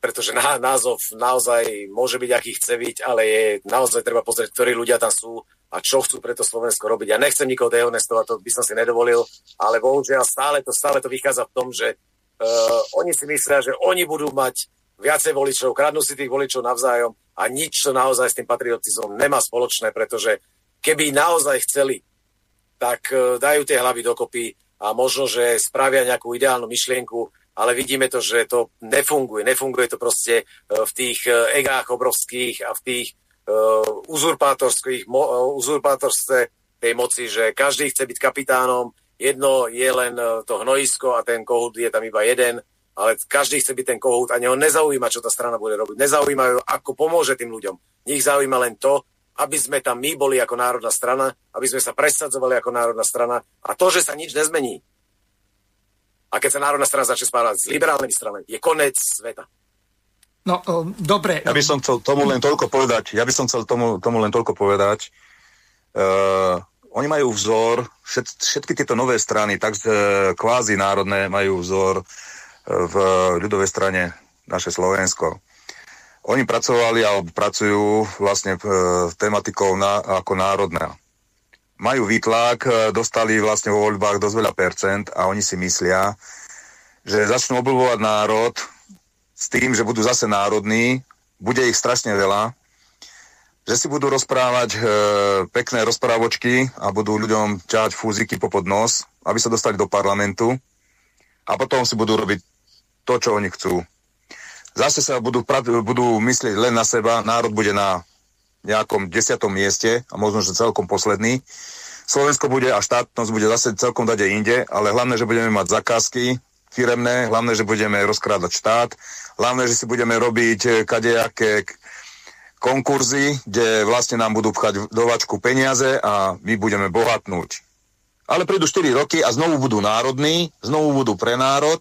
pretože na, názov naozaj môže byť, aký chce byť, ale je naozaj treba pozrieť, ktorí ľudia tam sú a čo chcú preto Slovensko robiť. Ja nechcem nikoho dehonestovať, to by som si nedovolil, ale bohužiaľ stále to, stále to vychádza v tom, že uh, oni si myslia, že oni budú mať viacej voličov, kradnú si tých voličov navzájom a nič to naozaj s tým patriotizmom nemá spoločné, pretože keby naozaj chceli, tak e, dajú tie hlavy dokopy a možno, že spravia nejakú ideálnu myšlienku, ale vidíme to, že to nefunguje. Nefunguje to proste e, v tých e, egách obrovských a v tých uzurpátorských, uzurpátorstve tej moci, že každý chce byť kapitánom, jedno je len to hnojisko a ten kohút je tam iba jeden, ale každý chce byť ten kohút a neho nezaujíma, čo tá strana bude robiť. Nezaujímajú, ako pomôže tým ľuďom. Nich zaujíma len to, aby sme tam my boli ako národná strana, aby sme sa presadzovali ako národná strana a to, že sa nič nezmení. A keď sa národná strana začne spávať s liberálnymi stranami, je konec sveta. No, o, dobre. Ja by som chcel tomu len toľko povedať, ja by som chcel tomu, tomu len toľko povedať, uh, oni majú vzor, všet, všetky tieto nové strany, tak uh, kvázi národné, majú vzor uh, v ľudovej strane naše Slovensko. Oni pracovali alebo pracujú vlastne e, tematikou na, ako národná. Majú výtlak, e, dostali vlastne vo voľbách dosť veľa percent a oni si myslia, že začnú obľúbovať národ s tým, že budú zase národní, bude ich strašne veľa, že si budú rozprávať e, pekné rozprávočky a budú ľuďom ťahať fúziky popod nos, aby sa dostali do parlamentu a potom si budú robiť to, čo oni chcú zase sa budú, budú myslieť len na seba, národ bude na nejakom desiatom mieste a možno, že celkom posledný. Slovensko bude a štátnosť bude zase celkom dať inde, ale hlavné, že budeme mať zakázky firemné, hlavné, že budeme rozkrádať štát, hlavné, že si budeme robiť eh, kadejaké konkurzy, kde vlastne nám budú pchať do vačku peniaze a my budeme bohatnúť. Ale prídu 4 roky a znovu budú národní, znovu budú pre národ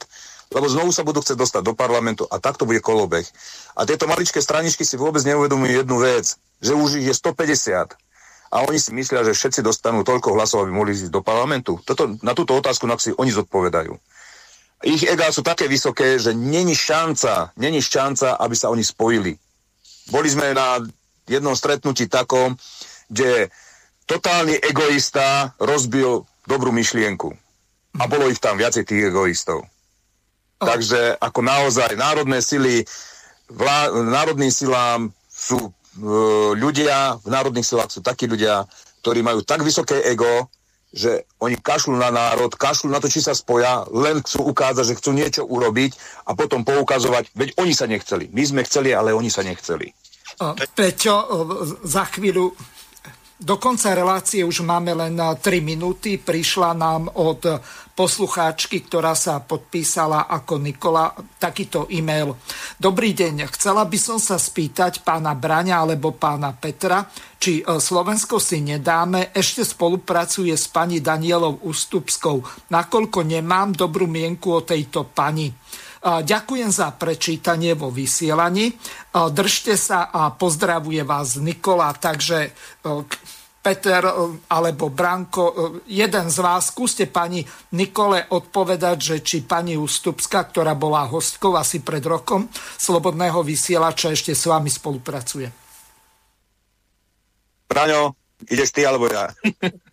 lebo znovu sa budú chcieť dostať do parlamentu a takto bude kolobeh. A tieto maličké straničky si vôbec neuvedomujú jednu vec, že už ich je 150 a oni si myslia, že všetci dostanú toľko hlasov, aby mohli ísť do parlamentu. Toto, na túto otázku si oni zodpovedajú. Ich egá sú také vysoké, že není šanca, není šanca, aby sa oni spojili. Boli sme na jednom stretnutí takom, kde totálny egoista rozbil dobrú myšlienku. A bolo ich tam viacej tých egoistov. Takže ako naozaj národné sily, vlá, národným silám sú e, ľudia, v národných silách sú takí ľudia, ktorí majú tak vysoké ego, že oni kašľú na národ, kašľú na to, či sa spoja, len chcú ukázať, že chcú niečo urobiť a potom poukazovať, veď oni sa nechceli. My sme chceli, ale oni sa nechceli. Peťo, za chvíľu do konca relácie už máme len 3 minúty. Prišla nám od poslucháčky, ktorá sa podpísala ako Nikola, takýto e-mail. Dobrý deň, chcela by som sa spýtať pána Braňa alebo pána Petra, či e, Slovensko si nedáme, ešte spolupracuje s pani Danielou Ústupskou, nakoľko nemám dobrú mienku o tejto pani. Ďakujem za prečítanie vo vysielaní. Držte sa a pozdravuje vás Nikola. Takže e, Peter e, alebo Branko, e, jeden z vás, skúste pani Nikole odpovedať, že či pani Ústupská, ktorá bola hostkou asi pred rokom Slobodného vysielača, ešte s vami spolupracuje. Braňo, ideš ty alebo ja?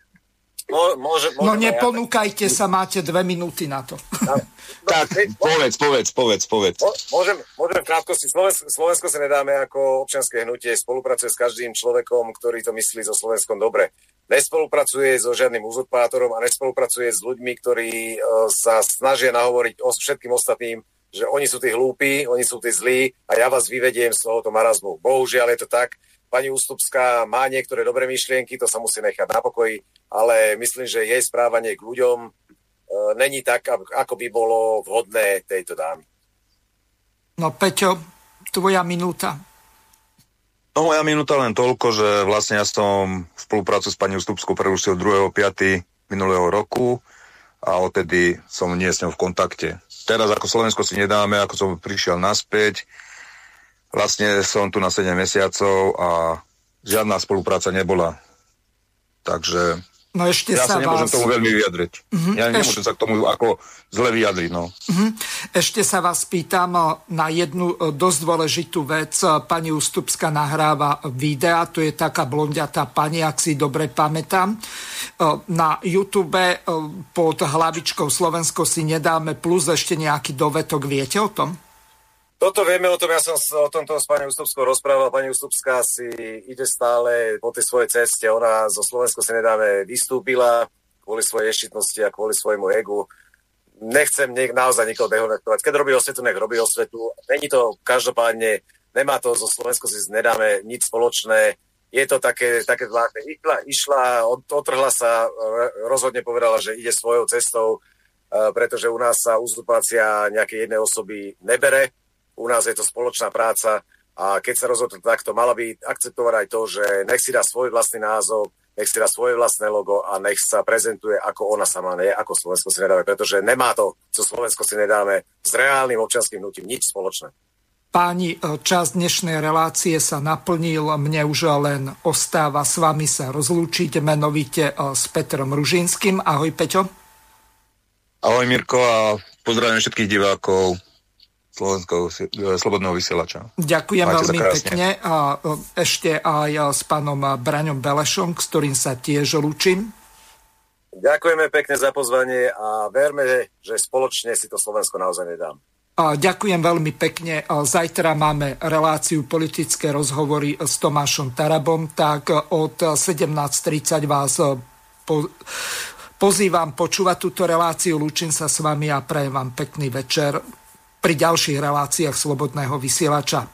Môže, môže, no neponúkajte ja, sa, máte dve minúty na to. No, tak, povedz, povedz, povedz, povedz. Môžem, môžem v krátkosti. Slovensko, Slovensko sa nedáme ako občianske hnutie, spolupracuje s každým človekom, ktorý to myslí so Slovenskom dobre. Nespolupracuje so žiadnym uzurpátorom a nespolupracuje s ľuďmi, ktorí uh, sa snažia nahovoriť o všetkým ostatným, že oni sú tí hlúpi, oni sú tí zlí a ja vás vyvediem z tohoto marazmu. Bohužiaľ je to tak Pani Ústupská má niektoré dobré myšlienky, to sa musí nechať na pokoji, ale myslím, že jej správanie k ľuďom e, není tak, ako by bolo vhodné tejto dámy. No Peťo, tvoja minúta. No moja minúta len toľko, že vlastne ja som spoluprácu s pani Ústupskou prerušil 2.5. minulého roku a odtedy som nie s ňou v kontakte. Teraz ako Slovensko si nedáme, ako som prišiel naspäť, Vlastne som tu na 7 mesiacov a žiadna spolupráca nebola. Takže No ešte ja sa, sa nemôžem vás... tomu veľmi vyjadriť. Uh-huh. Ja nemôžem Eš... sa k tomu ako zle vyjadriť. No. Uh-huh. Ešte sa vás pýtam na jednu dosť dôležitú vec. Pani Ústupska nahráva videa, to je taká blondiatá pani, ak si dobre pamätám. Na YouTube pod hlavičkou Slovensko si nedáme plus ešte nejaký dovetok. Viete o tom? Toto vieme o tom, ja som o tomto s pani Ústupskou rozprával. Pani Ústupská si ide stále po tej svojej ceste. Ona zo Slovensku si nedáme vystúpila kvôli svojej ešitnosti a kvôli svojmu egu. Nechcem niek- naozaj nikoho dehonestovať. Keď robí osvetu, nech robí osvetu. Není to každopádne, nemá to zo Slovensku si nedáme nič spoločné. Je to také, také zvláštne. Išla, išla, otrhla sa, rozhodne povedala, že ide svojou cestou, e, pretože u nás sa uzurpácia nejakej jednej osoby nebere u nás je to spoločná práca a keď sa rozhodne takto, mala by akceptovať aj to, že nech si dá svoj vlastný názov, nech si dá svoje vlastné logo a nech sa prezentuje ako ona sama, nie ako Slovensko si nedáme, pretože nemá to, čo Slovensko si nedáme, s reálnym občanským hnutím nič spoločné. Páni, čas dnešnej relácie sa naplnil, mne už len ostáva s vami sa rozlúčiť menovite eh, s Petrom Ružinským. Ahoj Peťo. Ahoj Mirko a pozdravím všetkých divákov slovenského e, slobodného vysielača. Ďakujem Máte veľmi pekne a e, ešte aj e, s pánom Braňom Belešom, s ktorým sa tiež lúčim. Ďakujeme pekne za pozvanie a verme, že spoločne si to Slovensko naozaj nedám. A ďakujem veľmi pekne. Zajtra máme reláciu politické rozhovory s Tomášom Tarabom, tak od 17.30 vás po, pozývam počúvať túto reláciu. Lúčim sa s vami a prajem vám pekný večer pri ďalších reláciách Slobodného vysielača.